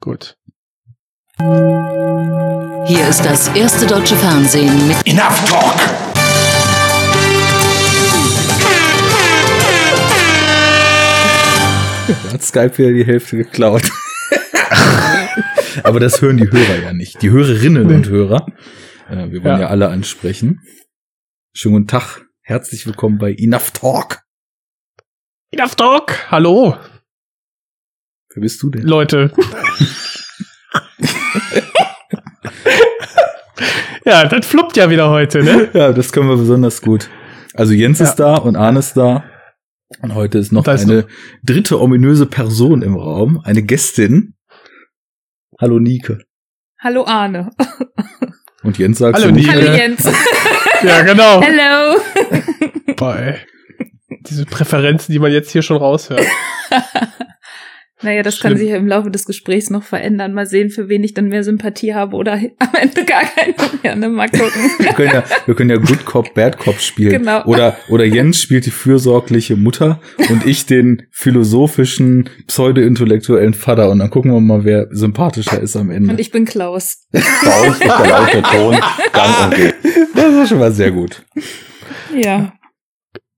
Gut. Hier ist das erste deutsche Fernsehen mit Enough Talk! hat Skype wieder die Hälfte geklaut. Aber das hören die Hörer ja nicht. Die Hörerinnen und Hörer. Äh, wir wollen ja. Ja. alle ansprechen. Schönen guten Tag. Herzlich willkommen bei Enough Talk. Enough Talk! Hallo, Wer bist du denn? Leute. ja, das fluppt ja wieder heute, ne? Ja, das können wir besonders gut. Also Jens Ja. ist da und Arne ist da. Und heute ist noch Da ist eine dritte ominöse Person im Raum, eine Gästin. Hallo Nike. Hallo Arne. Und Jens sagt Hallo, Nike. Hallo Jens. Ja, genau. Hello. Boy. Diese Präferenzen, die man jetzt hier schon raushört. Naja, das Schlimm. kann sich ja im Laufe des Gesprächs noch verändern. Mal sehen, für wen ich dann mehr Sympathie habe oder am Ende gar keine mehr. Ne? Mal gucken. Wir können ja, wir können ja Good Cop, Bad Cop spielen. Genau. Oder, oder Jens spielt die fürsorgliche Mutter und ich den philosophischen, pseudo-intellektuellen Vater. Und dann gucken wir mal, wer sympathischer ist am Ende. Und ich bin Klaus. Uns ist der laute Ton und gäbe. das war schon mal sehr gut. Ja.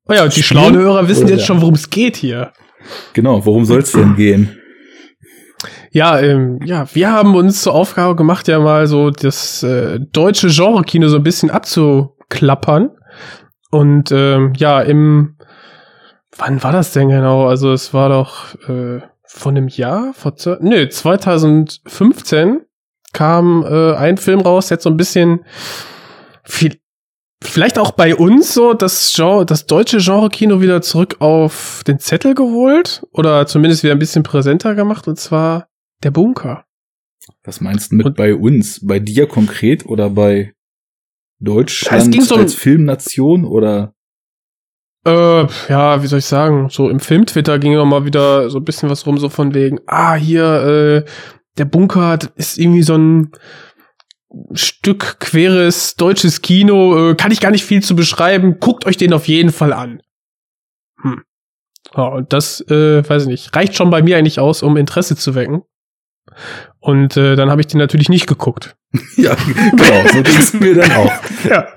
Oh ja, und die schlauen Hörer wissen jetzt schon, worum es geht hier. Genau, worum soll es denn gehen? Ja, ähm, ja, wir haben uns zur Aufgabe gemacht, ja mal so das äh, deutsche Genre-Kino so ein bisschen abzuklappern. Und ähm, ja, im wann war das denn genau? Also es war doch äh, von einem Jahr, vor nö, 2015 kam äh, ein Film raus, jetzt so ein bisschen viel, vielleicht auch bei uns so das Genre, das deutsche Genre-Kino wieder zurück auf den Zettel geholt oder zumindest wieder ein bisschen präsenter gemacht und zwar der Bunker. Was meinst du mit Und- bei uns? Bei dir konkret oder bei Deutschland Es ging so um- als Filmnation oder? Äh, ja, wie soll ich sagen, so im Film-Twitter ging noch mal wieder so ein bisschen was rum, so von wegen, ah, hier, äh, der Bunker das ist irgendwie so ein Stück queres deutsches Kino, äh, kann ich gar nicht viel zu beschreiben, guckt euch den auf jeden Fall an. Hm. Ja, und das, äh, weiß ich nicht, reicht schon bei mir eigentlich aus, um Interesse zu wecken. Und äh, dann habe ich den natürlich nicht geguckt. Ja, genau, so ging's mir dann auch. Ja,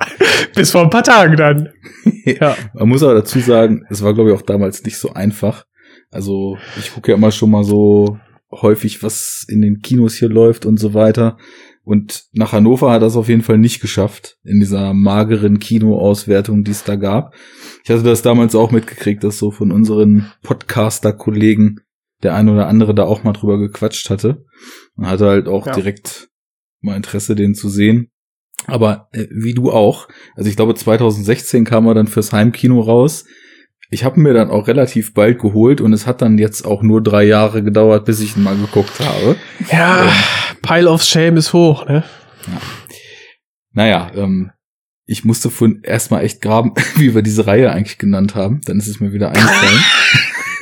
bis vor ein paar Tagen dann. Ja. Man muss aber dazu sagen, es war, glaube ich, auch damals nicht so einfach. Also, ich gucke ja immer schon mal so häufig, was in den Kinos hier läuft und so weiter. Und nach Hannover hat das auf jeden Fall nicht geschafft, in dieser mageren Kinoauswertung, die es da gab. Ich hatte das damals auch mitgekriegt, dass so von unseren Podcaster-Kollegen der ein oder andere da auch mal drüber gequatscht hatte. Und hatte halt auch Ja. direkt mal Interesse, den zu sehen. Aber äh, wie du auch, also ich glaube 2016 kam er dann fürs Heimkino raus. Ich habe mir dann auch relativ bald geholt und es hat dann jetzt auch nur drei Jahre gedauert, bis ich ihn mal geguckt habe. Ja, Pile of Shame ist hoch, ne? Naja, ähm, ich musste von erstmal echt graben, wie wir diese Reihe eigentlich genannt haben. Dann ist es mir wieder eingefallen.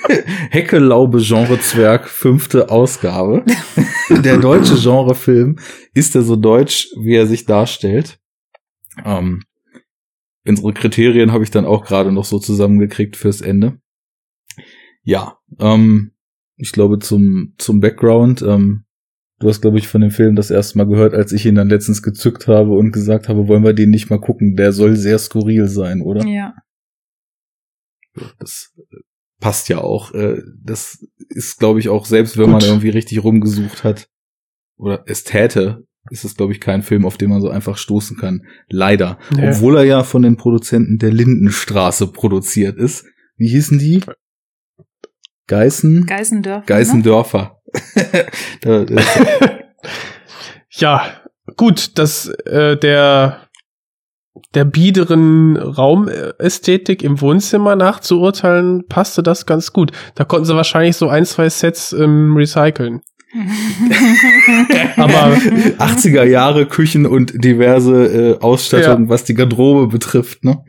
Heckelaube Genrezwerg, fünfte Ausgabe. Der deutsche Genrefilm ist er so deutsch, wie er sich darstellt. Ähm, unsere Kriterien habe ich dann auch gerade noch so zusammengekriegt fürs Ende. Ja, ähm, ich glaube zum, zum Background, ähm, du hast, glaube ich, von dem Film das erste Mal gehört, als ich ihn dann letztens gezückt habe und gesagt habe, wollen wir den nicht mal gucken, der soll sehr skurril sein, oder? Ja. Das äh, passt ja auch. Äh, Das ist, glaube ich, auch selbst, wenn man Gut. irgendwie richtig rumgesucht hat oder es täte, ist es, glaube ich, kein Film, auf den man so einfach stoßen kann. Leider. Nee. Obwohl er ja von den Produzenten der Lindenstraße produziert ist. Wie hießen die? Geißen? Geißendörfer. Geißendörfer. da, das, Ja, gut, dass äh, der der biederen Raumästhetik im Wohnzimmer nachzuurteilen, passte das ganz gut. Da konnten sie wahrscheinlich so ein, zwei Sets ähm, recyceln. Aber 80er Jahre Küchen und diverse äh, Ausstattung, was die Garderobe betrifft, ne?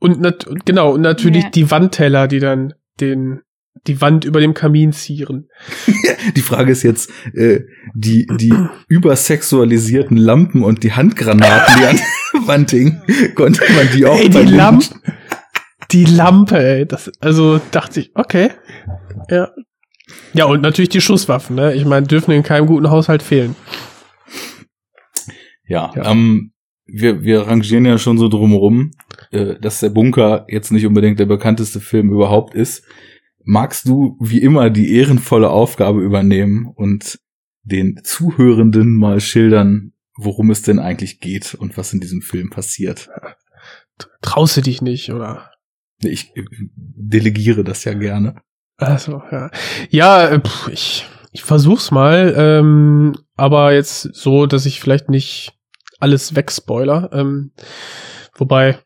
und nat genau, und natürlich Ja. die Wandteller, die dann den die Wand über dem Kamin zieren. Die Frage ist jetzt, äh, die, die übersexualisierten Lampen und die Handgranaten, die an der Wand hingen, konnte man die auch Ey, bei die Lampe, die Lampe, ey, das also dachte ich, okay. Ja. Ja, und natürlich die Schusswaffen, ne? Ich meine, dürfen in keinem guten Haushalt fehlen. Ja, Ja. Ähm, wir, wir rangieren ja schon so drumherum, äh, dass der Bunker jetzt nicht unbedingt der bekannteste Film überhaupt ist. Magst du wie immer die ehrenvolle Aufgabe übernehmen und den Zuhörenden mal schildern, worum es denn eigentlich geht und was in diesem Film passiert? Traust du dich nicht, oder? Ich äh, delegiere das ja gerne. Also, ja. Ja, äh, pff, ich, ich versuch's mal, ähm, aber jetzt so, dass ich vielleicht nicht alles wegspoiler. Ähm, wobei,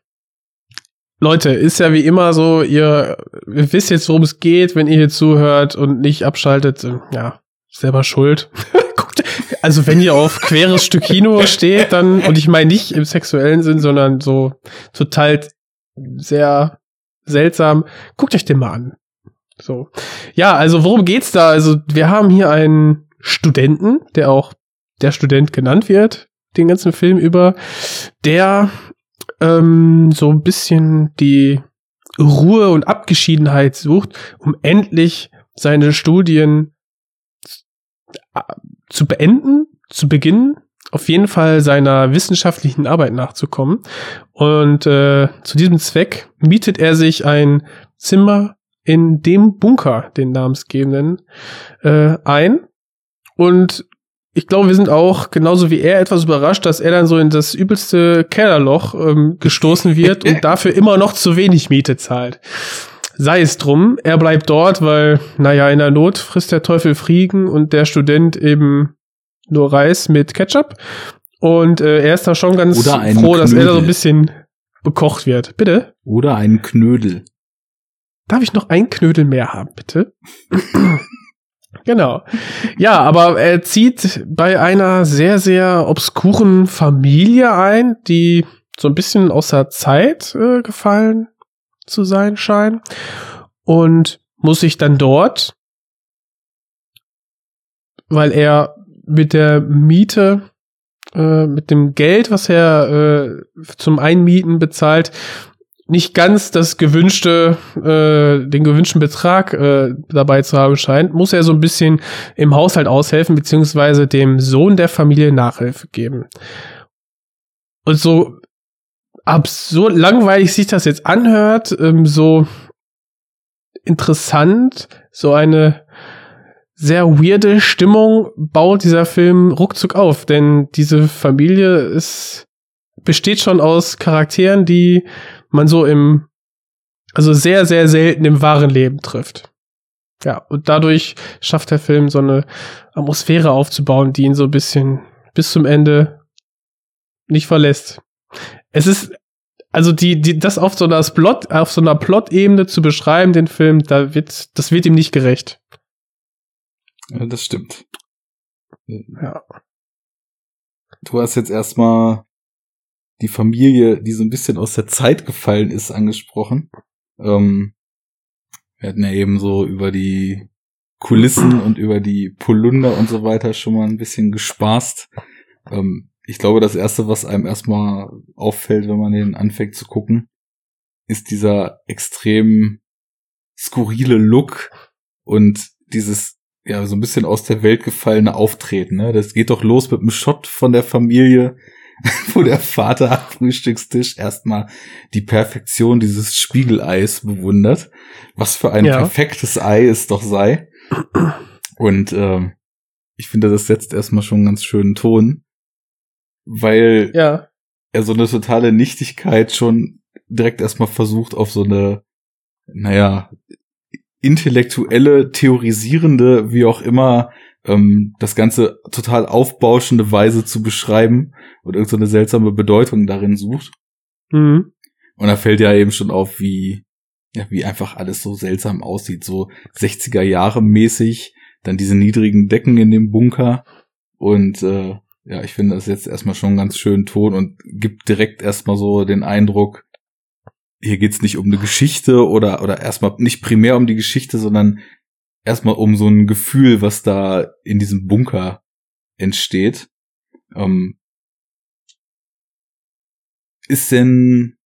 Leute, ist ja wie immer so, ihr, ihr wisst jetzt, worum es geht, wenn ihr hier zuhört und nicht abschaltet, ähm, ja, selber schuld. Also wenn ihr auf queres Stück Kino steht, dann, und ich meine nicht im sexuellen Sinn, sondern so total sehr seltsam, guckt euch den mal an. So. Ja, also worum geht's da? Also wir haben hier einen Studenten, der auch der Student genannt wird, den ganzen Film über, der ähm, so ein bisschen die Ruhe und Abgeschiedenheit sucht, um endlich seine Studien zu beenden, zu beginnen, auf jeden Fall seiner wissenschaftlichen Arbeit nachzukommen. Und äh, zu diesem Zweck mietet er sich ein Zimmer in dem Bunker, den namensgebenden, äh, ein. Und ich glaube, wir sind auch genauso wie er etwas überrascht, dass er dann so in das übelste Kellerloch ähm, gestoßen wird und dafür immer noch zu wenig Miete zahlt. Sei es drum, er bleibt dort, weil, naja, in der Not frisst der Teufel Fliegen und der Student eben nur Reis mit Ketchup. Und äh, er ist da schon ganz froh, dass er da so ein Knödel. bisschen bekocht wird. Bitte? Oder einen Knödel. Darf ich noch ein Knödel mehr haben, bitte? genau. Ja, aber er zieht bei einer sehr, sehr obskuren Familie ein, die so ein bisschen außer Zeit äh, gefallen zu sein scheint. Und muss sich dann dort, weil er mit der Miete, äh, mit dem Geld, was er äh, zum Einmieten bezahlt, nicht ganz das gewünschte, äh, den gewünschten Betrag äh, dabei zu haben scheint, muss er so ein bisschen im Haushalt aushelfen, beziehungsweise dem Sohn der Familie Nachhilfe geben. Und so absurd langweilig sich das jetzt anhört, ähm, so interessant, so eine sehr weirde Stimmung baut dieser Film ruckzuck auf, denn diese Familie ist besteht schon aus Charakteren, die man so im, also sehr, sehr selten im wahren Leben trifft. Ja, und dadurch schafft der Film so eine Atmosphäre aufzubauen, die ihn so ein bisschen bis zum Ende nicht verlässt. Es ist, also die, die, das auf so einer Plot, auf so einer Plot-Ebene zu beschreiben, den Film, da wird, das wird ihm nicht gerecht. Ja, das stimmt. Ja. Du hast jetzt erstmal die Familie, die so ein bisschen aus der Zeit gefallen ist, angesprochen. Ähm, wir hatten ja eben so über die Kulissen und über die Polunder und so weiter schon mal ein bisschen gespaßt. Ähm, ich glaube, das erste, was einem erstmal auffällt, wenn man den anfängt zu gucken, ist dieser extrem skurrile Look und dieses ja so ein bisschen aus der Welt gefallene Auftreten. Ne? Das geht doch los mit einem Shot von der Familie, wo der Vater am Frühstückstisch erstmal die Perfektion dieses Spiegeleis bewundert. Was für ein Ja. perfektes Ei es doch sei. Und ähm, ich finde, das setzt erstmal schon einen ganz schönen Ton, weil Ja. er so eine totale Nichtigkeit schon direkt erstmal versucht auf so eine, naja, intellektuelle, theorisierende, wie auch immer, ähm, das Ganze total aufbauschende Weise zu beschreiben und irgendeine so seltsame Bedeutung darin sucht. Mhm. Und da fällt ja eben schon auf, wie, ja, wie einfach alles so seltsam aussieht, so 60er Jahre mäßig, dann diese niedrigen Decken in dem Bunker und äh, ja, ich finde das jetzt erstmal schon ganz schön Ton und gibt direkt erstmal so den Eindruck, hier geht's nicht um eine Geschichte oder oder erstmal nicht primär um die Geschichte, sondern erstmal um so ein Gefühl, was da in diesem Bunker entsteht. Ähm, ist denn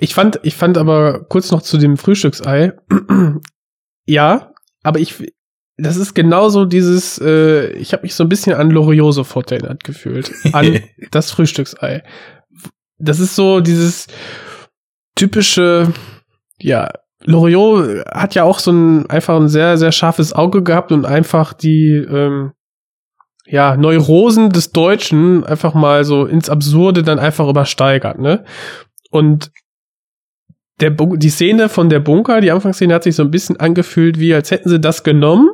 Ich fand, ich fand aber kurz noch zu dem Frühstücksei. ja, aber ich, das ist genauso dieses, äh, ich habe mich so ein bisschen an Loriot sofort erinnert gefühlt. An das Frühstücksei. Das ist so dieses typische, ja, Loriot hat ja auch so ein einfach ein sehr, sehr scharfes Auge gehabt und einfach die ähm, ja, Neurosen des Deutschen einfach mal so ins Absurde dann einfach übersteigert, ne? Und der Bu die Szene von der Bunker, die Anfangsszene hat sich so ein bisschen angefühlt, wie als hätten sie das genommen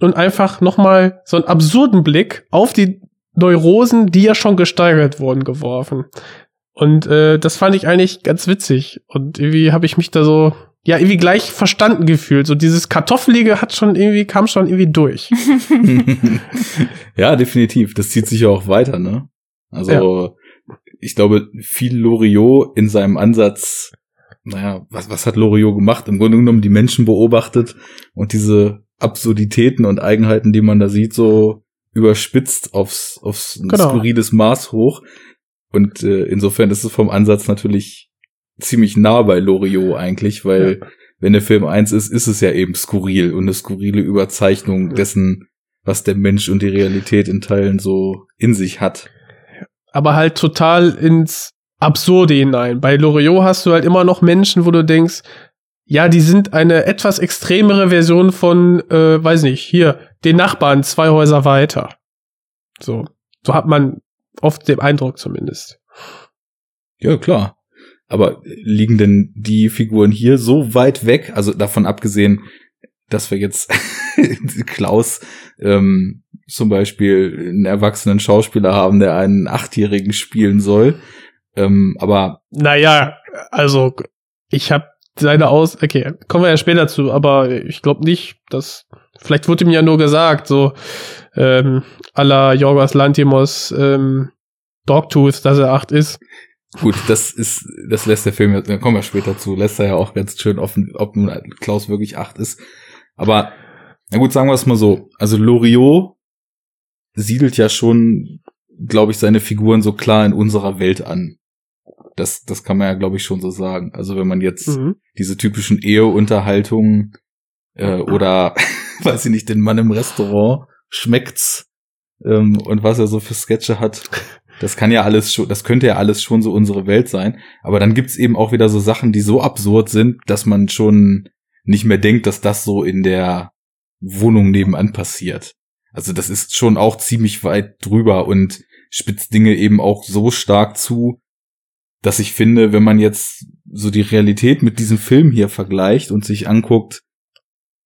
und einfach nochmal so einen absurden Blick auf die Neurosen, die ja schon gesteigert wurden, geworfen. Und äh, das fand ich eigentlich ganz witzig. Und irgendwie habe ich mich da so, ja, irgendwie gleich verstanden gefühlt. So dieses Kartoffelige hat schon irgendwie, kam schon irgendwie durch. ja, definitiv. Das zieht sich ja auch weiter, ne? Also, ja. ich glaube, viel Loriot in seinem Ansatz, naja, was, was hat Loriot gemacht? Im Grunde genommen die Menschen beobachtet und diese Absurditäten und Eigenheiten, die man da sieht, so überspitzt aufs, aufs genau. skurriles Maß hoch. Und äh, insofern ist es vom Ansatz natürlich ziemlich nah bei Loriot eigentlich, weil ja. wenn der Film eins ist, ist es ja eben skurril und eine skurrile Überzeichnung dessen, was der Mensch und die Realität in Teilen so in sich hat. Aber halt total ins Absurde hinein. Bei Loriot hast du halt immer noch Menschen, wo du denkst, ja, die sind eine etwas extremere Version von, äh, weiß nicht, hier, den Nachbarn zwei Häuser weiter. So. So hat man oft den Eindruck zumindest. Ja, klar. Aber liegen denn die Figuren hier so weit weg? Also davon abgesehen, dass wir jetzt Klaus ähm, zum Beispiel einen erwachsenen Schauspieler haben, der einen Achtjährigen spielen soll. Ähm, aber naja, also ich habe seine Aus, okay, kommen wir ja später zu, aber ich glaube nicht, dass, vielleicht wurde ihm ja nur gesagt, so, ähm, à la Jorgos Lantimos, ähm, Dogtooth, dass er acht ist. Gut, das ist, das lässt der Film, da kommen wir später zu, lässt er ja auch ganz schön offen, ob nun Klaus wirklich acht ist. Aber, na gut, sagen wir es mal so. Also Loriot siedelt ja schon, glaube ich, seine Figuren so klar in unserer Welt an. Das, das kann man ja, glaube ich, schon so sagen. Also wenn man jetzt mhm. diese typischen Eheunterhaltungen äh, oder, weiß ich nicht, den Mann im Restaurant schmeckt's ähm, und was er so für Sketche hat. Das kann ja alles schon, das könnte ja alles schon so unsere Welt sein. Aber dann gibt's eben auch wieder so Sachen, die so absurd sind, dass man schon nicht mehr denkt, dass das so in der Wohnung nebenan passiert. Also das ist schon auch ziemlich weit drüber und spitzt Dinge eben auch so stark zu, dass ich finde, wenn man jetzt so die Realität mit diesem Film hier vergleicht und sich anguckt,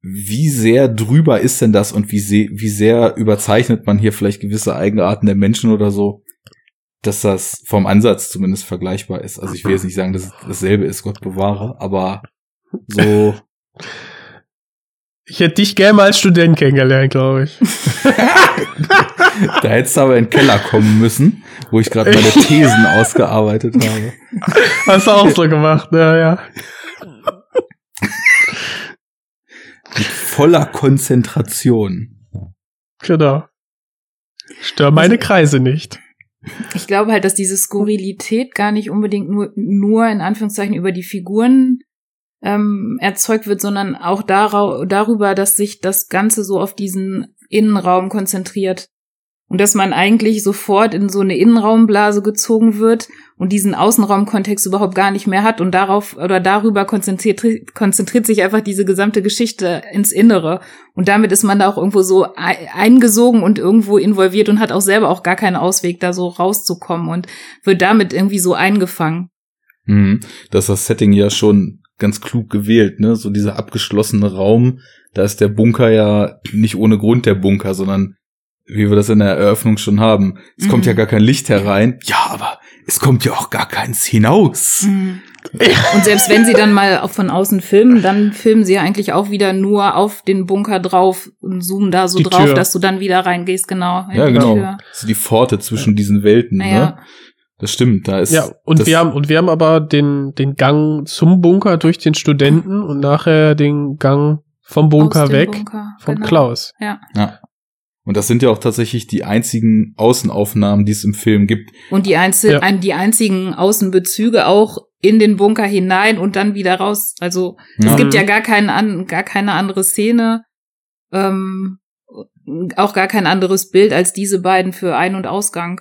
wie sehr drüber ist denn das und wie, sehr, wie sehr überzeichnet man hier vielleicht gewisse Eigenarten der Menschen oder so, dass das vom Ansatz zumindest vergleichbar ist. Also ich will jetzt nicht sagen, dass es dasselbe ist, Gott bewahre, aber so Ich hätte dich gerne mal als Student kennengelernt, glaube ich. da hättest du aber in den Keller kommen müssen, wo ich gerade meine Thesen ausgearbeitet habe. Hast du auch so gemacht, ja, ja. Mit voller Konzentration. Genau. Stör meine also, Kreise nicht. Ich glaube halt, dass diese Skurrilität gar nicht unbedingt nur, nur in Anführungszeichen über die Figuren ähm, erzeugt wird, sondern auch darüber, dass sich das Ganze so auf diesen Innenraum konzentriert. Und dass man eigentlich sofort in so eine Innenraumblase gezogen wird und diesen Außenraumkontext überhaupt gar nicht mehr hat und darauf oder darüber konzentriert, konzentriert sich einfach diese gesamte Geschichte ins Innere. Und damit ist man da auch irgendwo so eingesogen und irgendwo involviert und hat auch selber auch gar keinen Ausweg, da so rauszukommen und wird damit irgendwie so eingefangen. Mhm. Das ist das Setting ja schon ganz klug gewählt, ne? So dieser abgeschlossene Raum, da ist der Bunker ja nicht ohne Grund der Bunker, sondern wie wir das in der Eröffnung schon haben. Es mhm. kommt ja mhm. gar kein Licht herein. Ja, aber es kommt ja auch gar keins hinaus. Mhm. Und selbst wenn sie dann mal auch von außen filmen, dann filmen sie ja eigentlich auch wieder nur auf den Bunker drauf und zoomen da so die drauf, Tür. dass du dann wieder reingehst, genau. Ja, genau. Tür. Also die Pforte zwischen diesen Welten, ja. ne? Das stimmt, da ist. Ja, und wir haben, und wir haben aber den, den Gang zum Bunker durch den Studenten und nachher den Gang vom Bunker weg, Bunker, vom genau. Klaus. Ja. ja. Und das sind ja auch tatsächlich die einzigen Außenaufnahmen, die es im Film gibt. Und die, Einzel ja. ein, die einzigen Außenbezüge auch in den Bunker hinein und dann wieder raus. Also ja. es gibt ja gar, keinen an, gar keine andere Szene, ähm, auch gar kein anderes Bild als diese beiden für Ein- und Ausgang.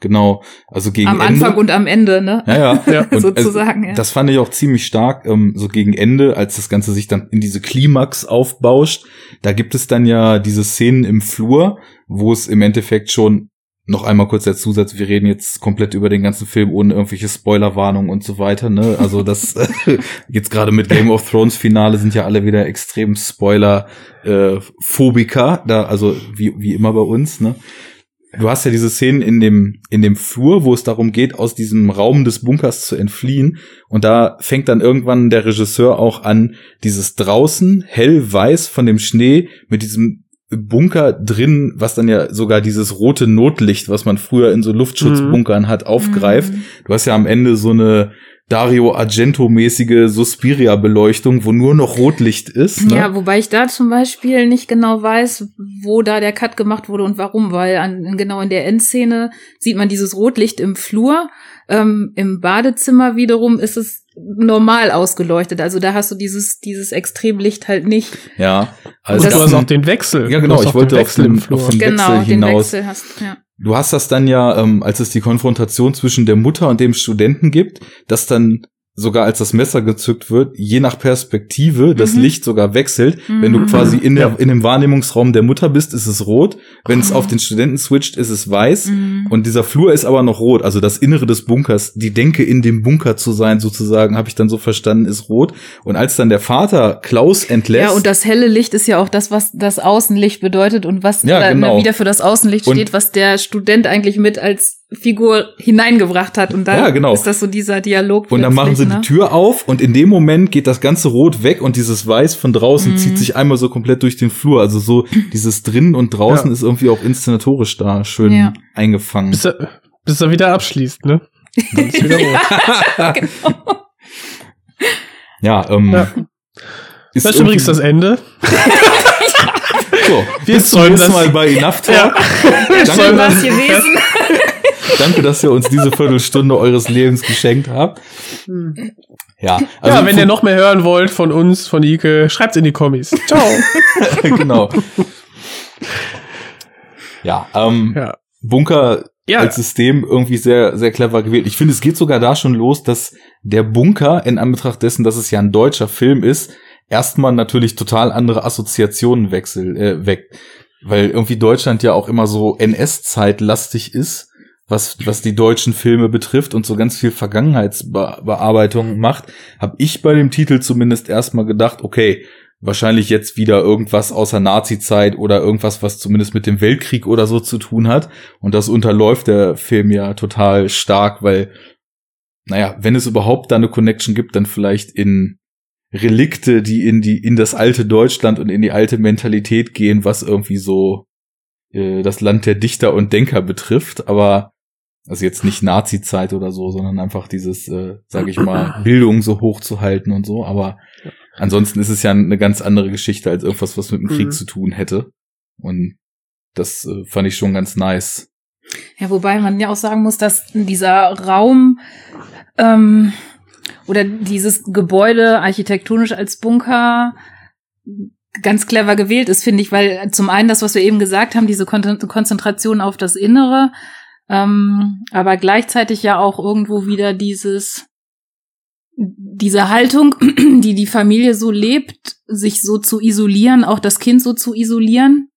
Genau. Also gegen am Ende. Anfang und am Ende, ne? Ja, ja. Ja. Und, Sozusagen, also, ja. Das fand ich auch ziemlich stark, ähm, so gegen Ende, als das Ganze sich dann in diese Klimax aufbauscht. Da gibt es dann ja diese Szenen im Flur, wo es im Endeffekt schon noch einmal kurz der Zusatz, wir reden jetzt komplett über den ganzen Film ohne irgendwelche Spoilerwarnungen und so weiter, ne? Also das jetzt gerade mit Game of Thrones Finale sind ja alle wieder extrem Spoiler äh, Phobiker, da also wie wie immer bei uns, ne? Du hast ja diese Szenen in dem, in dem Flur, wo es darum geht, aus diesem Raum des Bunkers zu entfliehen. Und da fängt dann irgendwann der Regisseur auch an, dieses draußen hell-weiß von dem Schnee mit diesem Bunker drin, was dann ja sogar dieses rote Notlicht, was man früher in so Luftschutzbunkern hat, aufgreift. Mhm. Du hast ja am Ende so eine Dario Argento-mäßige Suspiria-Beleuchtung, wo nur noch Rotlicht ist. Ne? Ja, wobei ich da zum Beispiel nicht genau weiß, wo da der Cut gemacht wurde und warum, weil an, genau in der Endszene sieht man dieses Rotlicht im Flur. Ähm, Im Badezimmer wiederum ist es normal ausgeleuchtet. Also da hast du dieses, dieses Extremlicht halt nicht. ja. Und Also das- du hast auch den Wechsel. Ja, genau, ich auch wollte den auf Wechsel den- im Flur. auf den- Genau, Wechsel den hinaus. Wechsel hast ja. Du hast das dann ja, ähm, als es die Konfrontation zwischen der Mutter und dem Studenten gibt, dass dann sogar als das Messer gezückt wird, je nach Perspektive das Mhm. Licht sogar wechselt. Wenn du Mhm. quasi in, der, in dem Wahrnehmungsraum der Mutter bist, ist es rot. Wenn es auf den Studenten switcht, ist es weiß. Mhm. Und dieser Flur ist aber noch rot. Also das Innere des Bunkers, die Denke in dem Bunker zu sein, sozusagen, habe ich dann so verstanden, ist rot. Und als dann der Vater Klaus entlässt. Ja, und das helle Licht ist ja auch das, was das Außenlicht bedeutet und was Ja, da genau. immer wieder für das Außenlicht Und- steht, was der Student eigentlich mit als Figur hineingebracht hat. Und dann Ja, genau. ist das so dieser Dialog. Und dann machen sie plötzlich, die ne? Tür auf und in dem Moment geht das ganze Rot weg und dieses Weiß von draußen Mhm. zieht sich einmal so komplett durch den Flur. Also so dieses drinnen und draußen Ja. ist irgendwie auch inszenatorisch da schön Ja. eingefangen. Bis er, bis er wieder abschließt, ne? Dann ist wieder rot. genau. Ja, ähm, Ja. ist Das ist übrigens das Ende. So, Wir nächsten das- Mal bei Enough Talk. Ja. Danke, Schön dass, war's gewesen. Danke, dass ihr uns diese Viertelstunde eures Lebens geschenkt habt. Ja, also ja, wenn ihr noch mehr hören wollt von uns, von Ike, schreibt's in die Kommis. Ciao. genau. Ja, ähm, Ja. Bunker Ja. als System irgendwie sehr, sehr clever gewählt. Ich finde, es geht sogar da schon los, dass der Bunker, in Anbetracht dessen, dass es ja ein deutscher Film ist, erstmal natürlich total andere Assoziationen wechsel, äh, weckt. Weil irgendwie Deutschland ja auch immer so NS-Zeitlastig ist, was, was die deutschen Filme betrifft und so ganz viel Vergangenheitsbearbeitung macht, habe ich bei dem Titel zumindest erstmal gedacht, okay, wahrscheinlich jetzt wieder irgendwas außer Nazi-Zeit oder irgendwas, was zumindest mit dem Weltkrieg oder so zu tun hat. Und das unterläuft der Film ja total stark, weil, naja, wenn es überhaupt da eine Connection gibt, dann vielleicht in Relikte, die in die, in das alte Deutschland und in die alte Mentalität gehen, was irgendwie so äh, das Land der Dichter und Denker betrifft, aber also jetzt nicht Nazi-Zeit oder so, sondern einfach dieses, äh, sage ich mal, Bildung so hoch zu halten und so, aber ansonsten ist es ja eine ganz andere Geschichte als irgendwas, was mit dem Krieg Mhm. zu tun hätte. Und das äh, fand ich schon ganz nice. Ja, wobei man ja auch sagen muss, dass dieser Raum ähm, oder dieses Gebäude architektonisch als Bunker ganz clever gewählt ist, finde ich, weil zum einen das, was wir eben gesagt haben, diese Kon Konzentration auf das Innere, ähm, aber gleichzeitig ja auch irgendwo wieder dieses diese Haltung, die die Familie so lebt, sich so zu isolieren, auch das Kind so zu isolieren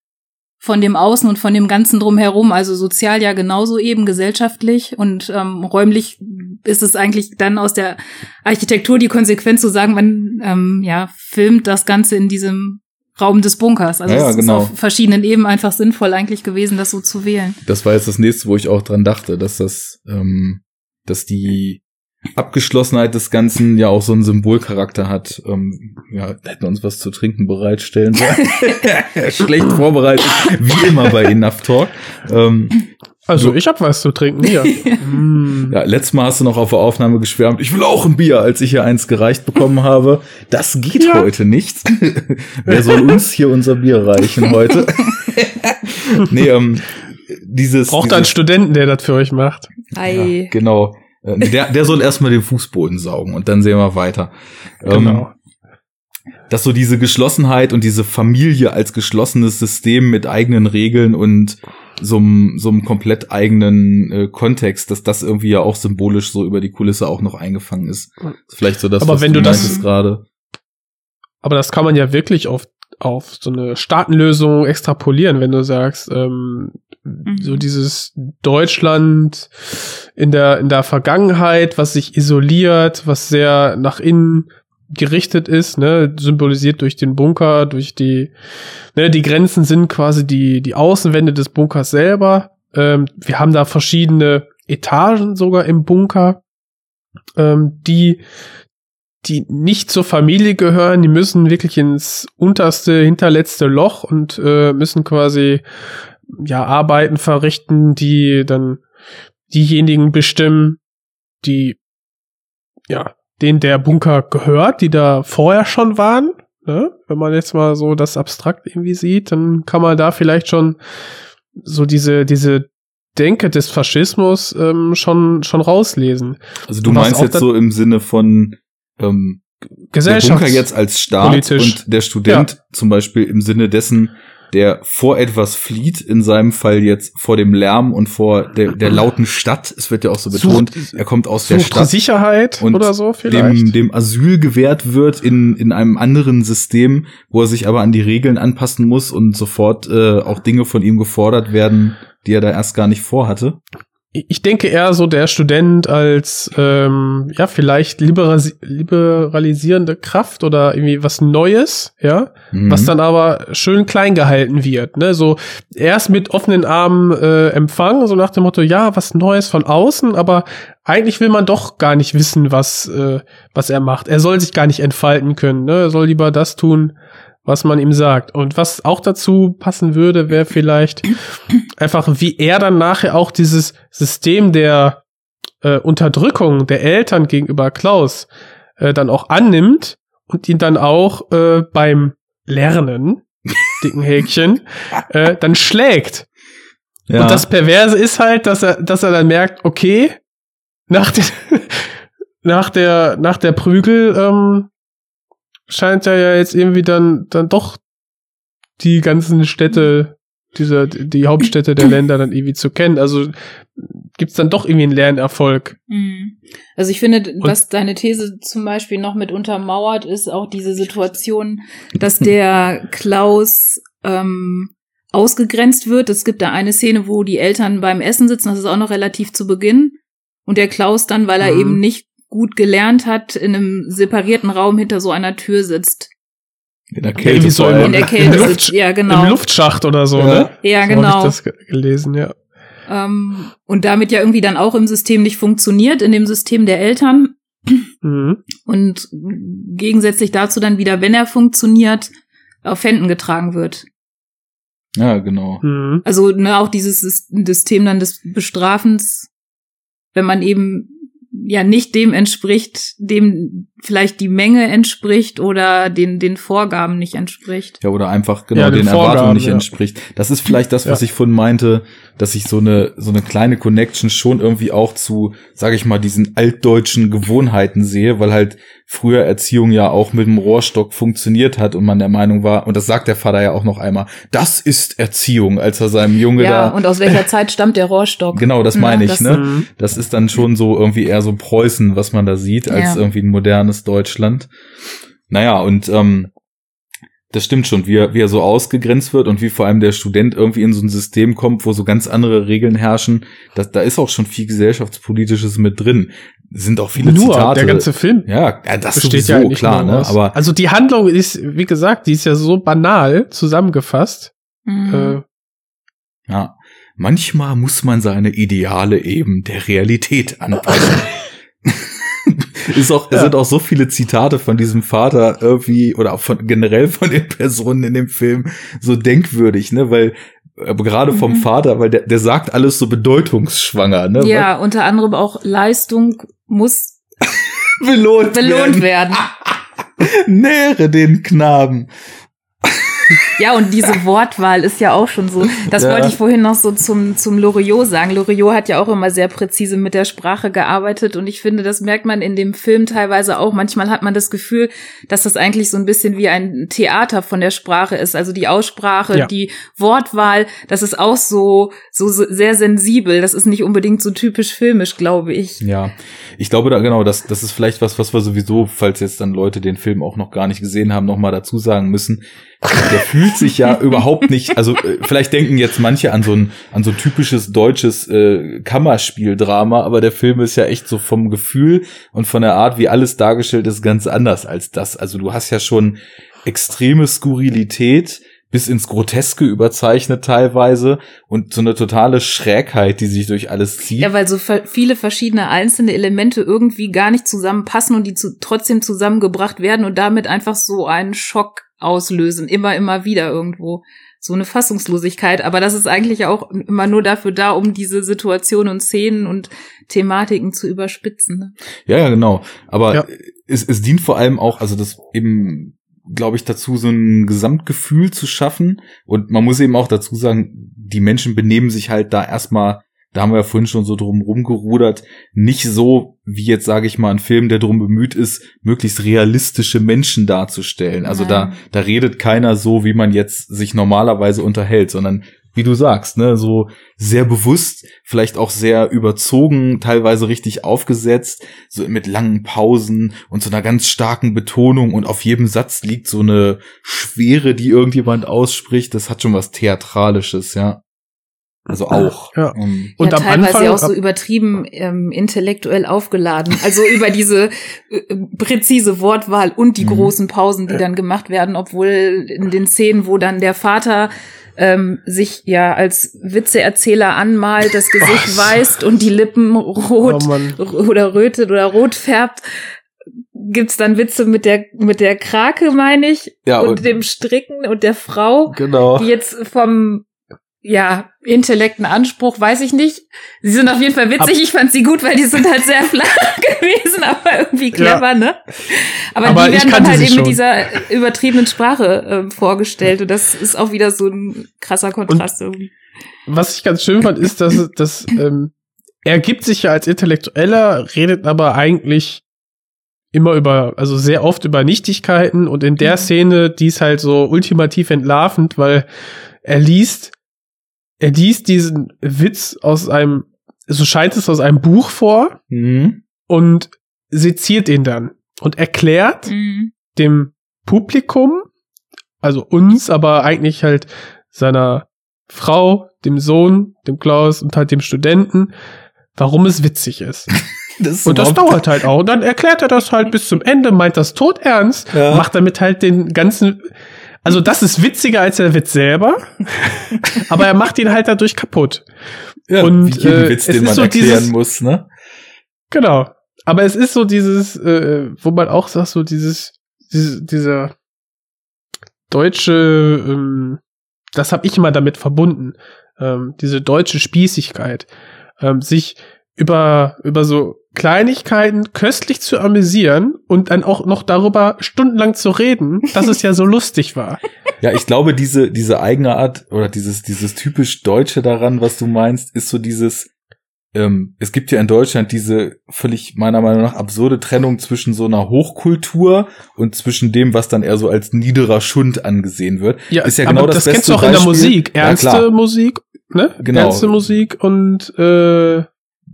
von dem Außen und von dem Ganzen drumherum, also sozial ja genauso eben, gesellschaftlich und ähm, räumlich ist es eigentlich dann aus der Architektur die Konsequenz zu sagen, man ähm, ja filmt das Ganze in diesem Raum des Bunkers. Also Ja, ja, es genau. ist auf verschiedenen Ebenen einfach sinnvoll eigentlich gewesen, das so zu wählen. Das war jetzt das nächste, wo ich auch dran dachte, dass das, ähm, dass die Abgeschlossenheit des Ganzen ja auch so einen Symbolcharakter hat. Ähm, ja, hätten wir uns was zu trinken bereitstellen sollen. Schlecht vorbereitet, wie immer bei Enough Talk. Ähm, Also, ich hab was zu trinken hier. Mm. ja, letztes Mal hast du noch auf der Aufnahme geschwärmt, ich will auch ein Bier, als ich hier eins gereicht bekommen habe. Das geht Ja. heute nicht. Wer soll uns hier unser Bier reichen heute? nee, ähm, dieses. Braucht dieses, einen Studenten, der das für euch macht. Ei. Ja, genau. Äh, Der, der soll erstmal den Fußboden saugen und dann sehen wir weiter. Ähm, Genau. Dass so diese Geschlossenheit und diese Familie als geschlossenes System mit eigenen Regeln und so einem so einem komplett eigenen äh, Kontext, dass das irgendwie ja auch symbolisch so über die Kulisse auch noch eingefangen ist. Vielleicht so das, Aber was wenn du das- meintest gerade. Aber das kann man ja wirklich auf, auf so eine Staatenlösung extrapolieren, wenn du sagst, ähm, so dieses Deutschland in der, in der Vergangenheit, was sich isoliert, was sehr nach innen gerichtet ist, ne, symbolisiert durch den Bunker, durch die, ne, die Grenzen sind quasi die, die Außenwände des Bunkers selber. Ähm, wir haben da verschiedene Etagen sogar im Bunker, ähm, die die nicht zur Familie gehören, die müssen wirklich ins unterste, hinterletzte Loch und äh, müssen quasi ja Arbeiten verrichten, die dann diejenigen bestimmen, die ja denen der Bunker gehört, die da vorher schon waren. Ne? Wenn man jetzt mal so das abstrakt irgendwie sieht, dann kann man da vielleicht schon so diese diese Denke des Faschismus ähm, schon schon rauslesen. Also du meinst jetzt so im Sinne von ähm, der Gesellschaft Bunker jetzt als Staat politisch. und der Student zum Beispiel im Sinne dessen, der vor etwas flieht, in seinem Fall jetzt vor dem Lärm und vor der, der lauten Stadt. Es wird ja auch so betont, er kommt aus der sucht Stadt. Sicherheit und oder so vielleicht. dem, dem Asyl gewährt wird in, in einem anderen System, wo er sich aber an die Regeln anpassen muss und sofort äh, auch Dinge von ihm gefordert werden, die er da erst gar nicht vorhatte. Ich denke eher so der Student als ähm, ja vielleicht liberasi liberalisierende Kraft oder irgendwie was Neues, ja, Mhm. was dann aber schön klein gehalten wird, ne, so erst mit offenen Armen äh, empfangen, so nach dem Motto, ja, was Neues von außen, aber eigentlich will man doch gar nicht wissen, was äh, was er macht. Er soll sich gar nicht entfalten können, ne, er soll lieber das tun, was man ihm sagt. Und was auch dazu passen würde, wäre vielleicht einfach, wie er dann nachher auch dieses System der äh, Unterdrückung der Eltern gegenüber Klaus äh, dann auch annimmt und ihn dann auch äh, beim Lernen, dicken Häkchen, äh, dann schlägt. ja. Und das Perverse ist halt, dass er, dass er dann merkt, okay, nach, den, nach der, nach der Prügel ähm, scheint ja jetzt irgendwie dann, dann doch die ganzen Städte, dieser, die Hauptstädte der Länder dann irgendwie zu kennen. Also gibt's dann doch irgendwie einen Lernerfolg. Mhm. Also ich finde, was deine These zum Beispiel noch mit untermauert, ist auch diese Situation, dass der Klaus ähm, ausgegrenzt wird. Es gibt da eine Szene, wo die Eltern beim Essen sitzen, das ist auch noch relativ zu Beginn. Und der Klaus dann, weil er Mhm. eben nicht gut gelernt hat, in einem separierten Raum hinter so einer Tür sitzt. in der Kälte so. In der Kälte Luft- sitzt. Ja, genau. Im Luftschacht oder so, Ja. ne? ja, So hab genau. ich das ge- gelesen, ja. Ähm, und damit ja irgendwie dann auch im System nicht funktioniert, in dem System der Eltern. Mhm. Und gegensätzlich dazu dann wieder, wenn er funktioniert, auf Händen getragen wird. Ja, genau. Mhm. Also ne, auch dieses Sys- System dann des Bestrafens, wenn man eben ja nicht dem entspricht, dem vielleicht die Menge entspricht oder den, den Vorgaben nicht entspricht. Ja, oder einfach genau Ja, den den, Erwartungen Vorgaben, nicht ja. entspricht. Das ist vielleicht das, was Ja. ich vorhin meinte, dass ich so eine, so eine kleine Connection schon irgendwie auch zu, sage ich mal, diesen altdeutschen Gewohnheiten sehe, weil halt früher Erziehung ja auch mit dem Rohrstock funktioniert hat und man der Meinung war, und das sagt der Vater ja auch noch einmal, das ist Erziehung, als er seinem Junge Ja, da und aus welcher Zeit stammt der Rohrstock? Genau, das meine Ja, ich, das- ne? Mhm. Das ist dann schon so irgendwie eher so Preußen, was man da sieht, als Ja. irgendwie ein modernes Deutschland. Naja, und ähm, das stimmt schon, wie er, wie er so ausgegrenzt wird und wie vor allem der Student irgendwie in so ein System kommt, wo so ganz andere Regeln herrschen. Das, da ist auch schon viel gesellschaftspolitisches mit drin. Es sind auch viele Nur Zitate. der ganze Film ja, ja, das besteht sowieso, ja klar, ne? Aber also die Handlung ist, wie gesagt, die ist ja so banal zusammengefasst. Mhm. Äh, Ja, manchmal muss man seine Ideale eben der Realität anpassen. ist auch, es Ja. sind auch so viele Zitate von diesem Vater irgendwie oder auch von generell von den Personen in dem Film so denkwürdig, ne, weil gerade vom Mhm. Vater, weil der, der sagt alles so bedeutungsschwanger, ne, ja, unter anderem auch Leistung muss weil belohnt, belohnt werden. Nähre den Knaben. Ja, und diese Wortwahl ist ja auch schon so. Das Ja. wollte ich vorhin noch so zum, zum Loriot sagen. Loriot hat ja auch immer sehr präzise mit der Sprache gearbeitet und ich finde, das merkt man in dem Film teilweise auch. Manchmal hat man das Gefühl, dass das eigentlich so ein bisschen wie ein Theater von der Sprache ist. Also die Aussprache, Ja. die Wortwahl, das ist auch so, so sehr sensibel. Das ist nicht unbedingt so typisch filmisch, glaube ich. Ja, ich glaube da genau, das, das ist vielleicht was, was wir sowieso, falls jetzt dann Leute den Film auch noch gar nicht gesehen haben, noch mal dazu sagen müssen. Der fühlt sich ja überhaupt nicht, also äh, vielleicht denken jetzt manche an so ein, an so typisches deutsches äh, Kammerspieldrama, aber der Film ist ja echt so vom Gefühl und von der Art, wie alles dargestellt ist, ganz anders als das. Also du hast ja schon extreme Skurrilität, bis ins Groteske überzeichnet teilweise und so eine totale Schrägheit, die sich durch alles zieht. Ja, weil so viele verschiedene einzelne Elemente irgendwie gar nicht zusammenpassen und die zu, trotzdem zusammengebracht werden und damit einfach so einen Schock auslösen, immer, immer wieder irgendwo. So eine Fassungslosigkeit, aber das ist eigentlich auch immer nur dafür da, um diese Situationen und Szenen und Thematiken zu überspitzen. Ne? Ja, ja, genau. Aber Ja. es, es dient vor allem auch, also das eben, glaube ich, dazu, so ein Gesamtgefühl zu schaffen. Und man muss eben auch dazu sagen, die Menschen benehmen sich halt da erstmal, da haben wir ja vorhin schon so drum rumgerudert, nicht so, wie jetzt, sage ich mal, ein Film, der drum bemüht ist, möglichst realistische Menschen darzustellen. Also da, da redet keiner so, wie man jetzt sich normalerweise unterhält, sondern wie du sagst, ne, so sehr bewusst, vielleicht auch sehr überzogen, teilweise richtig aufgesetzt, so mit langen Pausen und so einer ganz starken Betonung und auf jedem Satz liegt so eine Schwere, die irgendjemand ausspricht. Das hat schon was Theatralisches, ja. Also auch. Ja. Ähm, Und ja, am teilweise Anfang- auch so übertrieben ähm, intellektuell aufgeladen. Also über diese äh, präzise Wortwahl und die Mhm. großen Pausen, die dann gemacht werden, obwohl in den Szenen, wo dann der Vater ähm, sich ja als Witzeerzähler anmalt, das Gesicht weißt und die Lippen rot Oh oder rötet oder rot färbt, gibt's dann Witze mit der mit der Krake, meine ich, Ja, und, und- dem Stricken und der Frau genau. die jetzt vom ja, intellekten Anspruch, weiß ich nicht. Sie sind auf jeden Fall witzig. Ab- ich fand sie gut, weil die sind halt sehr flach gewesen, aber irgendwie clever, ne? Aber, Aber die werden dann halt eben mit schon. dieser übertriebenen Sprache ähm, vorgestellt. Und das ist auch wieder so ein krasser Kontrast irgendwie. Was ich ganz schön fand, ist, dass, dass ähm, er gibt sich ja als Intellektueller, redet aber eigentlich immer über, also sehr oft über Nichtigkeiten und in der Mhm. Szene, die ist halt so ultimativ entlarvend, weil er liest, er liest diesen Witz aus einem, so scheint es aus einem Buch vor Mhm. und seziert ihn dann und erklärt Mhm. dem Publikum, also uns, aber eigentlich halt seiner Frau, dem Sohn, dem Klaus und halt dem Studenten, warum es witzig ist. Das ist Und das dauert halt auch. Und dann erklärt er das halt bis zum Ende, meint das tot ernst, Ja. macht damit halt den ganzen, also das ist witziger als der Witz selber, aber er macht ihn halt dadurch kaputt. Ja, und, wie jeden äh, Witz, den man so erklären dieses- muss, ne? Genau. Aber es ist so dieses, äh, wo man auch sagt, so dieses, diese, dieser deutsche, ähm, das habe ich immer damit verbunden, ähm, diese deutsche Spießigkeit, ähm, sich über, über so Kleinigkeiten köstlich zu amüsieren und dann auch noch darüber stundenlang zu reden, dass es ja so lustig war. Ja, ich glaube, diese, diese eigene Art oder dieses, dieses typisch Deutsche daran, was du meinst, ist so dieses, ähm, es gibt ja in Deutschland diese völlig meiner Meinung nach absurde Trennung zwischen so einer Hochkultur und zwischen dem, was dann eher so als niederer Schund angesehen wird. Ja, Ist ja aber genau das das kennst beste du auch in der Beispiel. Musik. Ja, Ernste klar. Musik, ne? Genau. Ernste Musik und äh,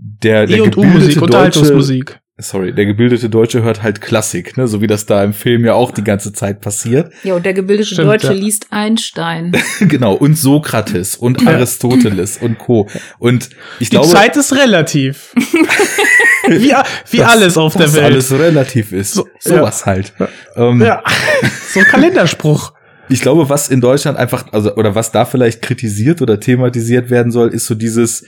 Der, der E gebildete Deutsche, sorry, der gebildete Deutsche hört halt Klassik, ne, so wie das da im Film ja auch die ganze Zeit passiert. Ja, und der gebildete Stimmt, Deutsche ja. liest Einstein. genau, und Sokrates und Aristoteles und Co. Und ich Die glaube, Zeit ist relativ. wie wie dass- alles auf der Welt. alles relativ ist. So- Sowas halt. Ähm, ja. so ein Kalenderspruch. Ich glaube, was in Deutschland einfach, also, oder was da vielleicht kritisiert oder thematisiert werden soll, ist so dieses,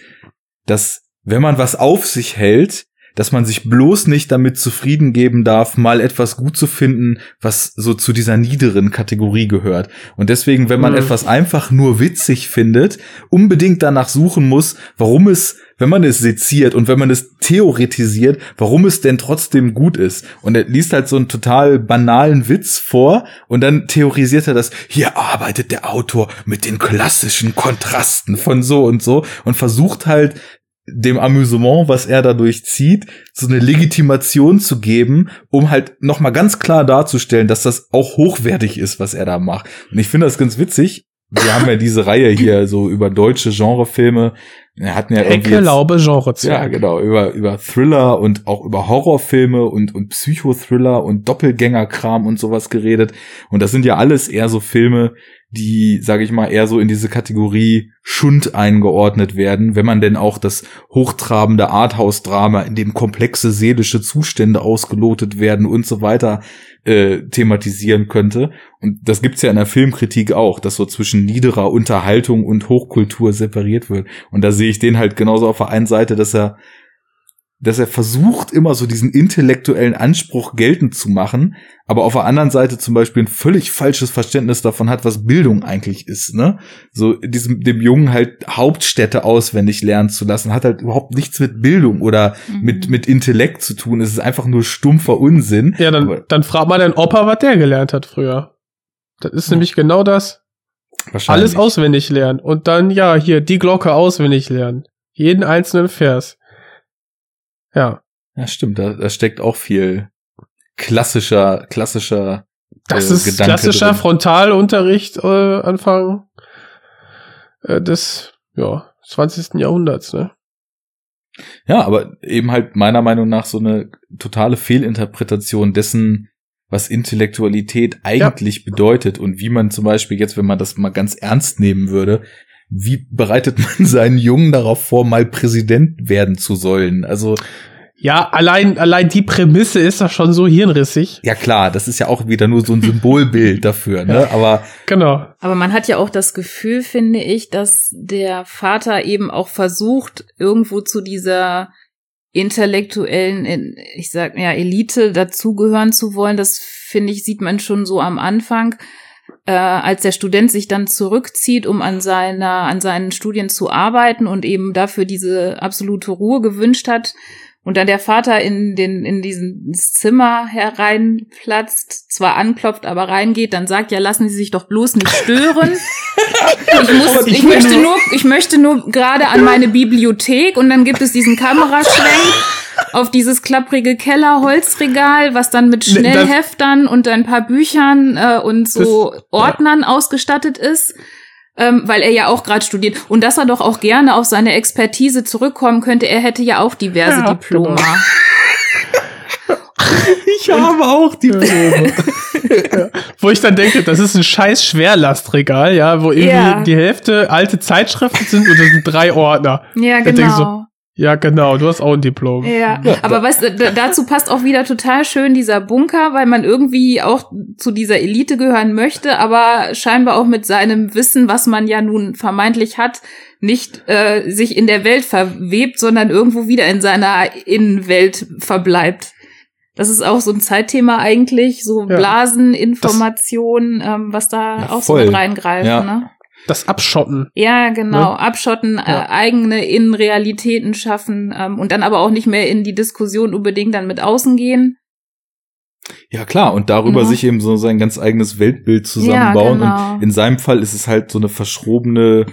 dass, wenn man was auf sich hält, dass man sich bloß nicht damit zufrieden geben darf, mal etwas gut zu finden, was so zu dieser niederen Kategorie gehört. Und deswegen, wenn man Mhm. etwas einfach nur witzig findet, unbedingt danach suchen muss, warum es wenn man es seziert und wenn man es theoretisiert, warum es denn trotzdem gut ist. Und er liest halt so einen total banalen Witz vor und dann theorisiert er das, hier arbeitet der Autor mit den klassischen Kontrasten von so und so und versucht halt dem Amüsement, was er dadurch zieht, so eine Legitimation zu geben, um halt nochmal ganz klar darzustellen, dass das auch hochwertig ist, was er da macht. Und ich finde das ganz witzig. Wir haben ja diese Reihe hier so über deutsche Genrefilme. Wir hatten ja irgendwie jetzt- Laube, Genre ja, genau, über, über Thriller und auch über Horrorfilme und, und Psychothriller und Doppelgängerkram und sowas geredet. Und das sind ja alles eher so Filme, die, sage ich mal, eher so in diese Kategorie Schund eingeordnet werden, wenn man denn auch das hochtrabende Arthouse-Drama, in dem komplexe seelische Zustände ausgelotet werden und so weiter äh, thematisieren könnte. Und das gibt's ja in der Filmkritik auch, dass so zwischen niederer Unterhaltung und Hochkultur separiert wird. Und da sehe ich den halt genauso auf der einen Seite, dass er dass er versucht, immer so diesen intellektuellen Anspruch geltend zu machen, aber auf der anderen Seite zum Beispiel ein völlig falsches Verständnis davon hat, was Bildung eigentlich ist, ne? So diesem, dem Jungen halt Hauptstädte auswendig lernen zu lassen, hat halt überhaupt nichts mit Bildung oder mit, mit Intellekt zu tun. Es ist einfach nur stumpfer Unsinn. Ja, dann, Aber dann fragt mal deinen Opa, was der gelernt hat früher. Das ist nämlich genau das. wahrscheinlich. Alles auswendig lernen. Und dann, ja, hier, die Glocke auswendig lernen. Jeden einzelnen Vers. Ja. Ja, stimmt, da, da steckt auch viel klassischer, klassischer Das äh, ist Gedanke klassischer drin. Frontalunterricht äh, Anfang äh, des ja, 20. Jahrhunderts, ne? Ja, aber eben halt meiner Meinung nach so eine totale Fehlinterpretation dessen, was Intellektualität eigentlich bedeutet und wie man zum Beispiel jetzt, wenn man das mal ganz ernst nehmen würde, wie bereitet man seinen Jungen darauf vor, mal Präsident werden zu sollen? Also, Ja, allein, allein die Prämisse ist doch schon so hirnrissig. ja klar, das ist ja auch wieder nur so ein Symbolbild dafür, ne? Aber Genau. Aber man hat ja auch das Gefühl, finde ich, dass der Vater eben auch versucht, irgendwo zu dieser intellektuellen, ich sag ja, Elite dazugehören zu wollen. Das finde ich, sieht man schon so am Anfang, äh, als der Student sich dann zurückzieht, um an seiner, an seinen Studien zu arbeiten und eben dafür diese absolute Ruhe gewünscht hat. Und dann der Vater in den, in diesen Zimmer hereinplatzt, zwar anklopft, aber reingeht, dann sagt, ja, lassen Sie sich doch bloß nicht stören. Ich, muss, ich, möchte nur, ich möchte nur gerade an meine Bibliothek und dann gibt es diesen Kameraschwenk auf dieses klapprige Kellerholzregal, was dann mit Ne, Schnellheftern und ein paar Büchern äh, und so Das- Ordnern ausgestattet ist. Ähm, weil er ja auch gerade studiert. Und dass er doch auch gerne auf seine Expertise zurückkommen könnte. Er hätte ja auch diverse Ja, Diplome. genau. ich habe auch die Wo ich dann denke, das ist ein scheiß Schwerlastregal, ja, wo irgendwie Ja. die Hälfte alte Zeitschriften sind und das sind drei Ordner. Ja, genau. Ja, genau, du hast auch ein Diplom. Ja, aber weißt du, da- dazu passt auch wieder total schön dieser Bunker, weil man irgendwie auch zu dieser Elite gehören möchte, aber scheinbar auch mit seinem Wissen, was man ja nun vermeintlich hat, nicht äh, sich in der Welt verwebt, sondern irgendwo wieder in seiner Innenwelt verbleibt. Das ist auch so ein Zeitthema eigentlich, so Ja. Blaseninformation, ähm, was da Ja, auch so voll. mit reingreift. Ja. Ne? Das Abschotten. Ja, genau. Ne? Abschotten, Ja. äh, eigene Innenrealitäten schaffen ähm, und dann aber auch nicht mehr in die Diskussion unbedingt dann mit außen gehen. Ja klar, und darüber Ja. sich eben so sein ganz eigenes Weltbild zusammenbauen. Ja, genau. Und in seinem Fall ist es halt so eine verschrobene, äh,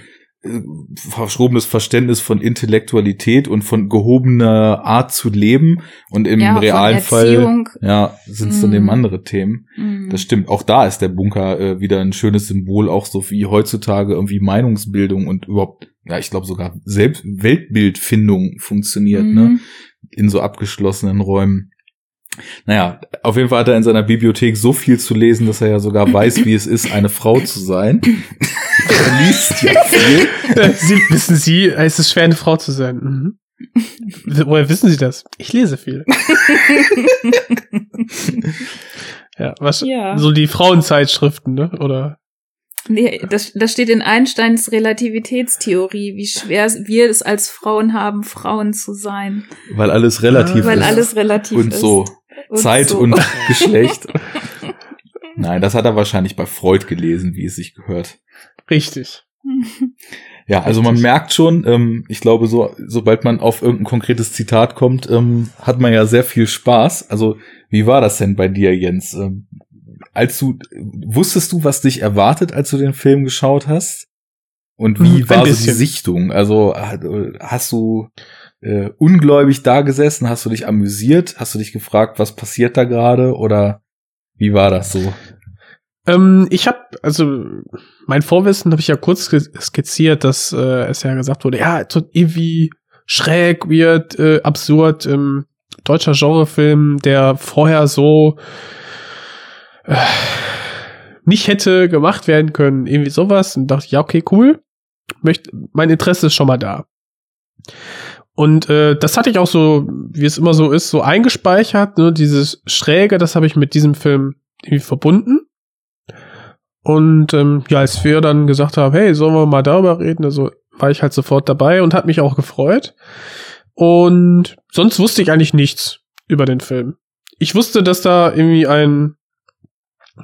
verschrobenes Verständnis von Intellektualität und von gehobener Art zu leben. Und im ja, realen Fall, ja, sind es dann Mhm. eben andere Themen. Mhm. Das stimmt. Auch da ist der Bunker äh, wieder ein schönes Symbol, auch so wie heutzutage irgendwie Meinungsbildung und überhaupt, ja, ich glaube sogar Selbst Weltbildfindung funktioniert, ne? Mhm. in so abgeschlossenen Räumen. Naja, auf jeden Fall hat er in seiner Bibliothek so viel zu lesen, dass er ja sogar weiß, wie es ist, eine Frau zu sein. er liest ja viel. Äh, Sie, wissen Sie, es ist schwer, eine Frau zu sein. Mhm. Woher wissen Sie das? Ich lese viel. ja, was, Ja. so die Frauenzeitschriften, ne? Oder? Nee, das, das steht in Einsteins Relativitätstheorie, wie schwer wir es als Frauen haben, Frauen zu sein. Weil alles relativ Weil ist. alles relativ und ist. so. Und Zeit so. und Geschlecht. Nein, das hat er wahrscheinlich bei Freud gelesen, wie es sich gehört. Richtig. Ja, also man merkt schon, ähm, ich glaube, so, sobald man auf irgendein konkretes Zitat kommt, ähm, hat man ja sehr viel Spaß. Also, wie war das denn bei dir, Jens? Ähm, als du, wusstest du, was dich erwartet, als du den Film geschaut hast? Und wie Ein war so die. Sichtung? Also, hat- hast du äh, ungläubig da gesessen? Hast du dich amüsiert? Hast du dich gefragt, was passiert da gerade? Oder wie war das so? Ähm, ich habe, also mein Vorwissen habe ich ja kurz sk- skizziert, dass äh, es ja gesagt wurde, ja, irgendwie schräg, weird, äh, absurd, ähm, deutscher Genrefilm, der vorher so äh, nicht hätte gemacht werden können, irgendwie sowas. Und dachte ich, ja, okay, cool. Möcht, mein Interesse ist schon mal da. Und äh, das hatte ich auch so, wie es immer so ist, so eingespeichert. Ne? Dieses Schräge, das habe ich mit diesem Film irgendwie verbunden. Und ähm, ja, als wir dann gesagt haben, hey, sollen wir mal darüber reden, also war ich halt sofort dabei und hat mich auch gefreut. Und sonst wusste ich eigentlich nichts über den Film. Ich wusste, dass da irgendwie ein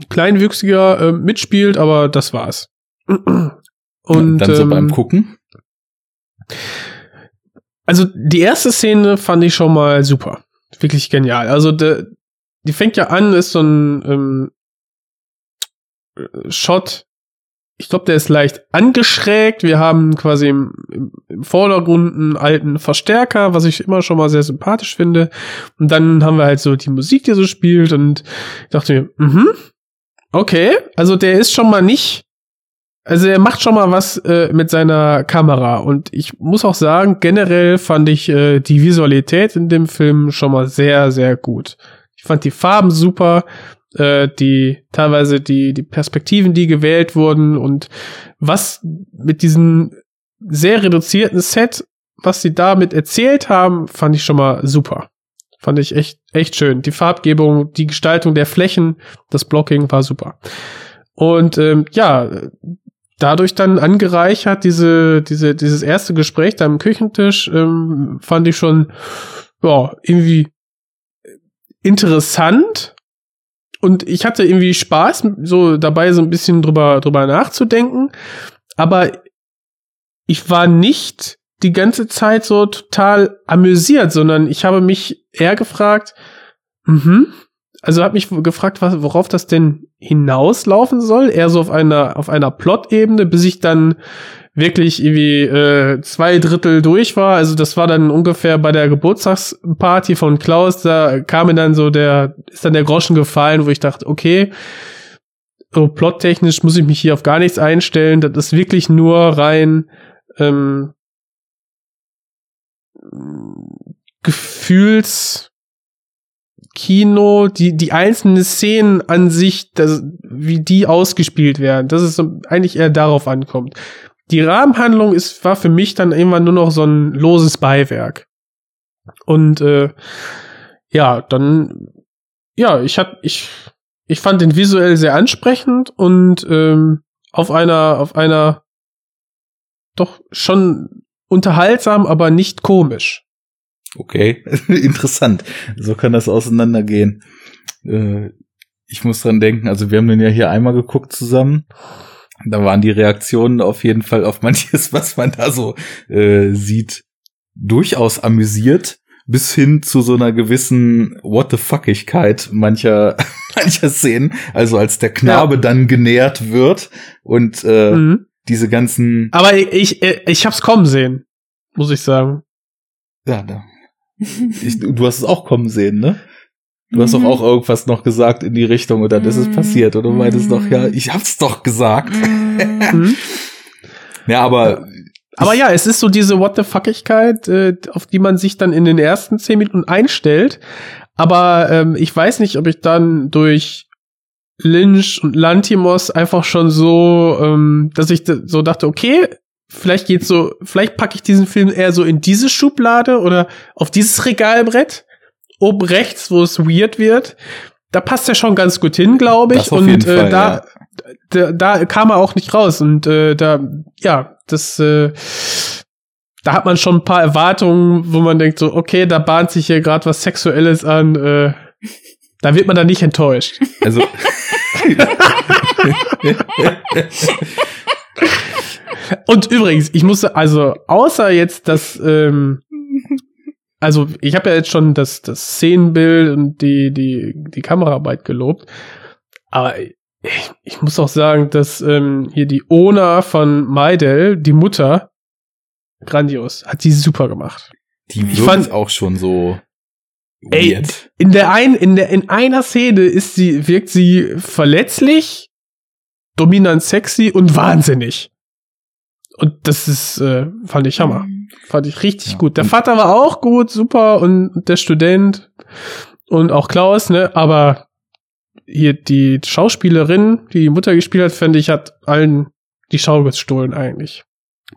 Kleinwüchsiger äh, mitspielt, aber das war's. Und dann so ähm, beim Gucken? Also die erste Szene fand ich schon mal super. Wirklich genial. Also de, die fängt ja an, ist so ein ähm, äh, Shot. Ich glaube, der ist leicht angeschrägt. Wir haben quasi im, im Vordergrund einen alten Verstärker, was ich immer schon mal sehr sympathisch finde. Und dann haben wir halt so die Musik, die so spielt. Und ich dachte mir, mhm, okay. Also der ist schon mal nicht also er macht schon mal was äh, mit seiner Kamera und ich muss auch sagen, generell fand ich äh, die Visualität in dem Film schon mal sehr, sehr gut. Ich fand die Farben super, äh, die teilweise die die Perspektiven, die gewählt wurden und was mit diesem sehr reduzierten Set, was sie damit erzählt haben, fand ich schon mal super. Fand ich echt echt schön. Die Farbgebung, die Gestaltung der Flächen, das Blocking war super. Und ähm, ja, dadurch dann angereichert, diese, diese, dieses erste Gespräch da am Küchentisch, ähm, fand ich schon, ja, irgendwie interessant. Und ich hatte irgendwie Spaß, so dabei so ein bisschen drüber, drüber nachzudenken. Aber ich war nicht die ganze Zeit so total amüsiert, sondern ich habe mich eher gefragt, mhm, also habe mich gefragt, was, worauf das denn hinauslaufen soll, eher so auf einer auf einer Plot-Ebene, bis ich dann wirklich irgendwie äh, zwei Drittel durch war. Also das war dann ungefähr bei der Geburtstagsparty von Klaus. Da kam mir dann so der ist dann der Groschen gefallen, wo ich dachte, okay, so plottechnisch muss ich mich hier auf gar nichts einstellen. Das ist wirklich nur rein ähm, Gefühls Kino, die, die einzelnen Szenen an sich, das, wie die ausgespielt werden, dass es eigentlich eher darauf ankommt. Die Rahmenhandlung ist, war für mich dann irgendwann nur noch so ein loses Beiwerk. Und äh, ja, dann, ja, ich hab, ich, ich fand den visuell sehr ansprechend und ähm, auf einer, auf einer doch schon unterhaltsam, aber nicht komisch. Okay, interessant. So kann das auseinandergehen. Äh, ich muss dran denken, also wir haben den ja hier einmal geguckt zusammen. Da waren die Reaktionen auf jeden Fall auf manches, was man da so äh, sieht, durchaus amüsiert, bis hin zu so einer gewissen What the fuckigkeit mancher, mancher Szenen. Also als der Knabe Ja. dann genährt wird und äh, Mhm. diese ganzen, Aber ich, ich, ich hab's kommen sehen, muss ich sagen. ja, da, ich, du hast es auch kommen sehen, ne? Du hast Mhm. doch auch irgendwas noch gesagt in die Richtung oder das ist Mhm. passiert oder du meintest doch, ja, Mhm. ich hab's doch gesagt. Mhm. Ja, aber Aber ja, es ist so diese What the fuckigkeit, äh, auf die man sich dann in den ersten zehn Minuten einstellt. Aber ähm, ich weiß nicht, ob ich dann durch Lynch und Lantimos einfach schon so, ähm, dass ich so dachte, okay, vielleicht geht's so, vielleicht packe ich diesen Film eher so in diese Schublade oder auf dieses Regalbrett oben rechts, wo es weird wird. Da passt er schon ganz gut hin, glaube ich. Das auf und äh, Fall, da, ja. da, da kam er auch nicht raus. Und äh, da, ja, das, äh, da hat man schon ein paar Erwartungen, wo man denkt so, okay, da bahnt sich hier gerade was Sexuelles an. Äh, da wird man dann nicht enttäuscht. also Und übrigens, ich musste, also, außer jetzt das, ähm, also ich habe ja jetzt schon das, das Szenenbild und die, die, die Kameraarbeit gelobt, aber ich, ich muss auch sagen, dass ähm, hier die Ona von Maidel, die Mutter, grandios, hat die super gemacht. Die Ich fand- auch schon so Ey, weird. In der ein, in der, in einer Szene ist sie, wirkt sie verletzlich, dominant sexy und wahnsinnig. Und das ist, äh, fand ich Hammer. Mhm. Fand ich richtig Ja. gut. Der Vater war auch gut, super und der Student und auch Klaus, ne, aber hier die Schauspielerin, die die Mutter gespielt hat, fand ich, hat allen die Schau gestohlen eigentlich.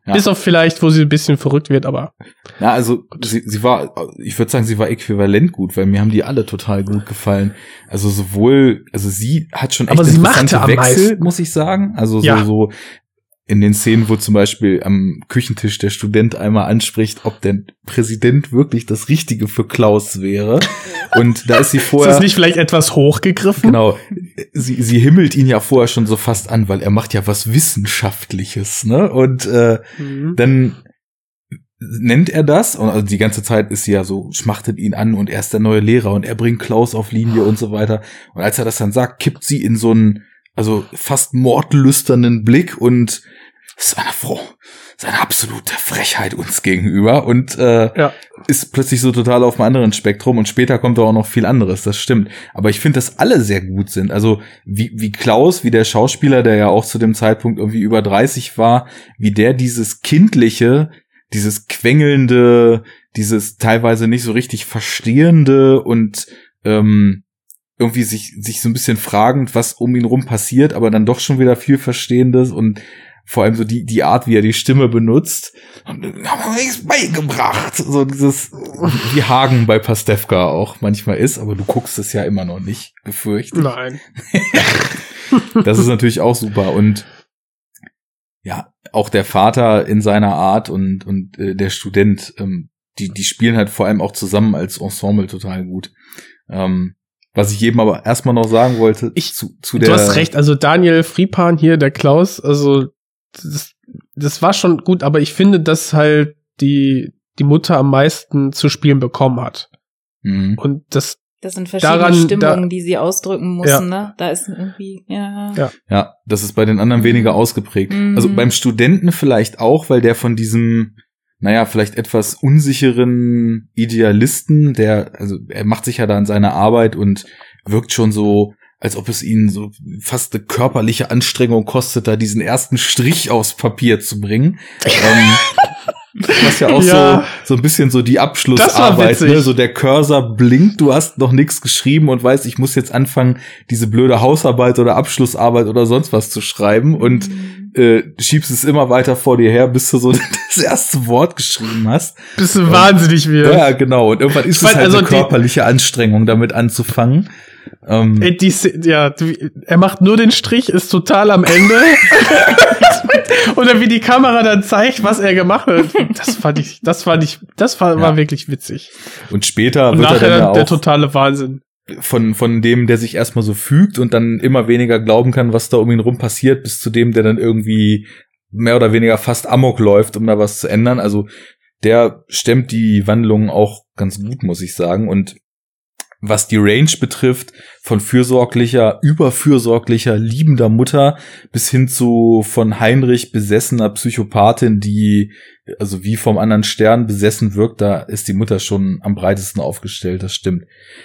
Ja. Bis auf vielleicht, wo sie ein bisschen verrückt wird, aber Ja, also sie, sie war, ich würde sagen, sie war äquivalent gut, weil mir haben die alle total gut gefallen. Also sowohl, also sie hat schon Aber sie interessante machte am Wechsel, meisten. muss ich sagen. Also Ja. so, so in den Szenen, wo zum Beispiel am Küchentisch der Student einmal anspricht, ob der Präsident wirklich das Richtige für Klaus wäre. Und da ist sie ist vorher. das nicht vielleicht etwas hochgegriffen? Genau. Sie, sie himmelt ihn ja vorher schon so fast an, weil er macht ja was Wissenschaftliches, ne? Und äh, Mhm. dann nennt er das und also die ganze Zeit ist sie ja so, schmachtet ihn an und er ist der neue Lehrer und er bringt Klaus auf Linie und so weiter. Und als er das dann sagt, kippt sie in so einen, also fast mordlüsternen Blick und ist eine Frau, das ist eine absolute Frechheit uns gegenüber und äh, Ja. ist plötzlich so total auf einem anderen Spektrum und später kommt da auch noch viel anderes, das stimmt. Aber ich finde, dass alle sehr gut sind. Also wie, wie Klaus, wie der Schauspieler, der ja auch zu dem Zeitpunkt irgendwie über 30 war, wie der dieses kindliche, dieses quengelnde, dieses teilweise nicht so richtig verstehende und ähm, irgendwie sich, sich so ein bisschen fragend, was um ihn rum passiert, aber dann doch schon wieder viel Verstehendes und vor allem so die, die Art, wie er die Stimme benutzt. Und, haben wir nichts beigebracht. So dieses, wie Hagen bei Pastewka auch manchmal ist, aber du guckst es ja immer noch nicht, befürchte. Nein. Das ist natürlich auch super und ja, auch der Vater in seiner Art und und äh, der Student, ähm, die die spielen halt vor allem auch zusammen als Ensemble total gut. Ähm, was ich eben aber erstmal noch sagen wollte, Ich- zu, zu der Du hast recht, also Daniel Friepan hier, der Klaus, also das, das war schon gut, aber ich finde, dass halt die, die Mutter am meisten zu spielen bekommen hat. Mhm. Und das, Das sind verschiedene Daran- Stimmungen, da- die sie ausdrücken müssen, Ja. ne? Da ist irgendwie, ja. Ja. Ja, das ist bei den anderen weniger ausgeprägt. Mhm. Also beim Studenten vielleicht auch, weil der von diesem, naja, vielleicht etwas unsicheren Idealisten, der, also er macht sich ja da an seine Arbeit und wirkt schon so, als ob es ihn so fast eine körperliche Anstrengung kostet, da diesen ersten Strich aufs Papier zu bringen. ähm, was ja auch Ja. so, so ein bisschen so die Abschlussarbeit, ne? so der Cursor blinkt, du hast noch nichts geschrieben und weißt, ich muss jetzt anfangen, diese blöde Hausarbeit oder Abschlussarbeit oder sonst was zu schreiben und Mhm. äh, schiebst es immer weiter vor dir her, bis du so das erste Wort geschrieben hast. bist du wahnsinnig wird. Ja, genau. Und irgendwann ist Ich es halt also eine körperliche Anstrengung, damit anzufangen. Ähm, Ey, die, ja, er macht nur den Strich, ist total am Ende. Oder wie die Kamera dann zeigt, was er gemacht hat. Das fand ich, das fand ich, das war, war Ja. wirklich witzig. und später Und wird er nachher dann ja der auch totale Wahnsinn. von, von dem, der sich erstmal so fügt und dann immer weniger glauben kann, was da um ihn rum passiert, bis zu dem, der dann irgendwie mehr oder weniger fast amok läuft, um da was zu ändern. Also der stemmt die Wandlungen auch ganz gut, muss ich sagen. Und was die Range betrifft, von fürsorglicher, überfürsorglicher, liebender Mutter bis hin zu von Heinrich besessener Psychopathin, die also wie vom anderen Stern besessen wirkt, da ist die Mutter schon am breitesten aufgestellt, das stimmt.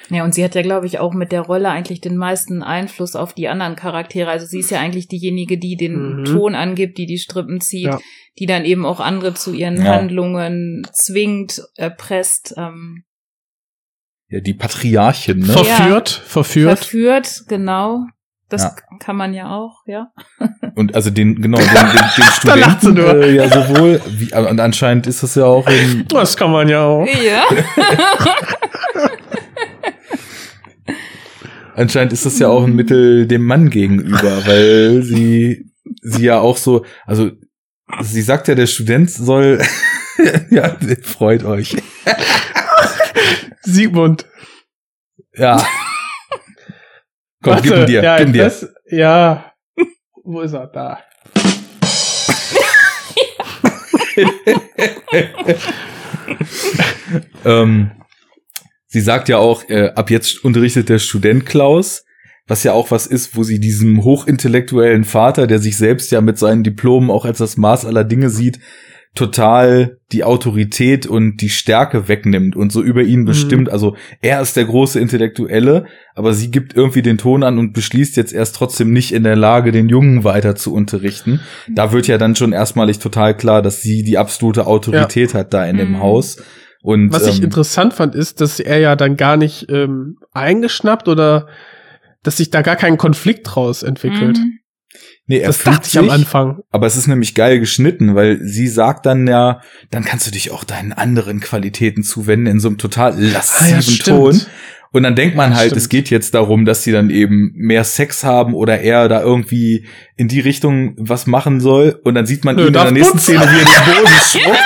Ja, und sie hat ja, glaube ich, auch mit der Rolle eigentlich den meisten Einfluss auf die anderen Charaktere. Also sie ist ja eigentlich diejenige, die den Mhm. Ton angibt, die die Strippen zieht, Ja. die dann eben auch andere zu ihren Ja. Handlungen zwingt, erpresst, ähm, Ja, die Patriarchin, ne? Verführt, verführt. verführt, genau. Das Ja. kann man ja auch, ja. Und also den, genau, den, den, den Studenten, äh, ja sowohl, wie, und anscheinend ist das ja auch in, Das kann man ja auch. Ja. anscheinend ist das ja auch ein Mittel dem Mann gegenüber, weil sie, sie ja auch so, also, sie sagt ja, der Student soll, ja, freut euch. Sigmund. Ja. Komm, gib ihn Warte, dir, ja, gib ihn dir. das, ja. Wo ist er? Da. ähm, sie sagt ja auch, äh, ab jetzt unterrichtet der Student Klaus, was ja auch was ist, wo sie diesem hochintellektuellen Vater, der sich selbst ja mit seinen Diplomen auch als das Maß aller Dinge sieht, total die Autorität und die Stärke wegnimmt und so über ihn Mhm. bestimmt. Also er ist der große Intellektuelle, aber sie gibt irgendwie den Ton an und beschließt jetzt erst trotzdem nicht in der Lage, den Jungen weiter zu unterrichten. Da wird ja dann schon erstmalig total klar, dass sie die absolute Autorität hat da in dem Mhm. Haus. Und Was ich ähm, interessant fand, ist, dass er ja dann gar nicht ähm, eingeschnappt oder dass sich da gar kein Konflikt draus entwickelt. Mhm. Nee, er Das dachte ich am Anfang. Aber es ist nämlich geil geschnitten, weil sie sagt dann ja, dann kannst du dich auch deinen anderen Qualitäten zuwenden in so einem total Ah, ja, lassiven. Ton. Und dann denkt man halt, Stimmt. es geht jetzt darum, dass sie dann eben mehr Sex haben oder er da irgendwie in die Richtung was machen soll. Und dann sieht man Nö, ihn in der nächsten. Szene, wie er den Boden schrubbt.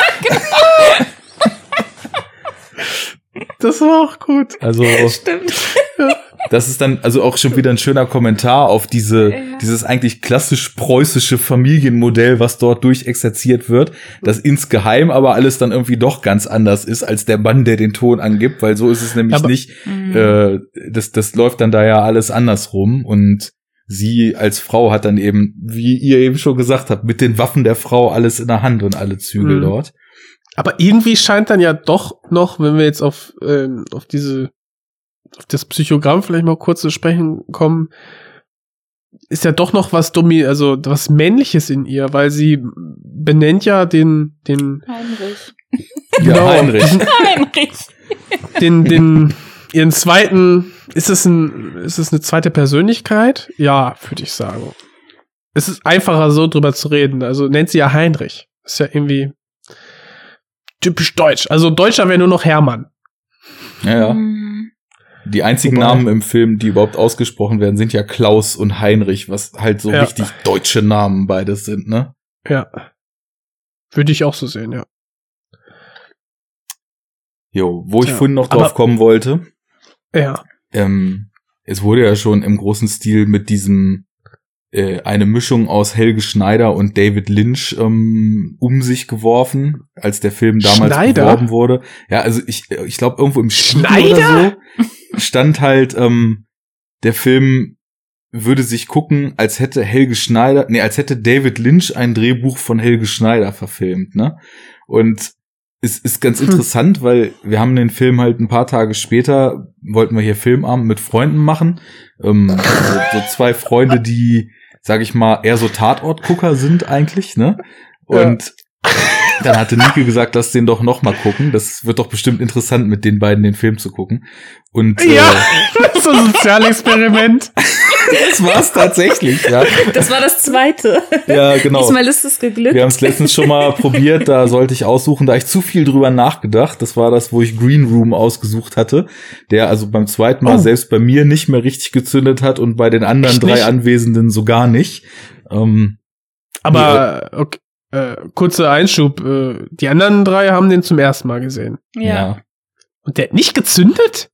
Das war auch gut. Also Stimmt. das ist dann also auch schon wieder ein schöner Kommentar auf diese Ja. dieses eigentlich klassisch preußische Familienmodell, was dort durchexerziert wird, das insgeheim aber alles dann irgendwie doch ganz anders ist als der Mann, der den Ton angibt, weil so ist es nämlich Aber- nicht. Mhm. Äh, das das läuft dann da ja alles andersrum und sie als Frau hat dann eben, wie ihr eben schon gesagt habt, mit den Waffen der Frau alles in der Hand und alle Zügel Mhm. dort. Aber irgendwie scheint dann ja doch noch, wenn wir jetzt auf, ähm, auf diese, auf das Psychogramm vielleicht mal kurz zu sprechen kommen, ist ja doch noch was Domi, also was Männliches in ihr, weil sie benennt ja den, den, Heinrich. Ja, Genau. Heinrich. Heinrich. den, den, ihren zweiten, ist es ein, ist es eine zweite Persönlichkeit? Ja, würde ich sagen. Es ist einfacher so drüber zu reden. Also nennt sie ja Heinrich. Ist ja irgendwie typisch deutsch. Also Deutscher wäre nur noch Hermann. Ja, ja. Mhm. Die einzigen Wobei- Namen im Film, die überhaupt ausgesprochen werden, sind ja Klaus und Heinrich, was halt so Ja. richtig deutsche Namen beides sind, ne? Ja. Würde ich auch so sehen, ja. Jo, wo ich Ja, vorhin noch aber- drauf kommen wollte, Ja. ähm, es wurde ja schon im großen Stil mit diesem äh, eine Mischung aus Helge Schneider und David Lynch ähm, um sich geworfen, als der Film damals Schneider? beworben wurde. Ja, also ich, ich glaube irgendwo im Schneider? oder so stand halt, ähm, der Film würde sich gucken, als hätte Helge Schneider, nee, als hätte David Lynch ein Drehbuch von Helge Schneider verfilmt, ne? Und es ist ganz Hm. interessant, weil wir haben den Film halt ein paar Tage später, wollten wir hier Filmabend mit Freunden machen. Ähm, so, so zwei Freunde, die, sag ich mal, eher so Tatortgucker sind eigentlich, ne? Und dann hatte Nike gesagt, lass den doch noch mal gucken. Das wird doch bestimmt interessant, mit den beiden den Film zu gucken. Und äh, Ja, so ein Sozialexperiment. das war's tatsächlich, ja. Das war das zweite. Ja, genau. Diesmal ist es geglückt. Wir haben es letztens schon mal probiert, da sollte ich aussuchen, da ich zu viel drüber nachgedacht. Das war das, wo ich Green Room ausgesucht hatte, der also beim zweiten Mal Oh. selbst bei mir nicht mehr richtig gezündet hat und bei den anderen Echt drei nicht? Anwesenden so gar nicht. Ähm, Aber okay, äh, kurzer Einschub. Äh, die anderen drei haben den zum ersten Mal gesehen. ja. Und der hat nicht gezündet?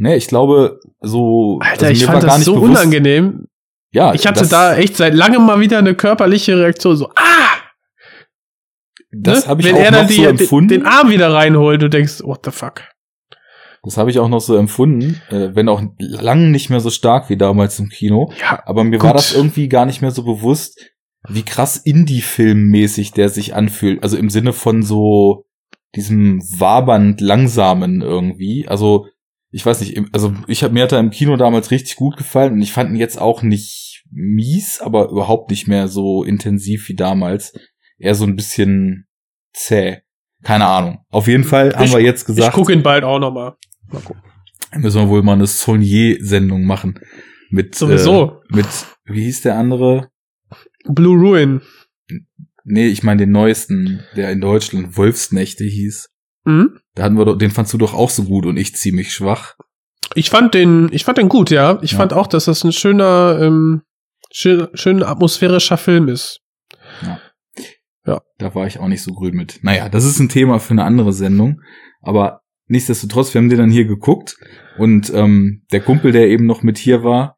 Ne, ich glaube, so. Alter, also ich fand das so bewusst- unangenehm. Ja, Ich hatte das, da echt seit langem mal wieder eine körperliche Reaktion. So, ah! Das ne? habe ich Wenn auch er dann noch die, so den, empfunden. den Arm wieder reinholt, du denkst, what the fuck? Das habe ich auch noch so empfunden, äh, wenn auch lang nicht mehr so stark wie damals im Kino. Ja, Aber mir Gut. war das irgendwie gar nicht mehr so bewusst, wie krass Indie-Film-mäßig der sich anfühlt. Also im Sinne von so diesem wabernd langsamen irgendwie. Also ich weiß nicht, also ich habe mir hat er im Kino damals richtig gut gefallen und ich fand ihn jetzt auch nicht mies, aber überhaupt nicht mehr so intensiv wie damals. Eher so ein bisschen zäh. Keine Ahnung. Auf jeden Fall haben Ich- wir jetzt ich gesagt, gucke ihn bald auch noch mal. Gucken. müssen wir wohl mal eine Saunier-Sendung machen. Mit, Sowieso. Äh, mit, wie hieß der andere? Blue Ruin. Nee, ich meine den neuesten, der in Deutschland Wolfsnächte hieß. Hm? Da hatten wir doch, den fandst du doch auch so gut und ich ziemlich schwach. Ich fand den, ich fand den gut, ja. Ich Ja. fand auch, dass das ein schöner, ähm, schön, schön atmosphärischer Film ist. Da war ich auch nicht so grün mit. Naja, das ist ein Thema für eine andere Sendung. Aber nichtsdestotrotz, wir haben den dann hier geguckt und ähm, der Kumpel, der eben noch mit hier war,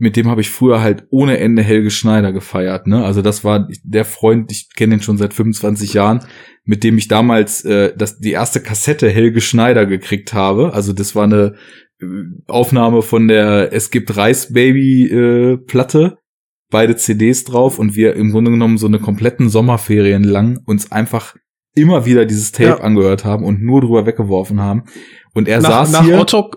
mit dem habe ich früher halt ohne Ende Helge Schneider gefeiert. Ne? Also das war der Freund, ich kenne ihn schon seit 25 Jahren, mit dem ich damals äh, das, die erste Kassette Helge Schneider gekriegt habe. Also das war eine äh, Aufnahme von der Es gibt Reis Baby äh, Platte, beide CDs drauf und wir im Grunde genommen so eine kompletten Sommerferien lang uns einfach immer wieder dieses Tape Ja. angehört haben und nur drüber weggeworfen haben. Und er nach, saß nach hier Otto,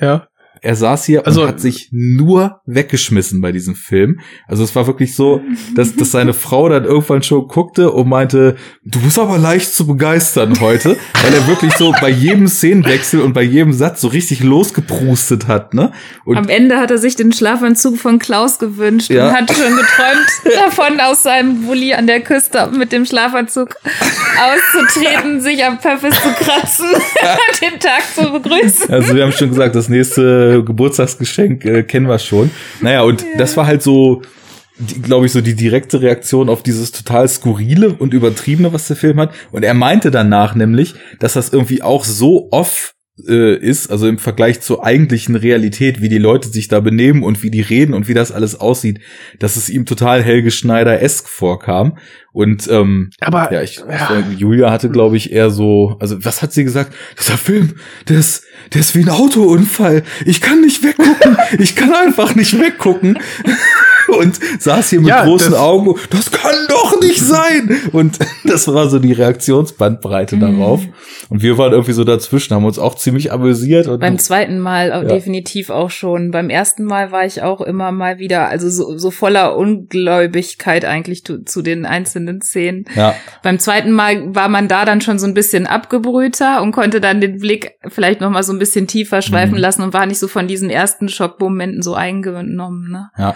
ja. Er saß hier Also- und hat sich nur weggeschmissen bei diesem Film. Also es war wirklich so, dass, dass seine Frau dann irgendwann schon guckte und meinte, du bist aber leicht zu begeistern heute, weil er wirklich so bei jedem Szenenwechsel und bei jedem Satz so richtig losgeprustet hat, ne? Und Am Ende hat er sich den Schlafanzug von Klaus gewünscht Ja. und hat schon geträumt davon, aus seinem Bulli an der Küste mit dem Schlafanzug auszutreten, sich am Pöppis zu kratzen, den Tag zu begrüßen. Also wir haben schon gesagt, das nächste Geburtstagsgeschenk äh, kennen wir schon. Naja, und das war halt so, glaube ich, so die direkte Reaktion auf dieses total skurrile und übertriebene, was der Film hat. Und er meinte danach nämlich, dass das irgendwie auch so off äh, ist, also im Vergleich zur eigentlichen Realität, wie die Leute sich da benehmen und wie die reden und wie das alles aussieht, dass es ihm total Helge Schneider-esk vorkam. Und ähm, Aber ja, ich, ja. ich Julia hatte, glaube ich, eher so, also was hat sie gesagt? Dieser Film, der ist, der ist wie ein Autounfall. Ich kann nicht weggucken. ich kann einfach nicht weggucken. Und saß hier mit Ja, großen das- Augen. Das kann doch nicht sein. Und das war so die Reaktionsbandbreite darauf. Und wir waren irgendwie so dazwischen, haben uns auch ziemlich amüsiert. Und Beim zweiten Mal Ja. definitiv auch schon. Beim ersten Mal war ich auch immer mal wieder, also so, so voller Ungläubigkeit eigentlich zu, zu den einzelnen Szenen. ja, Beim zweiten Mal war man da dann schon so ein bisschen abgebrühter und konnte dann den Blick vielleicht noch mal so ein bisschen tiefer schweifen Mhm. lassen und war nicht so von diesen ersten Schockmomenten so eingenommen. Ne? Ja.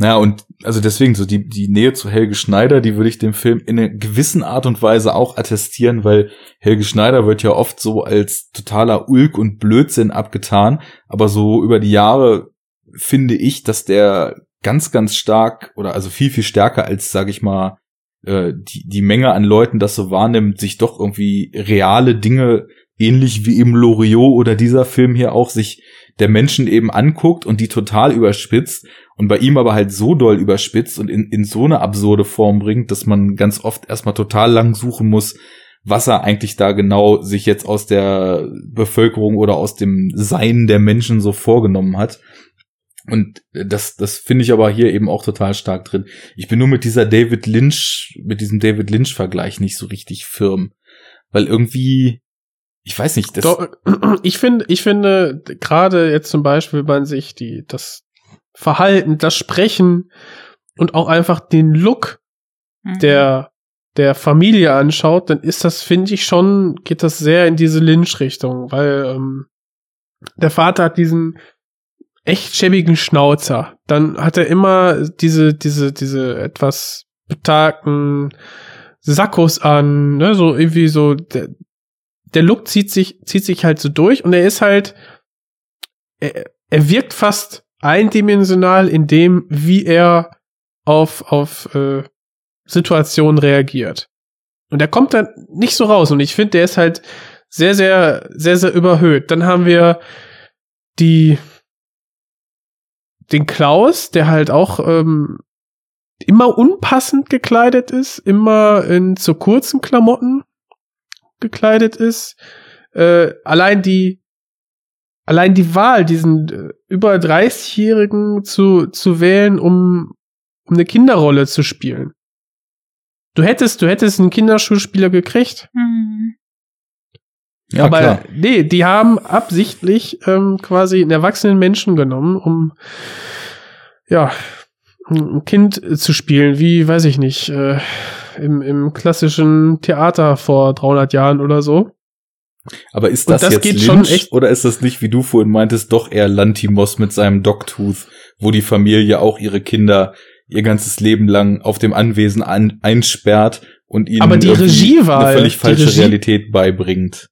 Ja, und also deswegen so die, die Nähe zu Helge Schneider, die würde ich dem Film in einer gewissen Art und Weise auch attestieren, weil Helge Schneider wird ja oft so als totaler Ulk und Blödsinn abgetan, aber so über die Jahre finde ich, dass der ganz, ganz stark oder also viel, viel stärker als, sage ich mal, äh, die, die Menge an Leuten das so wahrnimmt, sich doch irgendwie reale Dinge, ähnlich wie im Loriot oder dieser Film hier auch, sich der Menschen eben anguckt und die total überspitzt und bei ihm aber halt so doll überspitzt und in, in so eine absurde Form bringt, dass man ganz oft erstmal total lang suchen muss, was er eigentlich da genau sich jetzt aus der Bevölkerung oder aus dem Sein der Menschen so vorgenommen hat. Und das, das finde ich aber hier eben auch total stark drin. Ich bin nur mit dieser David Lynch, mit diesem David Lynch-Vergleich nicht so richtig firm. Weil irgendwie, ich weiß nicht, das, Doch, ich finde, ich finde, gerade jetzt zum Beispiel, wenn man sich die, das Verhalten, das Sprechen und auch einfach den Look Mhm. der, der Familie anschaut, dann ist das, finde ich schon, geht das sehr in diese Lynch-Richtung, weil ähm, der Vater hat diesen echt schäbigen Schnauzer. Dann hat er immer diese, diese, diese etwas betagten Sakkos an, ne, so irgendwie so, der, der Look zieht sich, zieht sich halt so durch und er ist halt, er, er wirkt fast eindimensional in dem, wie er auf, auf äh, Situationen reagiert. Und er kommt dann nicht so raus und ich finde, der ist halt sehr, sehr, sehr, sehr überhöht. Dann haben wir die, den Klaus, der halt auch ähm, immer unpassend gekleidet ist, immer in zu kurzen Klamotten gekleidet ist. Äh, allein die allein die Wahl, diesen äh, über 30-Jährigen zu, zu wählen, um, um eine Kinderrolle zu spielen. Du hättest, du hättest einen Kinderschulspieler gekriegt. Mhm. ja aber klar. nee, die haben absichtlich ähm, quasi einen erwachsenen Menschen genommen, um ja ein Kind äh, zu spielen, wie weiß ich nicht, äh, im, im klassischen Theater vor 300 Jahren oder so. Aber ist das, das jetzt geht Lynch echt- oder ist das nicht, wie du vorhin meintest, doch eher Lantimos mit seinem Dogtooth, wo die Familie auch ihre Kinder ihr ganzes Leben lang auf dem Anwesen an, einsperrt und ihnen Aber die irgendwie Regiewahl, eine völlig falsche Regie- Realität beibringt.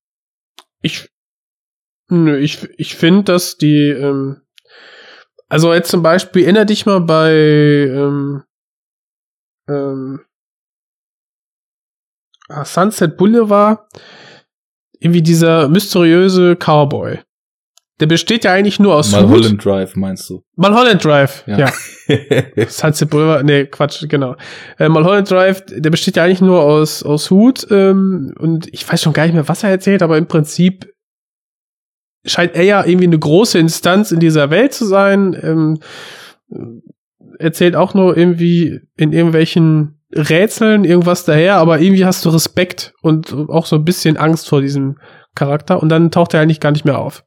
Ich, nö, ich, ich finde, dass die, ähm, also jetzt zum Beispiel, erinnere dich mal bei, ähm, ähm, Sunset Boulevard, irgendwie dieser mysteriöse Cowboy. der besteht ja eigentlich nur aus Mulholland Drive, meinst du? Mulholland Drive, ja. Ja. Sunset Boulevard, nee, Quatsch, genau. Äh, Mulholland Drive, der besteht ja eigentlich nur aus, aus Hut ähm, und ich weiß schon gar nicht mehr, was er erzählt, aber im Prinzip scheint er ja irgendwie eine große Instanz in dieser Welt zu sein. Ähm, erzählt auch nur irgendwie in irgendwelchen Rätseln irgendwas daher, aber irgendwie hast du Respekt und auch so ein bisschen Angst vor diesem Charakter und dann taucht er eigentlich gar nicht mehr auf.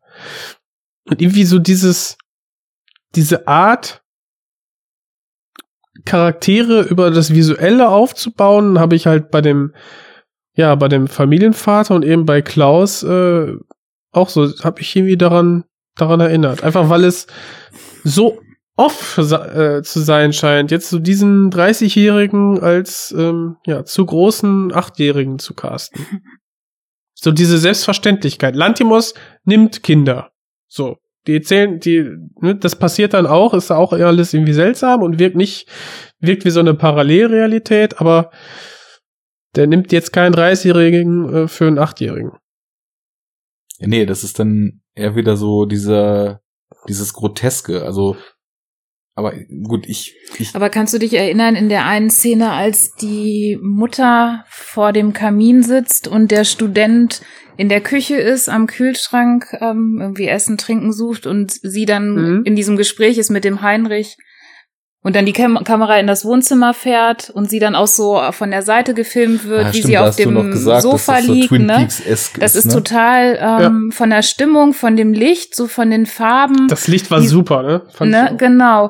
Und irgendwie so dieses, diese Art, Charaktere über das Visuelle aufzubauen, habe ich halt bei dem, ja, bei dem Familienvater und eben bei Klaus äh, auch so, habe ich irgendwie daran, daran erinnert. Einfach weil es so off äh, zu sein scheint, jetzt so diesen 30-Jährigen als ähm, ja, zu großen Achtjährigen zu casten. So diese Selbstverständlichkeit. Lantimos nimmt Kinder. So. Die erzählen, die, ne, das passiert dann auch, ist auch alles irgendwie seltsam und wirkt nicht, wirkt wie so eine Parallelrealität, aber der nimmt jetzt keinen 30-Jährigen äh, für einen Achtjährigen. Ja, nee, das ist dann eher wieder so dieser, dieses Groteske. Also, aber gut, ich, ich Aber kannst du dich erinnern in der einen Szene, als die Mutter vor dem Kamin sitzt und der Student in der Küche ist, am Kühlschrank ähm, irgendwie Essen, Trinken sucht und sie dann Mhm. in diesem Gespräch ist mit dem Heinrich und dann die Kam Kamera in das Wohnzimmer fährt und sie dann auch so von der Seite gefilmt wird, Ah, wie stimmt, sie auf dem gesagt, Sofa so liegt. Twin ne? Das ist ne? total ähm, von der Stimmung, von dem Licht, so von den Farben. Das Licht war Die- super, ne? Fand Ne, genau.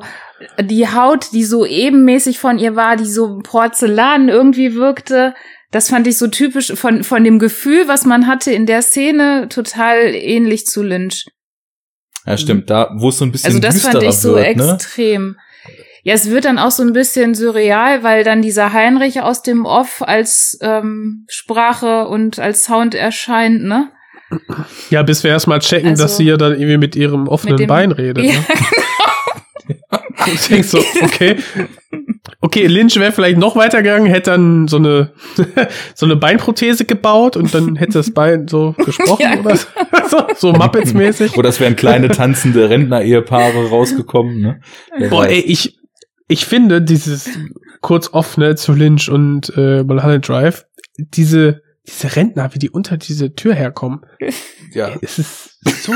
Die Haut, die so ebenmäßig von ihr war, die so Porzellan irgendwie wirkte, das fand ich so typisch von, von dem Gefühl, was man hatte in der Szene, total ähnlich zu Lynch. Ja, stimmt, da, wo es so ein bisschen Also das fand ich so wird, ne? Ja, es wird dann auch so ein bisschen surreal, weil dann dieser Heinrich aus dem Off als ähm, Sprache und als Sound erscheint, ne? Ja, bis wir erstmal checken, Also- dass sie ja dann irgendwie mit ihrem offenen Mit Bein redet. Ja, Ne? Ich denk so, okay. Okay, Lynch wäre vielleicht noch weitergegangen, hätte dann so eine, so eine Beinprothese gebaut und dann hätte das Bein so gesprochen Ja. oder so, so, so Muppets-mäßig. Oder es wären kleine tanzende Rentner-Ehepaare rausgekommen, ne? Wer Boah, weiß. ey, ich, ich finde dieses kurz offene zu Lynch und äh, Mulholland Drive, diese, diese Rentner, wie die unter diese Tür herkommen, ja. es ist so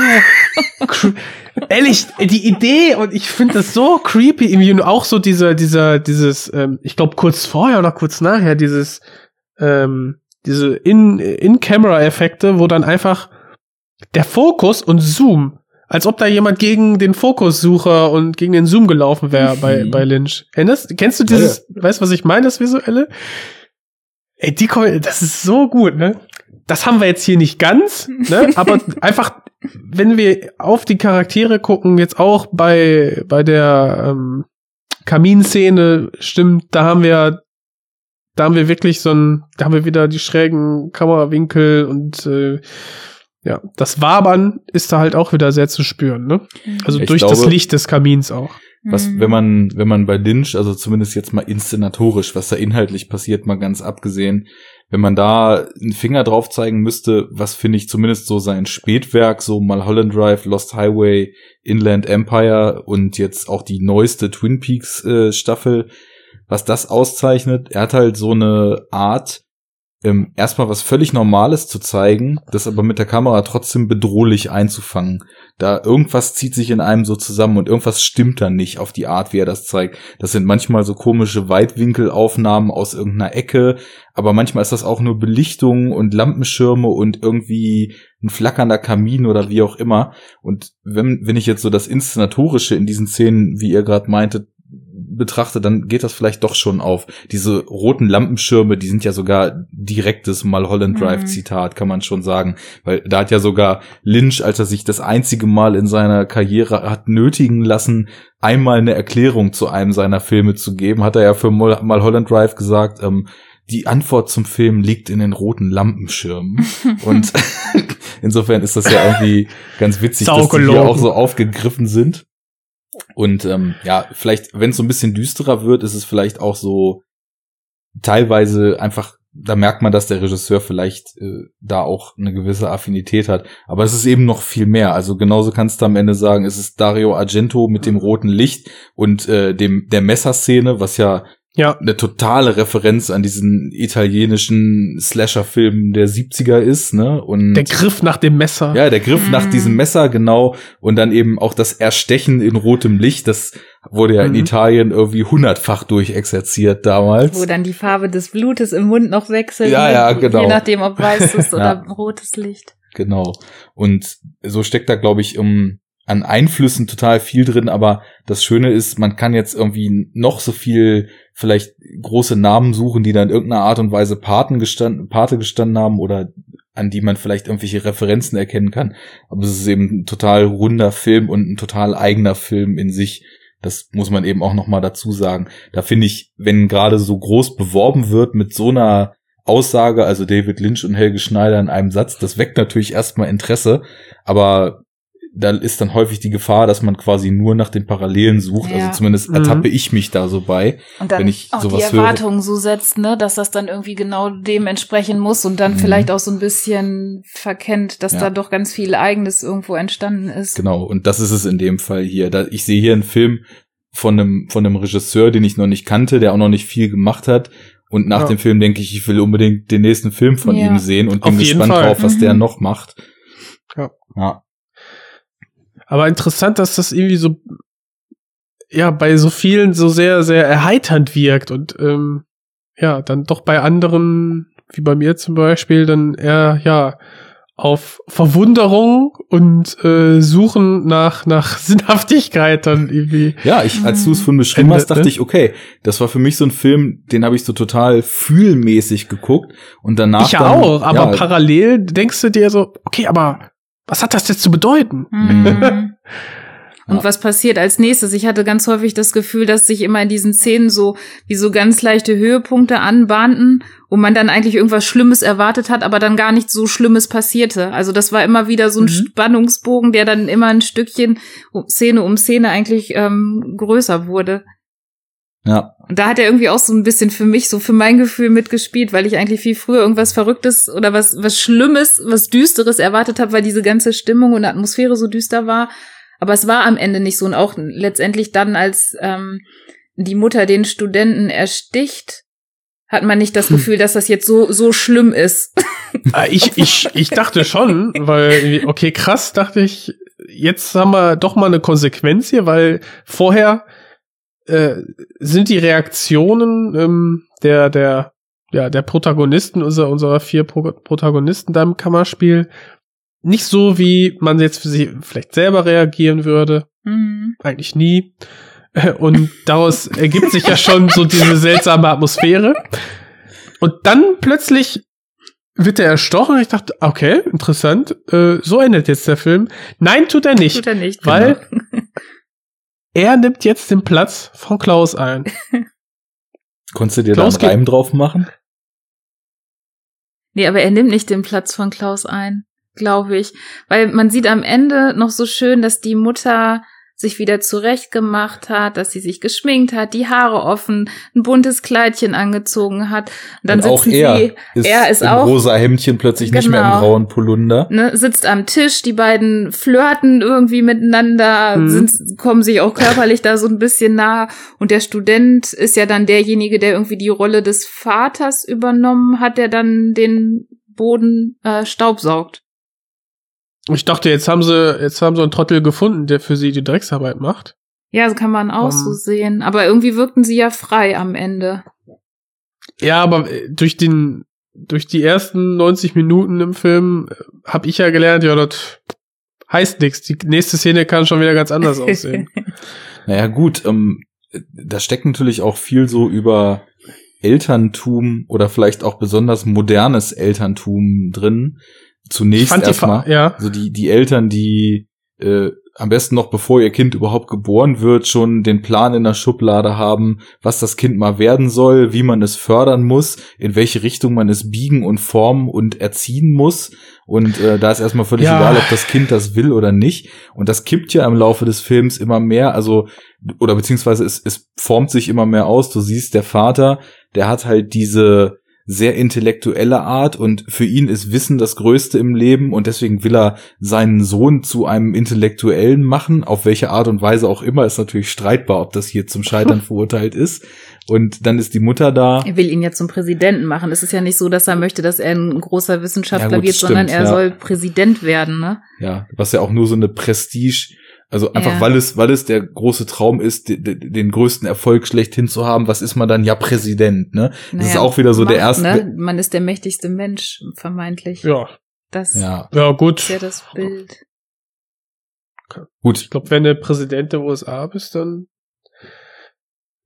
ehrlich die Idee und ich finde das so creepy irgendwie und auch so dieser dieser dieses ähm, ich glaube kurz vorher oder kurz nachher dieses ähm, diese in in Camera Effekte wo dann einfach der Fokus und Zoom als ob da jemand gegen den Fokussucher und gegen den Zoom gelaufen wäre bei Mhm. bei Lynch erinnerst kennst du dieses weißt du was ich meine das visuelle Ey, die das ist so gut, ne? Das haben wir jetzt hier nicht ganz, ne? Aber einfach, wenn wir auf die Charaktere gucken, jetzt auch bei, bei der ähm, Kaminszene, stimmt, da haben wir, da haben wir wirklich so ein, da haben wir wieder die schrägen Kamerawinkel und äh, ja, das Wabern ist da halt auch wieder sehr zu spüren, ne? Also Ich durch das glaube- Licht des Kamins auch. Was, Mhm. wenn man, wenn man bei Lynch, also zumindest jetzt mal inszenatorisch, was da inhaltlich passiert, mal ganz abgesehen, wenn man da einen Finger drauf zeigen müsste, was finde ich zumindest so sein Spätwerk, so Mulholland Drive, Lost Highway, Inland Empire und jetzt auch die neueste Twin Peaks äh, Staffel, was das auszeichnet, er hat halt so eine Art, ähm, erstmal was völlig Normales zu zeigen, das aber mit der Kamera trotzdem bedrohlich einzufangen. Da irgendwas zieht sich in einem so zusammen und irgendwas stimmt dann nicht auf die Art, wie er das zeigt. Das sind manchmal so komische Weitwinkelaufnahmen aus irgendeiner Ecke, aber manchmal ist das auch nur Belichtung und Lampenschirme und irgendwie ein flackernder Kamin oder wie auch immer. Und wenn, wenn ich jetzt so das Inszenatorische in diesen Szenen, wie ihr gerade meintet, betrachte, dann geht das vielleicht doch schon auf. Diese roten Lampenschirme, die sind ja sogar direktes Mulholland Drive. Zitat, kann man schon sagen. Weil da hat ja sogar Lynch, als er sich das einzige Mal in seiner Karriere hat nötigen lassen, einmal eine Erklärung zu einem seiner Filme zu geben, hat er ja für Mul Mulholland Drive gesagt, ähm, die Antwort zum Film liegt in den roten Lampenschirmen. Und insofern ist das ja irgendwie ganz witzig, dass die hier auch so aufgegriffen sind. Und ähm, ja, vielleicht, wenn es so ein bisschen düsterer wird, ist es vielleicht auch so teilweise einfach da merkt man, dass der Regisseur vielleicht äh, da auch eine gewisse Affinität hat. Aber es ist eben noch viel mehr. Also genauso kannst du am Ende sagen, es ist Dario Argento mit dem roten Licht und äh, dem der Messerszene, was ja Ja. eine totale Referenz an diesen italienischen Slasher-Film der 70er ist, ne? Und Der Griff nach dem Messer. ja, der Griff nach Mhm. diesem Messer, genau. Und dann eben auch das Erstechen in rotem Licht, das wurde ja in Mhm. Italien irgendwie hundertfach durchexerziert damals. Wo dann die Farbe des Blutes im Mund noch wechselt. Ja, ne? ja, genau. Je nachdem, ob weißes oder Ja. rotes Licht. Genau. Und so steckt da, glaube ich, um, an Einflüssen total viel drin, aber das Schöne ist, man kann jetzt irgendwie noch so viel vielleicht große Namen suchen, die dann in irgendeiner Art und Weise Paten gestanden, Pate gestanden haben oder an die man vielleicht irgendwelche Referenzen erkennen kann. Aber es ist eben ein total runder Film und ein total eigener Film in sich. Das muss man eben auch noch mal dazu sagen. Da finde ich, wenn gerade so groß beworben wird mit so einer Aussage, also David Lynch und Helge Schneider in einem Satz, das weckt natürlich erstmal Interesse, aber da ist dann häufig die Gefahr, dass man quasi nur nach den Parallelen sucht. Ja. Also zumindest Mhm. ertappe ich mich da so bei. Und dann Wenn ich auch die sowas höre. Erwartungen so setzt, ne, dass das dann irgendwie genau dem entsprechen muss und dann Mhm. vielleicht auch so ein bisschen verkennt, dass Ja. da doch ganz viel Eigenes irgendwo entstanden ist. Genau, und das ist es in dem Fall hier. Da, ich sehe hier einen Film von einem, von einem Regisseur, den ich noch nicht kannte, der auch noch nicht viel gemacht hat. Und nach Ja. dem Film denke ich, ich will unbedingt den nächsten Film von Ja. ihm sehen und bin gespannt Fall. drauf, was Mhm. der noch macht. Ja. ja. Aber interessant, dass das irgendwie so, ja, bei so vielen so sehr, sehr erheiternd wirkt und, ähm, ja, dann doch bei anderen, wie bei mir zum Beispiel, dann eher, ja, auf Verwunderung und äh, Suchen nach, nach Sinnhaftigkeit dann irgendwie. Ja, ich, als du es von beschrieben Ende, hast, dachte ne? ich, okay, das war für mich so ein Film, den habe ich so total fühlmäßig geguckt und danach. ich ja auch, aber ja, parallel denkst du dir so, okay, aber was hat das jetzt zu bedeuten? Mhm. Und Ja. was passiert als nächstes? Ich hatte ganz häufig das Gefühl, dass sich immer in diesen Szenen so wie so ganz leichte Höhepunkte anbahnten, wo man dann eigentlich irgendwas Schlimmes erwartet hat, aber dann gar nichts so Schlimmes passierte. Also das war immer wieder so ein Mhm. Spannungsbogen, der dann immer ein Stückchen Szene um Szene eigentlich ähm, größer wurde. Ja, Und da hat er irgendwie auch so ein bisschen für mich, so für mein Gefühl mitgespielt, weil ich eigentlich viel früher irgendwas Verrücktes oder was, was Schlimmes, was Düsteres erwartet habe, weil diese ganze Stimmung und Atmosphäre so düster war. Aber es war am Ende nicht so. Und auch letztendlich dann, als ähm, die Mutter den Studenten ersticht, hat man nicht das Hm. Gefühl, dass das jetzt so, so schlimm ist. Ah, ich, ich, ich dachte schon, weil, okay, krass, dachte ich, jetzt haben wir doch mal eine Konsequenz hier, weil vorher äh, sind die Reaktionen ähm, der, der, ja, der Protagonisten, unserer, unserer vier Pro Protagonisten da im Kammerspiel, nicht so, wie man jetzt für sie vielleicht selber reagieren würde. Mhm. Eigentlich nie. Äh, Und daraus ergibt sich ja schon so diese seltsame Atmosphäre. Und dann plötzlich wird er erstochen. Ich dachte, okay, interessant. Äh, so endet jetzt der Film. Nein, tut er nicht. Tut er nicht. Weil- genau. Er nimmt jetzt den Platz von Klaus ein. konntest du dir Klaus da einen Reim drauf machen? Nee, aber er nimmt nicht den Platz von Klaus ein, glaube ich. Weil man sieht am Ende noch so schön, dass die Mutter sich wieder zurechtgemacht hat, dass sie sich geschminkt hat, die Haare offen, ein buntes Kleidchen angezogen hat. Und dann und auch sitzen er sie, ist, er ist im auch rosa Hemdchen plötzlich nicht mehr im Genau. grauen Polunder. ne, sitzt am Tisch, die beiden flirten irgendwie miteinander, Mhm. sind, kommen sich auch körperlich da so ein bisschen nah. Und der Student ist ja dann derjenige, der irgendwie die Rolle des Vaters übernommen hat, der dann den Boden äh, staubsaugt. Ich dachte, jetzt haben sie, jetzt haben sie einen Trottel gefunden, der für sie die Drecksarbeit macht. Ja, so kann man auch Ähm. so sehen. Aber irgendwie wirkten sie ja frei am Ende. Ja, aber äh, durch den, durch die ersten 90 Minuten im Film habe ich ja gelernt, ja, das heißt nichts. Die nächste Szene kann schon wieder ganz anders aussehen. Naja, gut, ähm, da steckt natürlich auch viel so über Elterntum oder vielleicht auch besonders modernes Elterntum drin. Zunächst erstmal. Ja, Also die, die Eltern, die äh, am besten noch bevor ihr Kind überhaupt geboren wird, schon den Plan in der Schublade haben, was das Kind mal werden soll, wie man es fördern muss, in welche Richtung man es biegen und formen und erziehen muss. Und äh, da ist erstmal völlig Ja. egal, ob das Kind das will oder nicht. Und das kippt ja im Laufe des Films immer mehr, also oder beziehungsweise es, es formt sich immer mehr aus. Du siehst, der Vater, der hat halt diese sehr intellektuelle Art und für ihn ist Wissen das Größte im Leben und deswegen will er seinen Sohn zu einem Intellektuellen machen. Auf welche Art und Weise auch immer ist natürlich streitbar, ob das hier zum Scheitern verurteilt ist. Und dann ist die Mutter da. Er will ihn ja zum Präsidenten machen. Es ist ja nicht so, dass er möchte, dass er ein großer Wissenschaftler Ja, gut, wird, sondern stimmt, er ja. soll Präsident werden, ne? Ja, was ja auch nur so eine Prestige, also einfach Ja. weil es, weil es der große Traum ist, de- de- den größten Erfolg schlechthin zu haben, was ist man dann? Ja, Präsident, ne? Das ist Naja, auch wieder so der Macht, erste. Ne? Man ist der mächtigste Mensch, vermeintlich. Ja, Das Ja, ja gut. ist ja das Bild. gut. Ich glaube, wenn du Präsident der USA bist, dann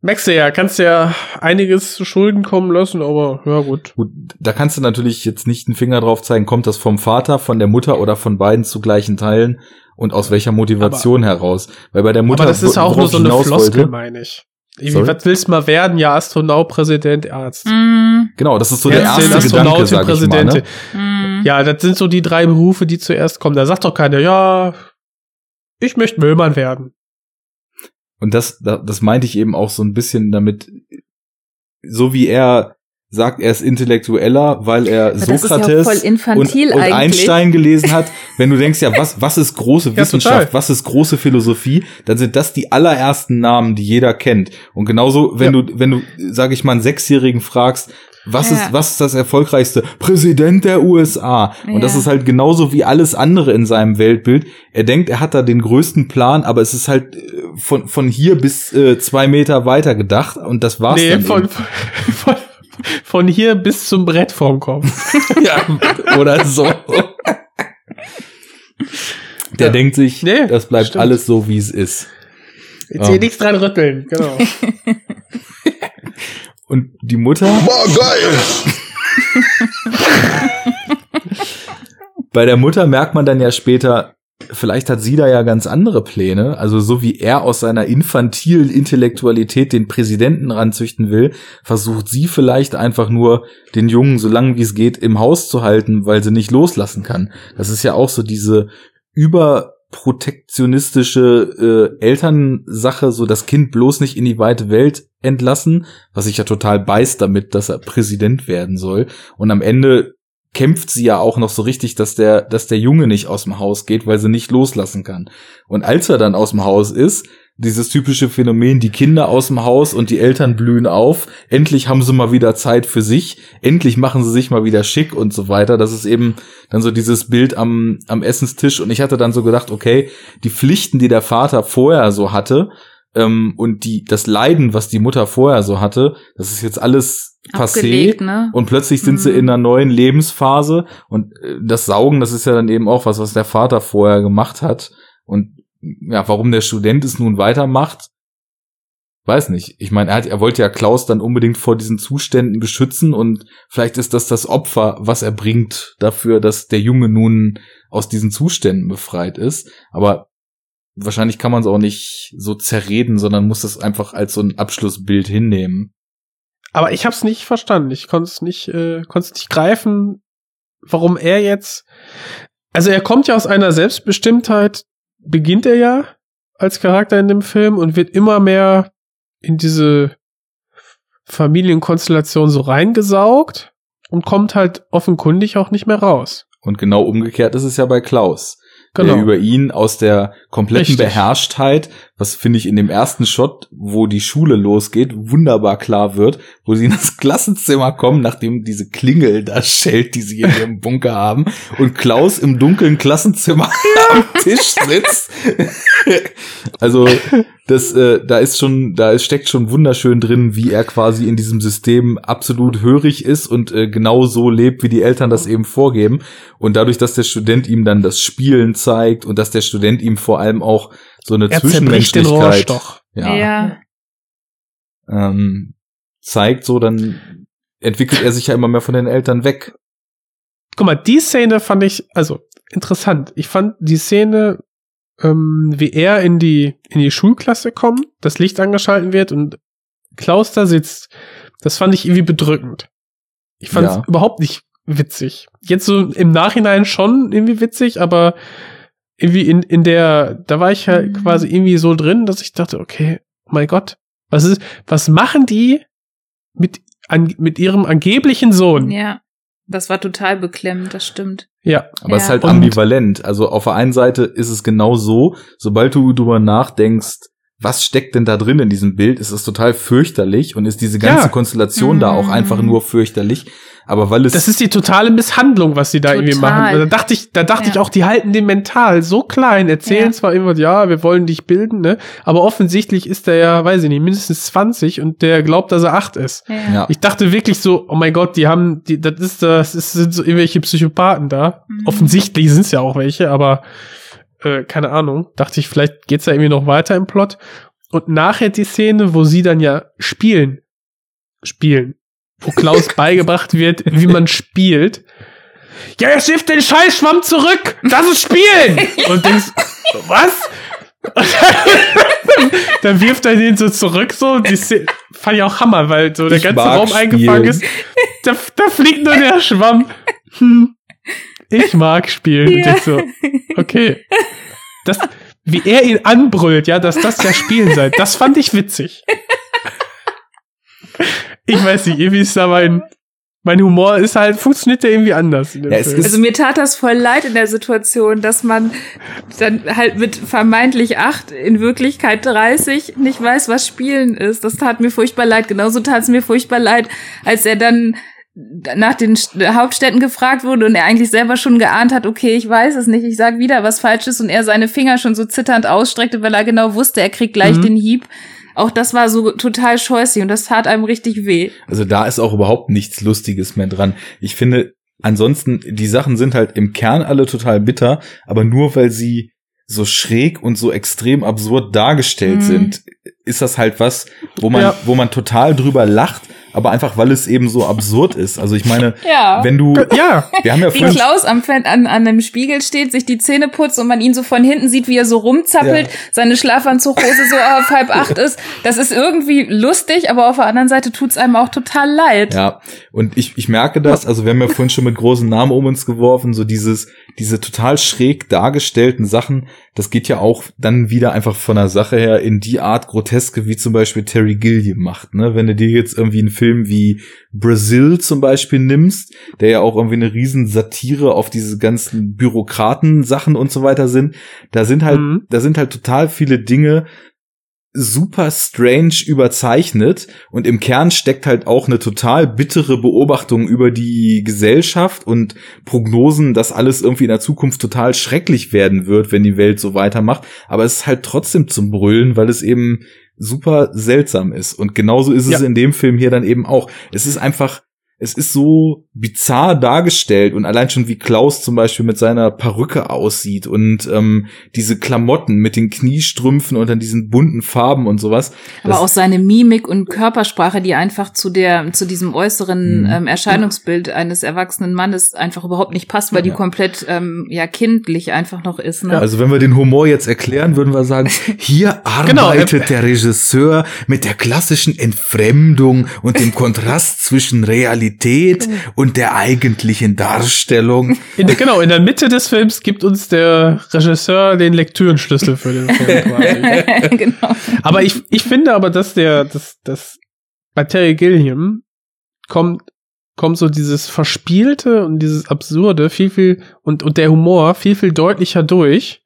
merkst du ja, kannst ja einiges zu Schulden kommen lassen, aber ja gut. Gut, da kannst du natürlich jetzt nicht einen Finger drauf zeigen, kommt das vom Vater, von der Mutter oder von beiden zu gleichen Teilen und aus welcher Motivation heraus. Weil bei der Mutter, aber das ist auch nur so eine Floskel, wollte- meine ich. Sorry? was willst du mal werden? Ja, Astronaut, Präsident, Arzt. Mm, Genau, das ist so der Jetzt den erste Gedanke, sag ich mal. Präsidentin. Ne? mm. Ja, das sind so die drei Berufe, die zuerst kommen. Da sagt doch keiner, ja, ich möchte Müllmann werden. Und das, da- das meinte ich eben auch so ein bisschen damit, so wie er sagt, er ist intellektueller, weil er ja Sokrates voll infantil und, und eigentlich. Einstein gelesen hat. Wenn du denkst, ja, was, was ist große Ja, Wissenschaft, total. was ist große Philosophie, dann sind das die allerersten Namen, die jeder kennt. Und genauso, wenn Ja. du, wenn du, sag ich mal, einen Sechsjährigen fragst, was Ja. ist, was ist das erfolgreichste? Präsident der USA. Und das Ja. ist halt genauso wie alles andere in seinem Weltbild. Er denkt, er hat da den größten Plan, aber es ist halt äh, von, von hier bis äh, zwei Meter weiter gedacht und das war's Nee, dann von, eben. von, von hier bis zum Brett vorm Kopf. ja, oder so. Der Ja. denkt sich, Nee, das bleibt stimmt. alles so, wie es ist. Jetzt hier nichts dran rütteln, genau. Und die Mutter, Boah, geil! bei der Mutter merkt man dann ja später, vielleicht hat sie da ja ganz andere Pläne. Also so wie er aus seiner infantilen Intellektualität den Präsidenten ranzüchten will, versucht sie vielleicht einfach nur den Jungen so lange wie es geht im Haus zu halten, weil sie nicht loslassen kann. Das ist ja auch so diese überprotektionistische äh, Elternsache, so das Kind bloß nicht in die weite Welt entlassen, was sich ja total beißt damit, dass er Präsident werden soll. Und am Ende kämpft sie ja auch noch so richtig, dass der, dass der Junge nicht aus dem Haus geht, weil sie nicht loslassen kann. Und als er dann aus dem Haus ist, dieses typische Phänomen, die Kinder aus dem Haus und die Eltern blühen auf, endlich haben sie mal wieder Zeit für sich, endlich machen sie sich mal wieder schick und so weiter. Das ist eben dann so dieses Bild am, am Essenstisch. Und ich hatte dann so gedacht, okay, die Pflichten, die der Vater vorher so hatte, ähm, und die, das Leiden, was die Mutter vorher so hatte, das ist jetzt alles passé. Abgelegt, ne? Und plötzlich sind sie Mhm. in einer neuen Lebensphase und äh, das Saugen, das ist ja dann eben auch was, was der Vater vorher gemacht hat. Und ja, warum der Student es nun weitermacht, weiß nicht. Ich meine, er, hat, er wollte ja Klaus dann unbedingt vor diesen Zuständen beschützen und vielleicht ist das das Opfer, was er bringt dafür, dass der Junge nun aus diesen Zuständen befreit ist. Aber wahrscheinlich kann man es auch nicht so zerreden, sondern muss es einfach als so ein Abschlussbild hinnehmen. Aber ich hab's nicht verstanden. Ich konnte es nicht, äh, konnte es nicht greifen, warum er jetzt. Also er kommt ja aus einer Selbstbestimmtheit, beginnt er ja als Charakter in dem Film und wird immer mehr in diese Familienkonstellation so reingesaugt und kommt halt offenkundig auch nicht mehr raus. Und genau umgekehrt ist es ja bei Klaus. Genau. Der über ihn aus der kompletten Richtig. Beherrschtheit, was finde ich in dem ersten Shot, wo die Schule losgeht, wunderbar klar wird, wo sie in das Klassenzimmer kommen, nachdem diese Klingel da schellt, die sie in ihrem Bunker haben, und Klaus im dunklen Klassenzimmer am Tisch sitzt. also das, äh, da ist schon, da ist, steckt schon wunderschön drin, wie er quasi in diesem System absolut hörig ist und äh, genau so lebt, wie die Eltern das eben vorgeben. Und dadurch, dass der Student ihm dann das Spielen zeigt und dass der Student ihm vor allem auch so eine er den Zwischenmenschlichkeit Rohrstoch. ja, ja. Ähm, zeigt, so dann entwickelt er sich ja immer mehr von den Eltern weg. Guck mal, die Szene fand ich, also interessant. Ich fand die Szene, ähm, wie er in die, in die Schulklasse kommt, das Licht angeschalten wird und Klaus da sitzt, das fand ich irgendwie bedrückend. Ich fand es Ja. überhaupt nicht witzig. Jetzt so im Nachhinein schon irgendwie witzig, aber irgendwie in, in der, da war ich halt Mhm. quasi irgendwie so drin, dass ich dachte, okay, oh mein Gott, was ist, was machen die mit an, mit ihrem angeblichen Sohn. Ja. Das war total beklemmend, das stimmt. Ja. Aber es ist Ja. halt ambivalent. Also auf der einen Seite ist es genau so, sobald du drüber nachdenkst, was steckt denn da drin in diesem Bild, ist es total fürchterlich und ist diese ganze Ja. Konstellation da auch Mhm. einfach nur fürchterlich. Aber weil es Das ist die totale Misshandlung, was sie da irgendwie Total. machen. Da dachte ich, da dachte Ja. ich auch, die halten den mental so klein, erzählen Ja. zwar immer, ja, wir wollen dich bilden, ne? Aber offensichtlich ist der ja, weiß ich nicht, mindestens 20 und der glaubt, dass er 8 ist. Ja. ja. Ich dachte wirklich so, oh mein Gott, die haben, die, das ist, das ist, sind so irgendwelche Psychopathen da. Mhm. Offensichtlich sind es ja auch welche, aber äh, keine Ahnung. Dachte ich, vielleicht geht's da irgendwie noch weiter im Plot. Und nachher die Szene, wo sie dann ja spielen, spielen, wo Klaus beigebracht wird, wie man spielt. Ja, jetzt wirft den Scheißschwamm zurück! Das ist Spielen! Und denkst, was? Dann, dann wirft er den so zurück, so. Die Szene, fand ich auch Hammer, weil so der Ich ganze Raum eingefangen ist. Spielen. Da, da fliegt nur der Schwamm. Hm, ich mag spielen. Und Ja. ich so, okay. Das, wie er ihn anbrüllt, ja, dass das ja Spielen sei, das fand ich witzig. Ich weiß nicht, irgendwie ist da mein, mein Humor ist halt, funktioniert der irgendwie anders. In dem Ja, Also mir tat das voll leid in der Situation, dass man dann halt mit vermeintlich acht, in Wirklichkeit 30 nicht weiß, was Spielen ist. Das tat mir furchtbar leid. Genauso tat es mir furchtbar leid, als er dann nach den St- Hauptstädten gefragt wurde und er eigentlich selber schon geahnt hat, okay, ich weiß es nicht, ich sag wieder was Falsches und er seine Finger schon so zitternd ausstreckte, weil er genau wusste, er kriegt gleich Mhm. den Hieb. Auch das war so total scheußlich und das tat einem richtig weh. Also da ist auch überhaupt nichts Lustiges mehr dran. Ich finde, ansonsten, die Sachen sind halt im Kern alle total bitter, aber nur weil sie so schräg und so extrem absurd dargestellt Mhm. sind, ist das halt was, wo man, Ja. wo man total drüber lacht, aber einfach weil es eben so absurd ist. Also ich meine, Ja. wenn du, ja, wir haben ja Wie Klaus am an, an einem Spiegel steht, sich die Zähne putzt und man ihn so von hinten sieht, wie er so rumzappelt, Ja. seine Schlafanzughose so auf halb acht ist. Das ist irgendwie lustig, aber auf der anderen Seite tut's einem auch total leid. Ja, und ich, ich merke das, also wir haben ja vorhin schon mit großen Namen um uns geworfen, so dieses, diese total schräg dargestellten Sachen, das geht ja auch dann wieder einfach von der Sache her in die Art Groteske, wie zum Beispiel Terry Gilliam macht, ne? Wenn du dir jetzt irgendwie einen Film wie Brazil zum Beispiel nimmst, der ja auch irgendwie eine riesen Satire auf diese ganzen Bürokraten-Sachen und so weiter sind, da sind halt, Mhm. da sind halt total viele Dinge, super strange überzeichnet und im Kern steckt halt auch eine total bittere Beobachtung über die Gesellschaft und Prognosen, dass alles irgendwie in der Zukunft total schrecklich werden wird, wenn die Welt so weitermacht. Aber es ist halt trotzdem zum Brüllen, weil es eben super seltsam ist. Und genauso ist es Ja. in dem Film hier dann eben auch. Es ist einfach es ist so bizarr dargestellt und allein schon wie Klaus zum Beispiel mit seiner Perücke aussieht und ähm, diese Klamotten mit den Kniestrümpfen und dann diesen bunten Farben und sowas. Aber auch seine Mimik und Körpersprache, die einfach zu der, zu diesem äußeren Mhm. ähm, Erscheinungsbild eines erwachsenen Mannes einfach überhaupt nicht passt, weil die Ja. komplett ähm, ja kindlich einfach noch ist. Ne? Also wenn wir den Humor jetzt erklären, würden wir sagen, hier Genau, arbeitet der Regisseur mit der klassischen Entfremdung und dem Kontrast zwischen Realität und der eigentlichen Darstellung. in der, genau, in der Mitte des Films gibt uns der Regisseur den Lektürenschlüssel für den Film quasi. genau. Aber ich, ich finde aber, dass der, dass, dass bei Terry Gilliam kommt, kommt so dieses Verspielte und dieses Absurde viel, viel, und, und der Humor viel, viel deutlicher durch.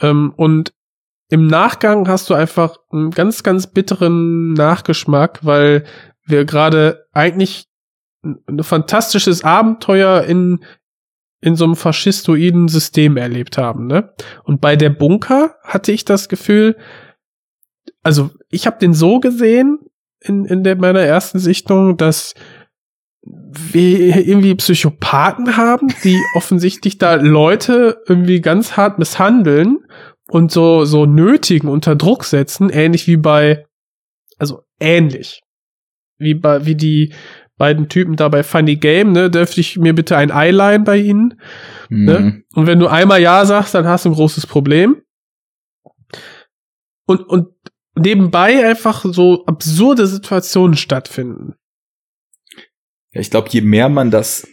Ähm, und im Nachgang hast du einfach einen ganz, ganz bitteren Nachgeschmack, weil wir gerade eigentlich ein, fantastisches Abenteuer in, in so einem faschistoiden System erlebt haben, ne? Und bei der Bunker hatte ich das Gefühl, also ich habe den so gesehen in, in der, meiner ersten Sichtung, dass wir irgendwie Psychopathen haben, die offensichtlich da Leute irgendwie ganz hart misshandeln und so, so nötigen, unter Druck setzen, ähnlich wie bei, also ähnlich, wie bei, wie die beiden Typen da bei Funny Game, ne, dürfte ich mir bitte ein Eyeline bei ihnen? Ne? Mhm. Und wenn du einmal Ja sagst, dann hast du ein großes Problem. Und, und nebenbei einfach so absurde Situationen stattfinden. Ja, ich glaube, je mehr man das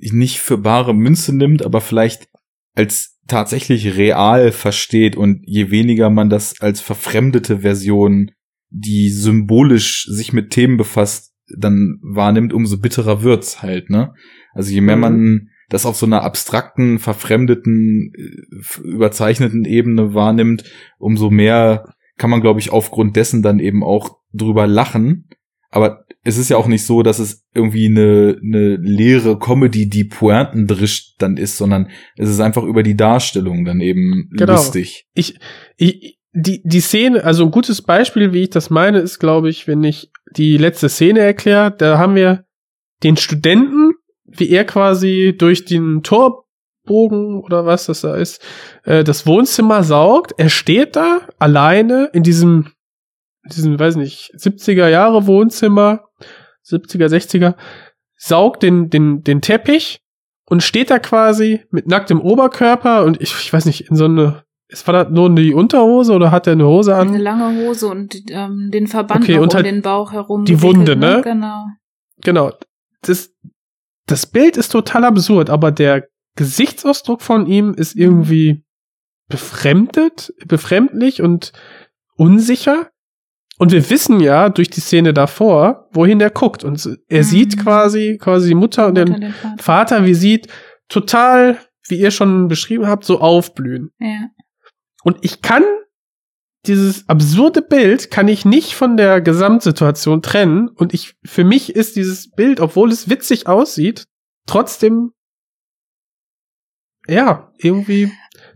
nicht für bare Münze nimmt, aber vielleicht als tatsächlich real versteht und je weniger man das als verfremdete Version, die symbolisch sich mit Themen befasst, dann wahrnimmt, umso bitterer wird's halt, ne? Also je mehr Mhm. man das auf so einer abstrakten, verfremdeten, äh, überzeichneten Ebene wahrnimmt, umso mehr kann man, glaube ich, aufgrund dessen dann eben auch drüber lachen. Aber es ist ja auch nicht so, dass es irgendwie eine, eine leere Comedy, die Pointen drischt dann ist, sondern es ist einfach über die Darstellung dann eben Genau. lustig. ich, ich, die, die Szene, also ein gutes Beispiel, wie ich das meine, ist, glaube ich, wenn ich die letzte Szene erkläre, da haben wir den Studenten, wie er quasi durch den Torbogen oder was das da ist, äh, das Wohnzimmer saugt. Er steht da alleine in diesem, in diesem, weiß nicht, 70er Jahre Wohnzimmer, 70er, 60er, saugt den, den, den Teppich und steht da quasi mit nacktem Oberkörper und ich, ich weiß nicht, in so eine es war das nur die Unterhose oder hat er eine Hose Eine an? lange Hose und ähm, den Verband Okay, und um halt den Bauch herum. die Wunde, ne? Genau. Genau. Das, das Bild ist total absurd, aber der Gesichtsausdruck von ihm ist irgendwie befremdet, befremdlich und unsicher. Und wir wissen ja durch die Szene davor, wohin er guckt. Und er Mhm. sieht quasi, quasi die Mutter und den Vater. Vater, wie sieht, total, wie ihr schon beschrieben habt, so aufblühen. Ja. Und ich kann dieses absurde Bild kann ich nicht von der Gesamtsituation trennen. Und ich, für mich ist dieses Bild, obwohl es witzig aussieht, trotzdem, ja, irgendwie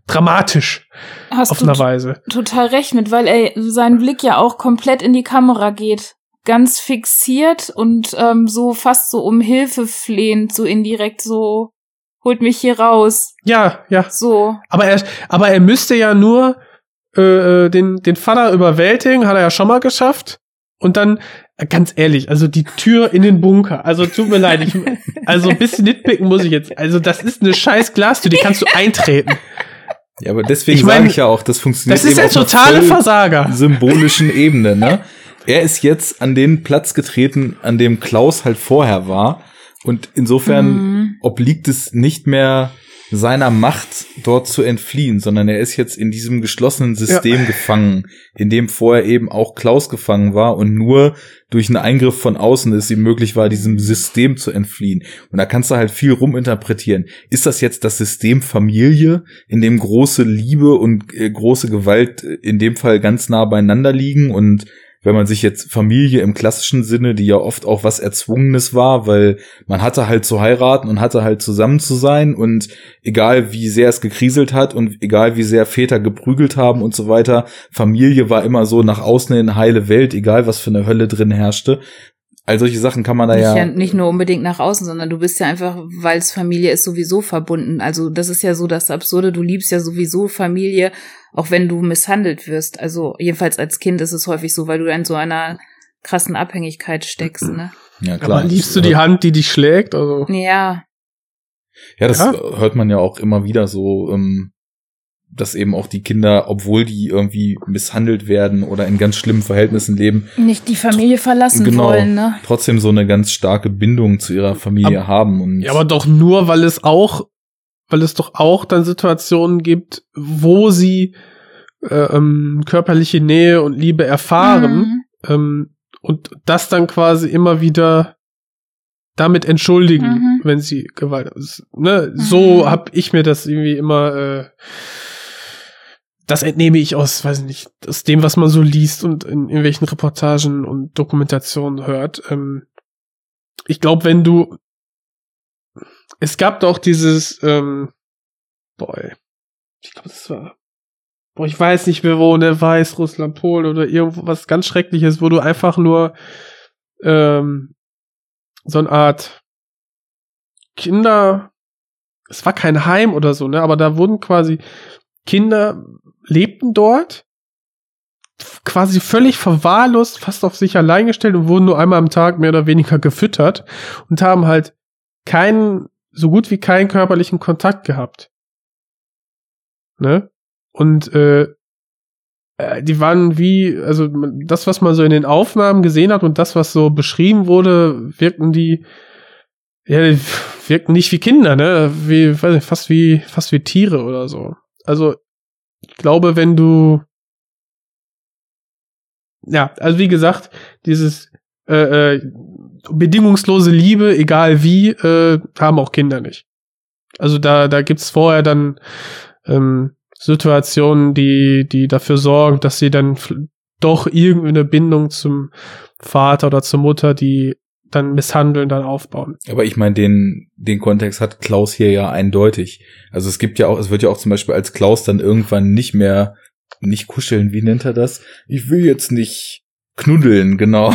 dramatisch Hast auf du einer Weise. total recht mit, weil er sein Blick ja auch komplett in die Kamera geht. Ganz fixiert und ähm, so fast so um Hilfe flehend, so indirekt so, holt mich hier raus. Ja, ja. So. Aber er, aber er müsste ja nur äh, äh, den, den Vater überwältigen, hat er ja schon mal geschafft. Und dann, äh, ganz ehrlich, also die Tür in den Bunker. Also tut mir leid, ich, also ein bisschen nitpicken muss ich jetzt. Also das ist eine scheiß Glastür, die kannst du eintreten. Ja, aber deswegen Ich mein, sage ich ja auch, das funktioniert Das ist eben der totale Versager. symbolischen Ebene, ne? Er ist jetzt an den Platz getreten, an dem Klaus halt vorher war. Und insofern Mhm. obliegt es nicht mehr seiner Macht, dort zu entfliehen, sondern er ist jetzt in diesem geschlossenen System gefangen, in dem vorher eben auch Klaus gefangen war und nur durch einen Eingriff von außen es ihm möglich war, diesem System zu entfliehen. Und da kannst du halt viel ruminterpretieren. Ist das jetzt das System Familie, in dem große Liebe und äh, große Gewalt äh, in dem Fall ganz nah beieinander liegen und wenn man sich jetzt Familie im klassischen Sinne, die ja oft auch was Erzwungenes war, weil man hatte halt zu heiraten und hatte halt zusammen zu sein und egal wie sehr es gekriselt hat und egal wie sehr Väter geprügelt haben und so weiter, Familie war immer so nach außen in heile Welt, egal was für eine Hölle drin herrschte. All solche Sachen kann man da Nicht, ja, ja, nicht nur unbedingt nach außen, sondern du bist ja einfach, weil es Familie ist, sowieso verbunden. Also das ist ja so das Absurde, du liebst ja sowieso Familie, auch wenn du misshandelt wirst. Also jedenfalls als Kind ist es häufig so, weil du in so einer krassen Abhängigkeit steckst, ne? ja klar. Aber liebst du die Hand, die dich schlägt? Also, Ja, Ja, das Ja. hört man ja auch immer wieder so, ähm, dass eben auch die Kinder, obwohl die irgendwie misshandelt werden oder in ganz schlimmen Verhältnissen leben, nicht die Familie verlassen Genau. wollen, ne? trotzdem so eine ganz starke Bindung zu ihrer Familie haben. Und ja, aber doch nur, weil es auch, weil es doch auch dann Situationen gibt, wo sie äh, ähm, körperliche Nähe und Liebe erfahren. Mhm. ähm, und das dann quasi immer wieder damit entschuldigen, Mhm. wenn sie Gewalt. Ne? So Mhm. hab ich mir das irgendwie immer. Äh, das entnehme ich aus, weiß nicht, aus dem, was man so liest und in irgendwelchen Reportagen und Dokumentationen hört. Ähm, ich glaube, wenn du es gab doch dieses ähm, boy, ich glaube, das war boah, ich weiß nicht mehr wo, ne, Weißrussland, Polen oder irgendwo was ganz Schreckliches, wo du einfach nur ähm, so eine Art Kinder, es war kein Heim oder so, ne, aber da wurden quasi Kinder lebten dort quasi völlig verwahrlost, fast auf sich allein gestellt und wurden nur einmal am Tag mehr oder weniger gefüttert und haben halt keinen, so gut wie keinen körperlichen Kontakt gehabt. Ne? Und äh, äh, die waren wie, also das, was man so in den Aufnahmen gesehen hat und das, was so beschrieben wurde, wirkten die, ja, die wirkten nicht wie Kinder, ne? Wie, weiß nicht, fast wie, fast wie Tiere oder so. Also, ich glaube, wenn du, ja, also wie gesagt, dieses, äh, äh, bedingungslose Liebe, egal wie, äh, haben auch Kinder nicht. Also da, da gibt's vorher dann ähm, Situationen, die, die dafür sorgen, dass sie dann doch irgendeine Bindung zum Vater oder zur Mutter, die dann misshandeln, dann aufbauen. Aber ich meine, den, den Kontext hat Klaus hier ja eindeutig. Also es gibt ja auch, es wird ja auch zum Beispiel als Klaus dann irgendwann nicht mehr, nicht kuscheln, wie nennt er das? Ich will jetzt nicht knuddeln, genau.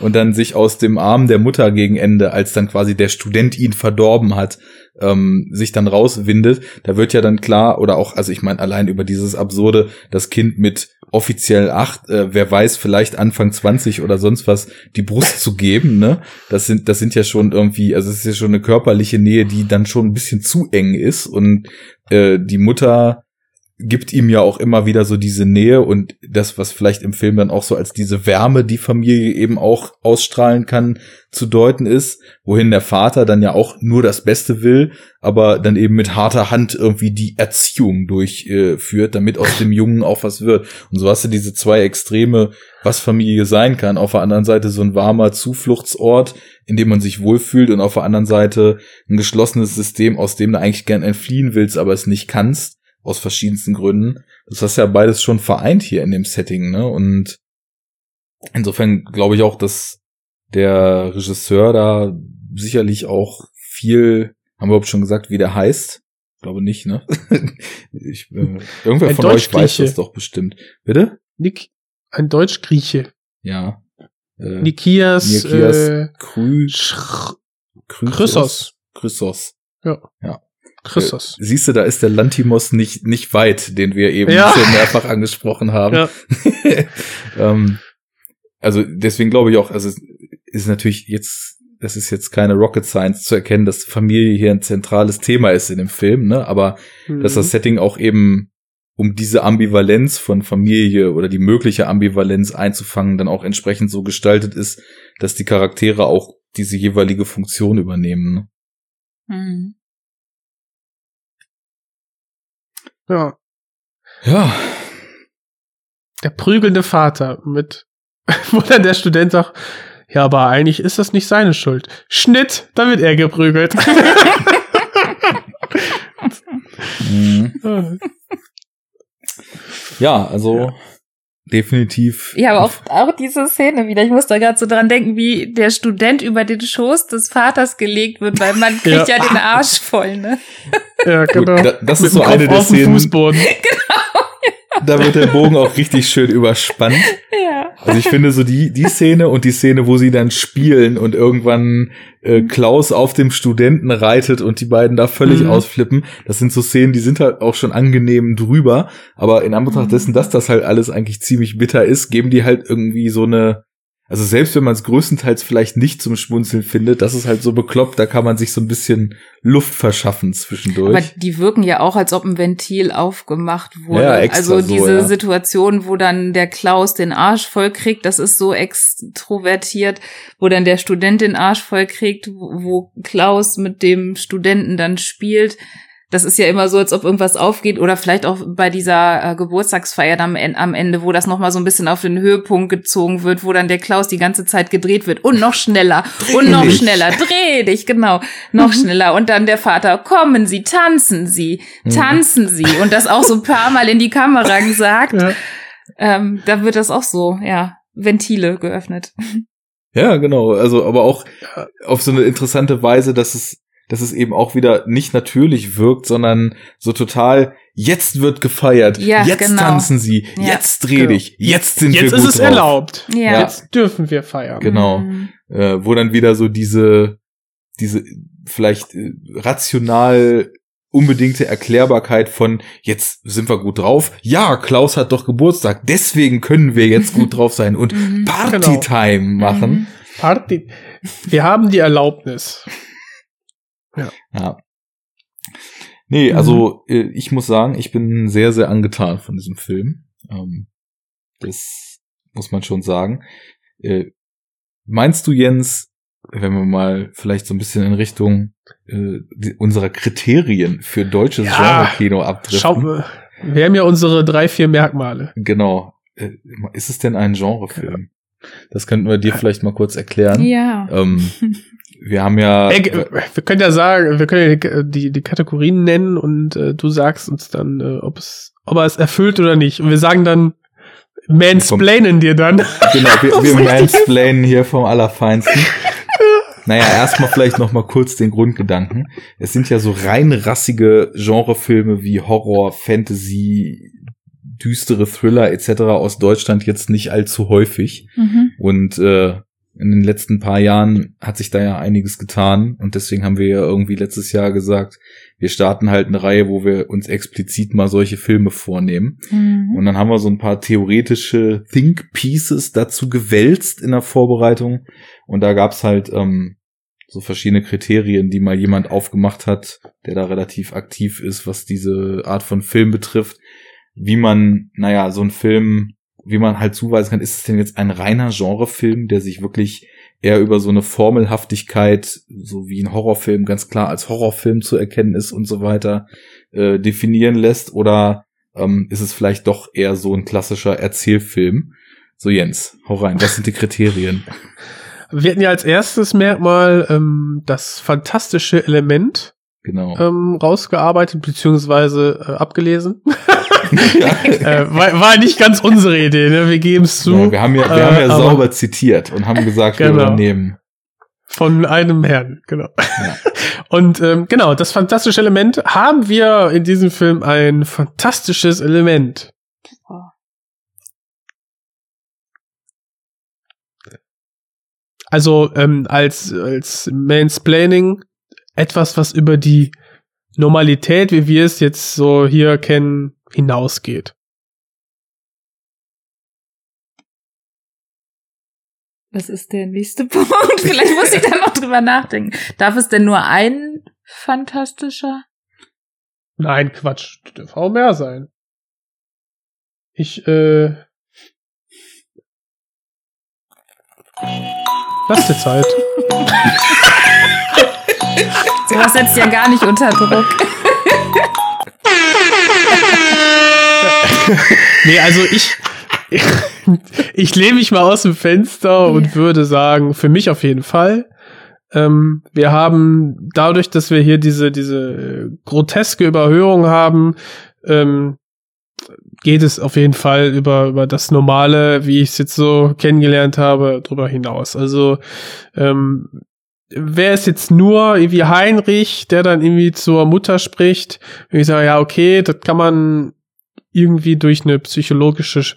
Und dann sich aus dem Arm der Mutter gegen Ende, als dann quasi der Student ihn verdorben hat, ähm, sich dann rauswindet. Da wird ja dann klar, oder auch, also ich meine, allein über dieses absurde, das Kind mit offiziell acht, äh, wer weiß, vielleicht Anfang 20 oder sonst was, die Brust zu geben, ne? Das sind, das sind ja schon irgendwie, also es ist ja schon eine körperliche Nähe, die dann schon ein bisschen zu eng ist und äh, die Mutter gibt ihm ja auch immer wieder so diese Nähe und das, was vielleicht im Film dann auch so als diese Wärme, die Familie eben auch ausstrahlen kann, zu deuten ist, wohin der Vater dann ja auch nur das Beste will, aber dann eben mit harter Hand irgendwie die Erziehung durchführt, damit aus dem Jungen auch was wird. Und so hast du diese zwei Extreme, was Familie sein kann. Auf der anderen Seite so ein warmer Zufluchtsort, in dem man sich wohlfühlt und auf der anderen Seite ein geschlossenes System, aus dem du eigentlich gern entfliehen willst, aber es nicht kannst aus verschiedensten Gründen. Das hast ja beides schon vereint hier in dem Setting, ne? Und insofern glaube ich auch, dass der Regisseur da sicherlich auch viel, haben wir überhaupt schon gesagt, wie der heißt? Ich glaube nicht, ne? ich, äh, irgendwer Ein von euch weiß das doch bestimmt. Bitte? Nick, ein Deutsch-Grieche. Ja. Äh, Nikias, Nikias äh, Krü. Chrysos. Chrysos. Ja. Ja. Christus. Äh, siehst du, da ist der Lantimos nicht, nicht weit, den wir eben Ja. schon mehrfach angesprochen haben. Ja. ähm, also deswegen glaube ich auch, also es ist natürlich jetzt, das ist jetzt keine Rocket Science zu erkennen, dass Familie hier ein zentrales Thema ist in dem Film, ne? Aber dass Mhm. das Setting auch eben um diese Ambivalenz von Familie oder die mögliche Ambivalenz einzufangen, dann auch entsprechend so gestaltet ist, dass die Charaktere auch diese jeweilige Funktion übernehmen. Ne? Hm. Ja. Ja, Der prügelnde Vater mit, wo dann der Student sagt, ja, aber eigentlich ist das nicht seine Schuld. Schnitt, da wird er geprügelt. mhm. ja, also definitiv. Ja, aber auch, auch diese Szene wieder. Ich muss da gerade so dran denken, wie der Student über den Schoß des Vaters gelegt wird, weil man kriegt ja, Ja. den Arsch voll, ne? ja, Gut, genau. da- das Mit ist so eine der Szenen, Fußboden. da wird der Bogen auch richtig schön überspannt. Ja. Also ich finde so die, die Szene und die Szene, wo sie dann spielen und irgendwann äh, Klaus auf dem Studenten reitet und die beiden da völlig Mhm. ausflippen, das sind so Szenen, die sind halt auch schon angenehm drüber, aber in Anbetracht dessen, dass das halt alles eigentlich ziemlich bitter ist, geben die halt irgendwie so eine, also selbst wenn man es größtenteils vielleicht nicht zum Schmunzeln findet, das ist halt so bekloppt, da kann man sich so ein bisschen Luft verschaffen zwischendurch. Aber die wirken ja auch, als ob ein Ventil aufgemacht wurde. Ja, extra also so, diese ja. Situation, wo dann der Klaus den Arsch voll kriegt, das ist so extrovertiert, wo dann der Student den Arsch voll kriegt, wo wo Klaus mit dem Studenten dann spielt. Das ist ja immer so, als ob irgendwas aufgeht oder vielleicht auch bei dieser äh, Geburtstagsfeier am, am Ende, wo das nochmal so ein bisschen auf den Höhepunkt gezogen wird, wo dann der Klaus die ganze Zeit gedreht wird und noch schneller und noch dich. schneller, dreh dich, genau, noch schneller und dann der Vater, kommen Sie, tanzen Sie, tanzen Sie und das auch so ein paar Mal in die Kamera gesagt, Ja. ähm, da wird das auch so, ja, Ventile geöffnet. Ja, genau. Also, aber auch auf so eine interessante Weise, dass es, dass es eben auch wieder nicht natürlich wirkt, sondern so total, jetzt wird gefeiert, Ja, jetzt genau. tanzen sie, Ja. jetzt dreh Genau. dich, jetzt sind wir Jetzt ist es drauf. erlaubt. Ja. Jetzt dürfen wir feiern. Genau. Mhm. Äh, wo dann wieder so diese, diese vielleicht äh, rational unbedingte Erklärbarkeit von jetzt sind wir gut drauf. Ja, Klaus hat doch Geburtstag, deswegen können wir jetzt gut drauf sein und Mhm. Partytime machen. Mhm. Party. Wir haben die Erlaubnis. Ja. Nee, Mhm. also äh, ich muss sagen, ich bin sehr, sehr angetan von diesem Film. Ähm, das muss man schon sagen. Äh, meinst du, Jens, wenn wir mal vielleicht so ein bisschen in Richtung äh, die, unserer Kriterien für deutsches Ja, Genre-Kino abdriften? Schau, wir haben ja unsere drei, vier Merkmale. Genau. Äh, ist es denn ein Genrefilm? Das könnten wir dir vielleicht mal kurz erklären. Ja. Ähm, wir haben ja. Ey, wir können ja sagen, wir können ja die, die Kategorien nennen und äh, du sagst uns dann, äh, ob es, ob er es erfüllt oder nicht. Und wir sagen dann, mansplainen dir dann. Genau, wir, wir mansplainen hier vom Allerfeinsten. Naja, erstmal vielleicht noch mal kurz den Grundgedanken. Es sind ja so rein rassige Genrefilme wie Horror, Fantasy, düstere Thriller etc. aus Deutschland jetzt nicht allzu häufig. Mhm. Und äh, in den letzten paar Jahren hat sich da ja einiges getan. Und deswegen haben wir ja irgendwie letztes Jahr gesagt, wir starten halt eine Reihe, wo wir uns explizit mal solche Filme vornehmen. Mhm. Und dann haben wir so ein paar theoretische Think Pieces dazu gewälzt in der Vorbereitung. Und da gab's halt ähm, so verschiedene Kriterien, die mal jemand aufgemacht hat, der da relativ aktiv ist, was diese Art von Film betrifft. Wie man, naja, so ein Film, wie man halt zuweisen kann, ist es denn jetzt ein reiner Genrefilm, der sich wirklich eher über so eine Formelhaftigkeit, so wie ein Horrorfilm ganz klar als Horrorfilm zu erkennen ist und so weiter, äh, definieren lässt? Oder ähm, ist es vielleicht doch eher so ein klassischer Erzählfilm? So Jens, hau rein, was sind die Kriterien? Wir hatten ja als erstes Merkmal ähm, das fantastische Element Genau. ähm, rausgearbeitet, beziehungsweise äh, abgelesen. äh, war, war nicht ganz unsere Idee, ne? Wir geben es zu. Ja, wir haben ja, wir Äh, haben ja sauber zitiert und haben gesagt, wir Genau. übernehmen. Von einem Herrn, genau. Und ähm, genau, das fantastische Element haben wir in diesem Film ein fantastisches Element. Also ähm, als, als Mansplaining etwas, was über die Normalität, wie wir es jetzt so hier kennen, hinausgeht. Was ist der nächste Punkt? Vielleicht muss ich da noch drüber nachdenken. Darf es denn nur ein fantastischer? Nein, Quatsch, dürfte auch mehr sein. Ich, äh. Lass dir Zeit. Sowas setzt ja gar nicht unter Druck. Nee, also ich. Ich lehne mich mal aus dem Fenster und würde sagen, für mich auf jeden Fall. Ähm, wir haben dadurch, dass wir hier diese, diese groteske Überhöhung haben, ähm, geht es auf jeden Fall über, über das Normale, wie ich es jetzt so kennengelernt habe, drüber hinaus. Also, ähm, wäre es jetzt nur irgendwie Heinrich, der dann irgendwie zur Mutter spricht, wenn ich sage, ja, okay, das kann man irgendwie durch eine psychologische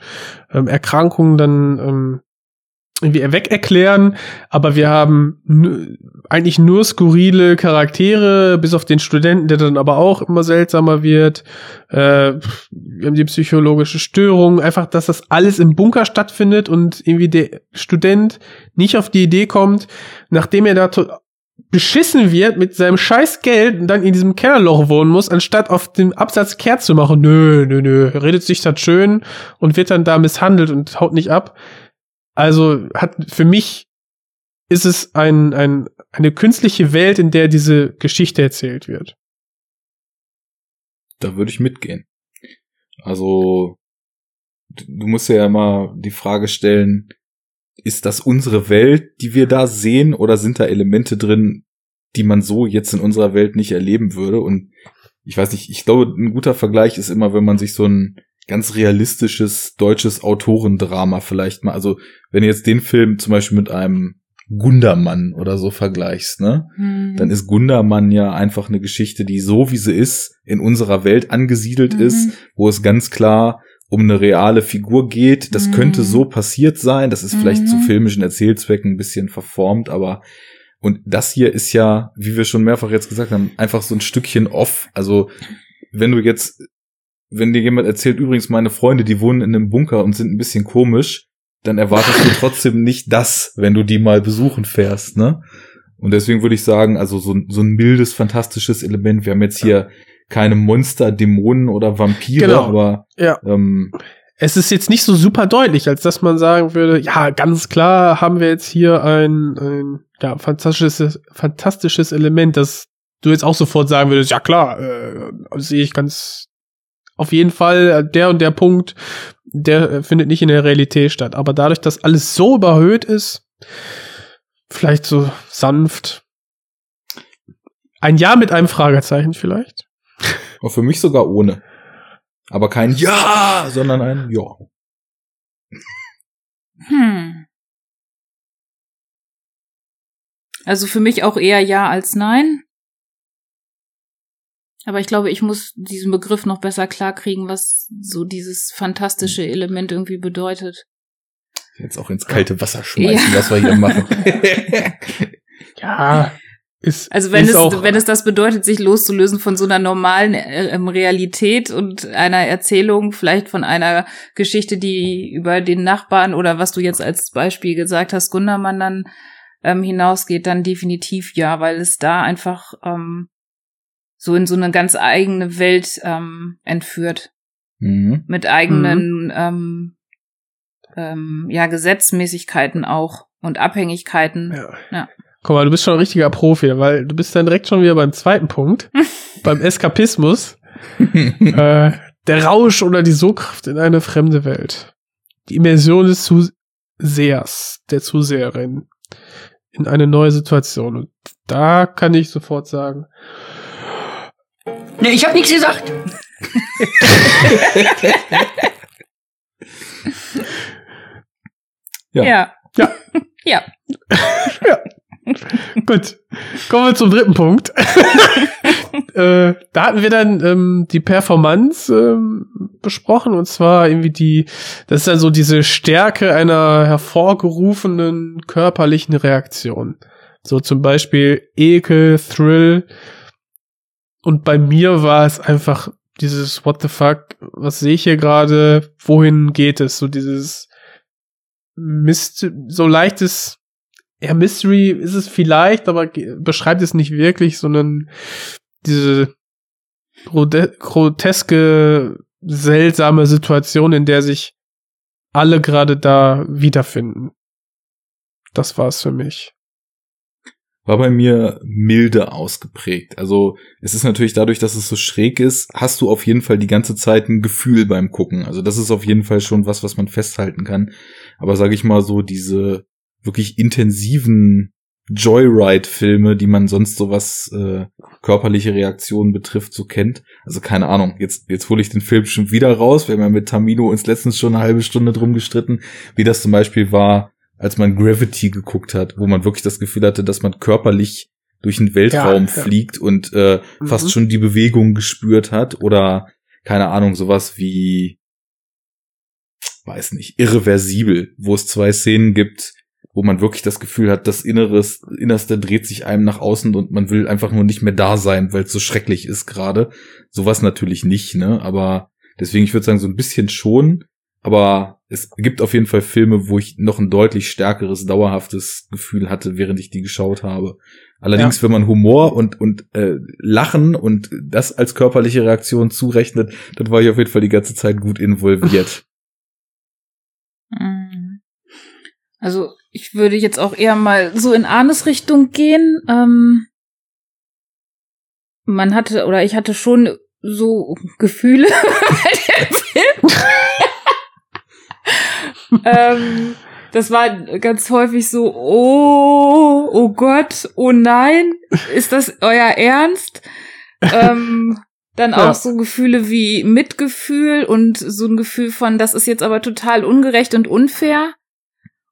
ähm, Erkrankung dann ähm, irgendwie weg erklären, aber wir haben eigentlich nur skurrile Charaktere, bis auf den Studenten, der dann aber auch immer seltsamer wird. Äh, wir haben die psychologische Störung, einfach, dass das alles im Bunker stattfindet und irgendwie der Student nicht auf die Idee kommt, nachdem er da beschissen wird mit seinem scheiß Geld und dann in diesem Kellerloch wohnen muss, anstatt auf dem Absatz kehrt zu machen. Nö, nö, nö. Redet sich das schön und wird dann da misshandelt und haut nicht ab. Also hat für mich ist es ein, ein, eine künstliche Welt, in der diese Geschichte erzählt wird. Da würde ich mitgehen. Also, du musst ja immer die Frage stellen, ist das unsere Welt, die wir da sehen, oder sind da Elemente drin, die man so jetzt in unserer Welt nicht erleben würde? Und ich weiß nicht, ich glaube, ein guter Vergleich ist immer, wenn man sich so ein ganz realistisches deutsches Autorendrama vielleicht mal, also wenn du jetzt den Film zum Beispiel mit einem Gundermann oder so vergleichst, ne? Hm. dann ist Gundermann ja einfach eine Geschichte, die so wie sie ist, in unserer Welt angesiedelt Mhm. ist, wo es ganz klar um eine reale Figur geht. Das Mhm. könnte so passiert sein. Das ist vielleicht Mhm. zu filmischen Erzählzwecken ein bisschen verformt, aber und das hier ist ja, wie wir schon mehrfach jetzt gesagt haben, einfach so ein Stückchen off. Also wenn du jetzt, wenn dir jemand erzählt, übrigens meine Freunde, die wohnen in einem Bunker und sind ein bisschen komisch, dann erwartest du trotzdem nicht das, wenn du die mal besuchen fährst, ne? Und deswegen würde ich sagen, also so, ein- so ein mildes, fantastisches Element. Wir haben jetzt hier keine Monster, Dämonen oder Vampire, Genau. aber Ja. ähm, Es ist jetzt nicht so super deutlich, als dass man sagen würde, ja, ganz klar haben wir jetzt hier ein, ein ja, fantastisches, fantastisches Element, das du jetzt auch sofort sagen würdest, ja klar, äh, sehe ich ganz auf jeden Fall äh, der und der Punkt, der äh, findet nicht in der Realität statt. Aber dadurch, dass alles so überhöht ist, vielleicht so sanft. Ein Ja mit einem Fragezeichen vielleicht. Und für mich sogar ohne. Aber kein Ja, sondern ein Ja. Hm. Also für mich auch eher ja als nein. Aber ich glaube, ich muss diesen Begriff noch besser klarkriegen, was so dieses fantastische Element irgendwie bedeutet. Jetzt auch ins kalte Wasser schmeißen, Ja. was wir hier machen. Ja. Ist, Also wenn ist es, auch, wenn es das bedeutet, sich loszulösen von so einer normalen äh, ähm, Realität und einer Erzählung, vielleicht von einer Geschichte, die über den Nachbarn oder was du jetzt als Beispiel gesagt hast, Gundermann dann ähm, hinausgeht, dann definitiv ja, weil es da einfach ähm, so in so eine ganz eigene Welt ähm, entführt. mhm. Mit eigenen ähm, ähm, ja, Gesetzmäßigkeiten auch und Abhängigkeiten. ja. Ja. Guck mal, du bist schon ein richtiger Profi, weil du bist dann direkt schon wieder beim zweiten Punkt, beim Eskapismus. äh, der Rausch oder die Sogkraft in eine fremde Welt. Die Immersion des Zusehers, der Zuseherin in eine neue Situation. Und da kann ich sofort sagen, Nee, ich hab nichts gesagt. Ja. Ja. Ja. ja. Gut, kommen wir zum dritten Punkt. äh, da hatten wir dann ähm, die Performance ähm, besprochen und zwar irgendwie die, das ist dann so diese Stärke einer hervorgerufenen körperlichen Reaktion. So zum Beispiel Ekel, Thrill. Und bei mir war es einfach dieses What the fuck, was sehe ich hier gerade, wohin geht es? So dieses Mist, so leichtes ja, Mystery ist es vielleicht, aber beschreibt es nicht wirklich, sondern diese groteske, seltsame Situation, in der sich alle gerade da wiederfinden. Das war's für mich. War bei mir milde ausgeprägt. Also es ist natürlich dadurch, dass es so schräg ist, hast du auf jeden Fall die ganze Zeit ein Gefühl beim Gucken. Also das ist auf jeden Fall schon was, was man festhalten kann. Aber sage ich mal so, diese wirklich intensiven Joyride-Filme, die man sonst so was äh, körperliche Reaktionen betrifft, so kennt. Also keine Ahnung, jetzt, jetzt hole ich den Film schon wieder raus. Wir haben ja mit Tamino uns letztens schon eine halbe Stunde drum gestritten, wie das zum Beispiel war, als man Gravity geguckt hat, wo man wirklich das Gefühl hatte, dass man körperlich durch den Weltraum Ja, ja. fliegt und äh, Mhm. fast schon die Bewegung gespürt hat oder keine Ahnung, sowas wie weiß nicht, irreversibel, wo es zwei Szenen gibt, wo man wirklich das Gefühl hat, das Inneres, Innerste dreht sich einem nach außen und man will einfach nur nicht mehr da sein, weil es so schrecklich ist gerade. Sowas natürlich nicht, ne? Aber deswegen, ich würde sagen, so ein bisschen schon. Aber es gibt auf jeden Fall Filme, wo ich noch ein deutlich stärkeres, dauerhaftes Gefühl hatte, während ich die geschaut habe. Allerdings, wenn man Humor und, und äh, Lachen und das als körperliche Reaktion zurechnet, dann war ich auf jeden Fall die ganze Zeit gut involviert. Mhm. Also ich würde jetzt auch eher mal so in Arnes Richtung gehen. Ähm, man hatte oder ich hatte schon so Gefühle bei dem Film. Ähm, das war ganz häufig so, oh, oh Gott, oh nein, ist das euer Ernst? ähm, dann Ja. auch so Gefühle wie Mitgefühl und so ein Gefühl von, das ist jetzt aber total ungerecht und unfair.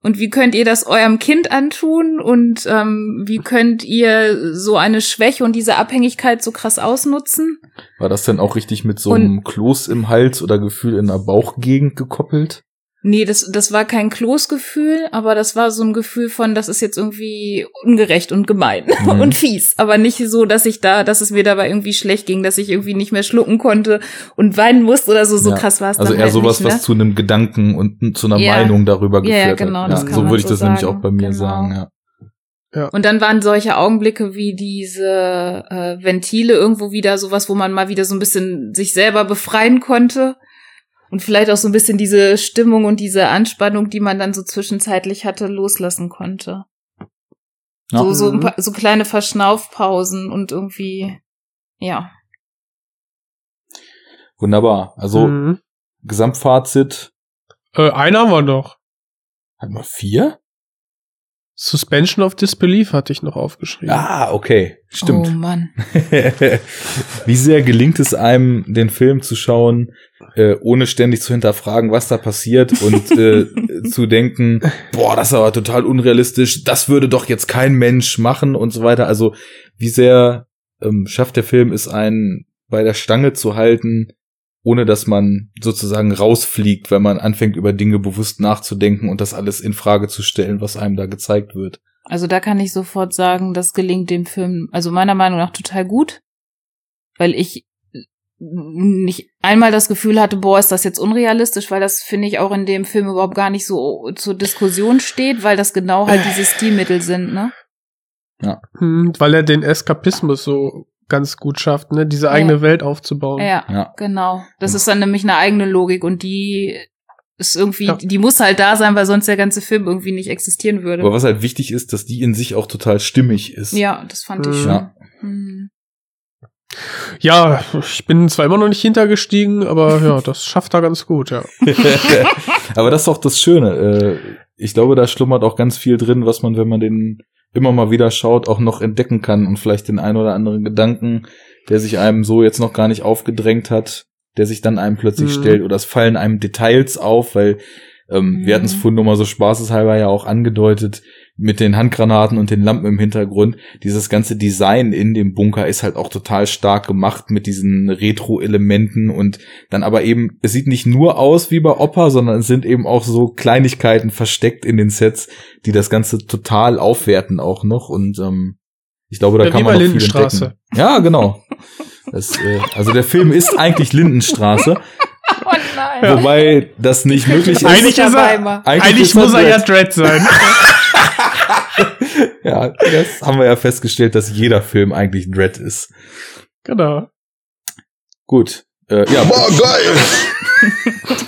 Und wie könnt ihr das eurem Kind antun? Und ähm, wie könnt ihr so eine Schwäche und diese Abhängigkeit so krass ausnutzen? War das denn auch richtig mit so Und- einem Kloß im Hals oder Gefühl in der Bauchgegend gekoppelt? Nee, das, das war kein Kloßgefühl, aber das war so ein Gefühl von, das ist jetzt irgendwie ungerecht und gemein Mhm. und fies. Aber nicht so, dass ich da, dass es mir dabei irgendwie schlecht ging, dass ich irgendwie nicht mehr schlucken konnte und weinen musste oder so. So Ja, krass war es Also dann eher halt sowas, nicht, ne? was zu einem Gedanken und zu einer Ja. Meinung darüber Ja, ja, geführt genau, hat. Ja, so würde ich so das nämlich sagen. auch bei mir Genau. sagen, ja. Und dann waren solche Augenblicke wie diese äh, Ventile irgendwo wieder sowas, wo man mal wieder so ein bisschen sich selber befreien konnte. Und vielleicht auch so ein bisschen diese Stimmung und diese Anspannung, die man dann so zwischenzeitlich hatte, loslassen konnte. Ja. So, so, ein Mhm. paar, so kleine Verschnaufpausen und irgendwie, ja. Wunderbar. Also Mhm. Gesamtfazit, Äh, einen haben wir noch. hatten wir vier? Suspension of Disbelief hatte ich noch aufgeschrieben. Ah, okay. Stimmt. Oh Mann. Wie sehr gelingt es einem, den Film zu schauen, äh, ohne ständig zu hinterfragen, was da passiert und äh, zu denken, boah, das ist aber total unrealistisch, das würde doch jetzt kein Mensch machen und so weiter. Also wie sehr ähm, schafft der Film es einen bei der Stange zu halten, ohne dass man sozusagen rausfliegt, wenn man anfängt über Dinge bewusst nachzudenken und das alles in Frage zu stellen, was einem da gezeigt wird. Also da kann ich sofort sagen, das gelingt dem Film, also meiner Meinung nach total gut, weil ich nicht einmal das Gefühl hatte, boah, ist das jetzt unrealistisch, weil das finde ich auch in dem Film überhaupt gar nicht so zur Diskussion steht, weil das genau halt diese Stilmittel sind, ne? Hm, weil er den Eskapismus so ganz gut schafft, ne, diese eigene Ja. Welt aufzubauen. Ja, Ja. genau. Das ist dann nämlich eine eigene Logik und die ist irgendwie, Ja. die muss halt da sein, weil sonst der ganze Film irgendwie nicht existieren würde. Aber was halt wichtig ist, dass die in sich auch total stimmig ist. ja, das fand ich Mhm. schon. Ja. Hm. Ja, ich bin zwar immer noch nicht hintergestiegen, aber ja, das schafft er ganz gut, ja. Aber das ist auch das Schöne. Äh, Ich glaube, da schlummert auch ganz viel drin, was man, wenn man den immer mal wieder schaut, auch noch entdecken kann und vielleicht den ein oder anderen Gedanken, der sich einem so jetzt noch gar nicht aufgedrängt hat, der sich dann einem plötzlich Mhm. stellt oder es fallen einem Details auf, weil ähm, wir Mhm. hatten es vorhin nur mal so spaßeshalber ja auch angedeutet, mit den Handgranaten und den Lampen im Hintergrund. Dieses ganze Design in dem Bunker ist halt auch total stark gemacht mit diesen Retro-Elementen und dann aber eben, es sieht nicht nur aus wie bei Opa, sondern es sind eben auch so Kleinigkeiten versteckt in den Sets, die das Ganze total aufwerten auch noch und ähm, ich glaube, da Ja, kann man noch viel Lindenstraße. entdecken. Ja, genau. Das, äh, also der Film ist eigentlich Lindenstraße, Oh nein. wobei das nicht möglich ist. Eigentlich ist er. Eigentlich eigentlich ist er muss er ja. Dread sein. Ja, das haben wir ja festgestellt, dass jeder Film eigentlich Dread ist. genau. Gut. Äh, ja, Boah, geil!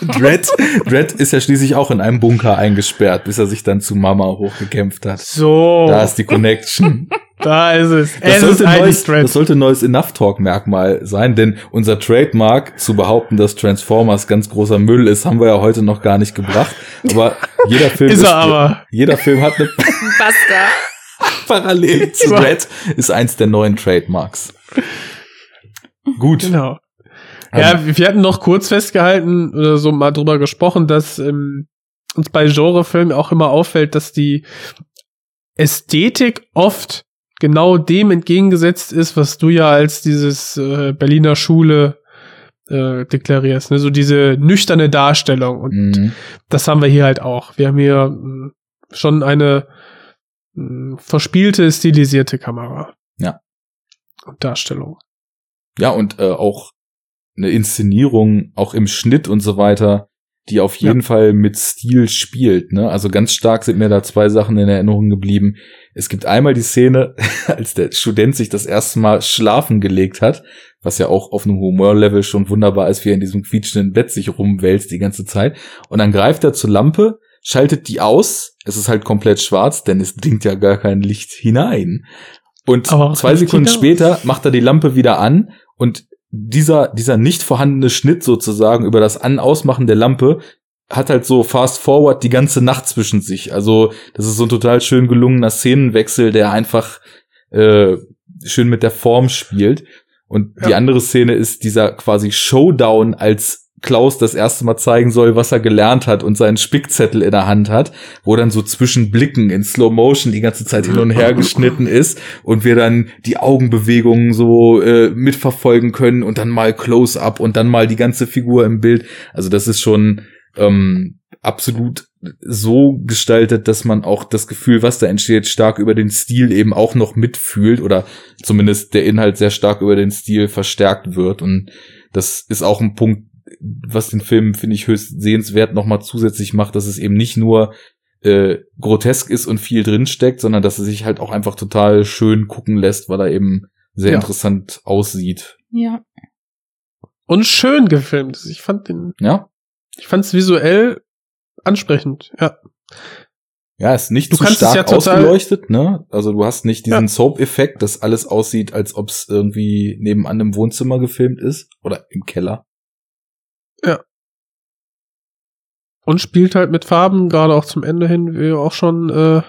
Dread, Dread ist ja schließlich auch in einem Bunker eingesperrt, bis er sich dann zu Mama hochgekämpft hat. So, Da ist die Connection. da ist es. Das es ist sollte, ein neues, Dread. das sollte ein neues Enough Talk Merkmal sein, denn unser Trademark zu behaupten, dass Transformers ganz großer Müll ist, haben wir ja heute noch gar nicht gebracht. Aber jeder Film Ist er aber. jeder Film hat eine Basta. Parallele zu Dread, ist eins der neuen Trademarks. Gut. Genau. Ähm, Ja, wir hatten noch kurz festgehalten oder so mal drüber gesprochen, dass ähm, uns bei Genrefilmen auch immer auffällt, dass die Ästhetik oft genau dem entgegengesetzt ist, was du ja als dieses äh, Berliner Schule äh, deklarierst, ne? so diese nüchterne Darstellung. Und Mhm. das haben wir hier halt auch. Wir haben hier mh, schon eine verspielte, stilisierte Kamera. Ja. Und Darstellung. Ja, und äh, auch eine Inszenierung, auch im Schnitt und so weiter, die auf jeden Fall mit Stil spielt. Ne? Also ganz stark sind mir da zwei Sachen in Erinnerung geblieben. Es gibt einmal die Szene, als der Student sich das erste Mal schlafen gelegt hat, was ja auch auf einem Humorlevel schon wunderbar ist, wie er in diesem quietschenden Bett sich rumwälzt die ganze Zeit. Und dann greift er zur Lampe, schaltet die aus. Es ist halt komplett schwarz, denn es dringt ja gar kein Licht hinein. Und zwei Sekunden später macht er die Lampe wieder an und dieser, dieser nicht vorhandene Schnitt sozusagen über das An-Ausmachen der Lampe hat halt so fast forward die ganze Nacht zwischen sich. Also das ist so ein total schön gelungener Szenenwechsel, der einfach äh, schön mit der Form spielt. Und die Ja. andere Szene ist dieser quasi Showdown, als Klaus das erste Mal zeigen soll, was er gelernt hat und seinen Spickzettel in der Hand hat, wo dann so zwischen Blicken in Slow Motion die ganze Zeit hin und her geschnitten ist und wir dann die Augenbewegungen so äh, mitverfolgen können und dann mal Close-up und dann mal die ganze Figur im Bild. Also das ist schon ähm, absolut so gestaltet, dass man auch das Gefühl, was da entsteht, stark über den Stil eben auch noch mitfühlt oder zumindest der Inhalt sehr stark über den Stil verstärkt wird. Und das ist auch ein Punkt, was den Film, finde ich, höchst sehenswert nochmal zusätzlich macht, dass es eben nicht nur äh, grotesk ist und viel drinsteckt, sondern dass es sich halt auch einfach total schön gucken lässt, weil er eben sehr Ja. interessant aussieht. Ja. Und schön gefilmt ist. Ich fand den, Ja? ich fand es visuell ansprechend. Ja. Ja, ist nicht Du zu stark ja total- ausgeleuchtet, ne? Also du hast nicht diesen Ja. Soap-Effekt, dass alles aussieht, als ob es irgendwie nebenan im Wohnzimmer gefilmt ist oder im Keller. Und spielt halt mit Farben, gerade auch zum Ende hin, wie ihr auch schon äh,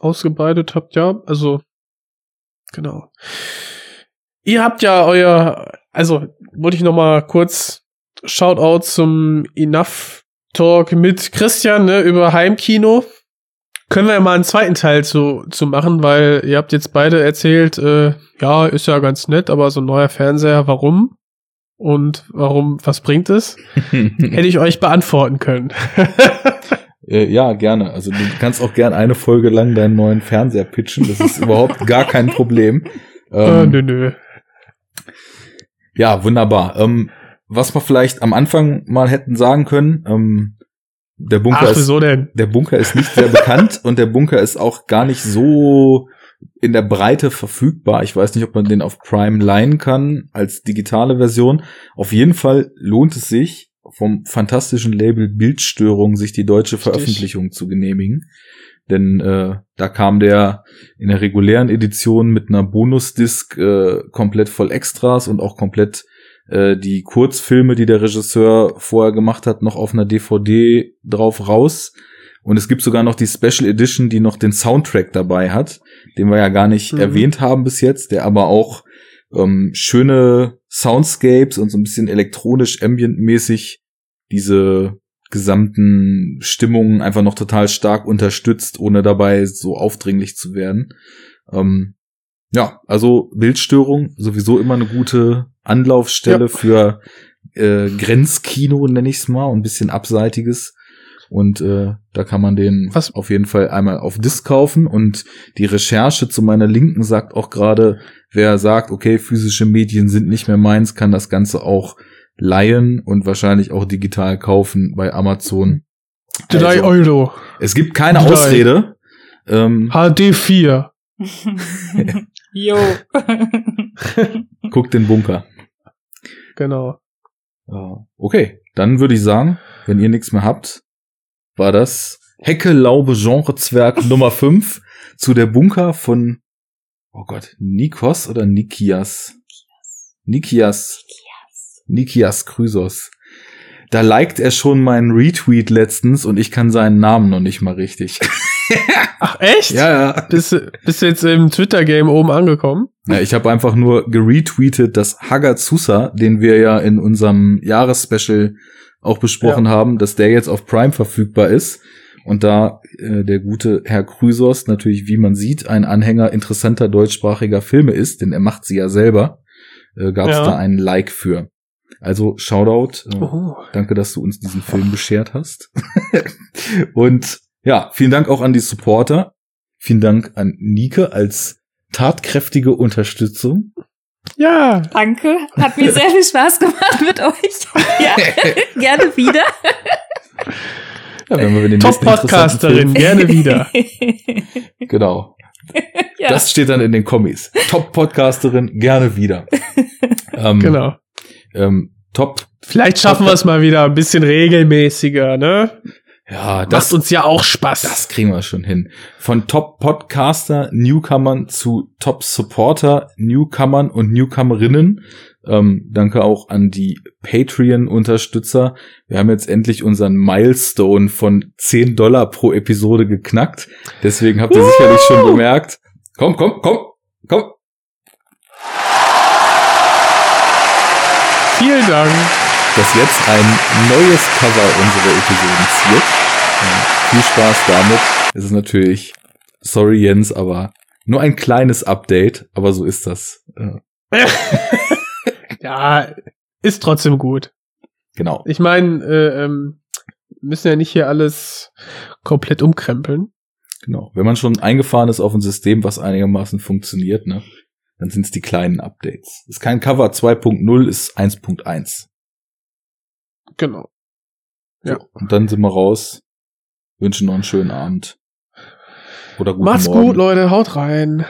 ausgebreitet habt, ja. Also, genau. Ihr habt ja euer, also wollte ich noch mal kurz Shoutout zum Enough Talk mit Christian ne, über Heimkino. Können wir ja mal einen zweiten Teil zu, zu machen, weil ihr habt jetzt beide erzählt, äh, ja, ist ja ganz nett, aber so ein neuer Fernseher, warum? Und warum, was bringt es? Hätte ich euch beantworten können. Äh, ja, gerne. Also du kannst auch gern eine Folge lang deinen neuen Fernseher pitchen. Das ist überhaupt gar kein Problem. äh, Ähm, nö, nö. Ja, wunderbar. Ähm, was wir vielleicht am Anfang mal hätten sagen können, ähm, der Bunker Ach, ist der Bunker ist nicht sehr bekannt und der Bunker ist auch gar nicht so in der Breite verfügbar. Ich weiß nicht, ob man den auf Prime leihen kann als digitale Version. Auf jeden Fall lohnt es sich, vom fantastischen Label Bildstörung sich die deutsche Richtig. Veröffentlichung zu genehmigen. Denn äh, da kam der in der regulären Edition mit einer Bonusdisk äh, komplett voll Extras und auch komplett äh, die Kurzfilme, die der Regisseur vorher gemacht hat, noch auf einer DVD drauf raus. Und es gibt sogar noch die Special Edition, die noch den Soundtrack dabei hat, den wir ja gar nicht Mhm. erwähnt haben bis jetzt, der aber auch ähm, schöne Soundscapes und so ein bisschen elektronisch ambientmäßig diese gesamten Stimmungen einfach noch total stark unterstützt, ohne dabei so aufdringlich zu werden. Ähm, ja, also Bildstörung sowieso immer eine gute Anlaufstelle Ja. für äh, Grenzkino, nenne ich es mal, und ein bisschen abseitiges. Und äh, da kann man den Was- auf jeden Fall einmal auf Disc kaufen. Und die Recherche zu meiner Linken sagt auch gerade, wer sagt, okay, physische Medien sind nicht mehr meins, kann das Ganze auch leihen und wahrscheinlich auch digital kaufen bei Amazon. Drei Also, Euro. Es gibt keine Drei. Ausrede. Ähm, HD 4. Jo. guckt den Bunker. Genau. Ja. Okay, dann würde ich sagen, wenn ihr nichts mehr habt, war das Hecke Laube Genre Zwerg Nummer 5 zu der Bunker von oh Gott, Nikos oder Nikias? Nikias. Nikias Chrysos. Da liked er schon meinen Retweet letztens und ich kann seinen Namen noch nicht mal richtig. Ach, echt? ja, ja. Bist, du- bist du jetzt im Twitter-Game oben angekommen? Ja, ich habe einfach nur geretweetet, dass Hagazusa, den wir ja in unserem Jahresspecial auch besprochen haben, dass der jetzt auf Prime verfügbar ist. Und da äh, der gute Herr Chrysos natürlich, wie man sieht, ein Anhänger interessanter deutschsprachiger Filme ist, denn er macht sie ja selber, äh, gab es Ja. da einen Like für. Also Shoutout, äh, Oh. danke, dass du uns diesen Film beschert hast. Und ja, vielen Dank auch an die Supporter. Vielen Dank an Nike als tatkräftige Unterstützung. Ja. Danke. Hat mir sehr viel Spaß gemacht mit euch. Ja, gerne wieder. Ja, wenn wir den Top-Podcasterin, gerne wieder. Genau. ja. Das steht dann in den Kommis. Top-Podcasterin, gerne wieder. ähm, Genau. Ähm, top. Vielleicht schaffen wir es mal wieder ein bisschen regelmäßiger, ne? Ja, Macht das, uns ja auch Spaß. das kriegen wir schon hin. Von Top-Podcaster, Newcomern zu Top-Supporter, Newcomern und Newcomerinnen. Ähm, danke auch an die Patreon-Unterstützer. Wir haben jetzt endlich unseren Milestone von 10 Dollar pro Episode geknackt. Deswegen habt ihr sicherlich schon bemerkt. Komm, komm, komm, komm. Vielen Dank. Dass jetzt ein neues Cover unsere Episoden ziert. Ja, viel Spaß damit. Es ist natürlich, sorry Jens, aber nur ein kleines Update, aber so ist das. Äh, Ja, ist trotzdem gut. genau. Ich meine, äh, ähm, müssen ja nicht hier alles komplett umkrempeln. Genau. Wenn man schon eingefahren ist auf ein System, was einigermaßen funktioniert, ne, dann sind es die kleinen Updates. Ist kein Cover 2.0, ist 1.1. Genau. Ja. So, und dann sind wir raus. Wünschen noch einen schönen Abend. Oder guten Macht's Morgen. gut, Leute. Haut rein.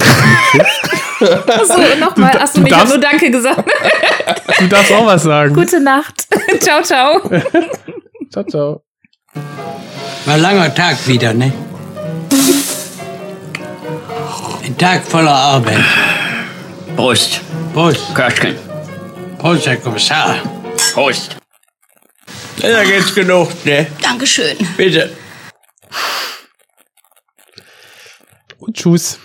Achso, nochmal. Du- Achso, du ich habe nur Danke gesagt. Du darfst auch was sagen. Gute Nacht. ciao, ciao. Ciao, ciao. War ein langer Tag wieder, ne? Ein Tag voller Arbeit. Prost, Prost. Köschken. Prost, Herr Kommissar. Prost. Da geht's genug, ne? Dankeschön. Bitte. Und tschüss.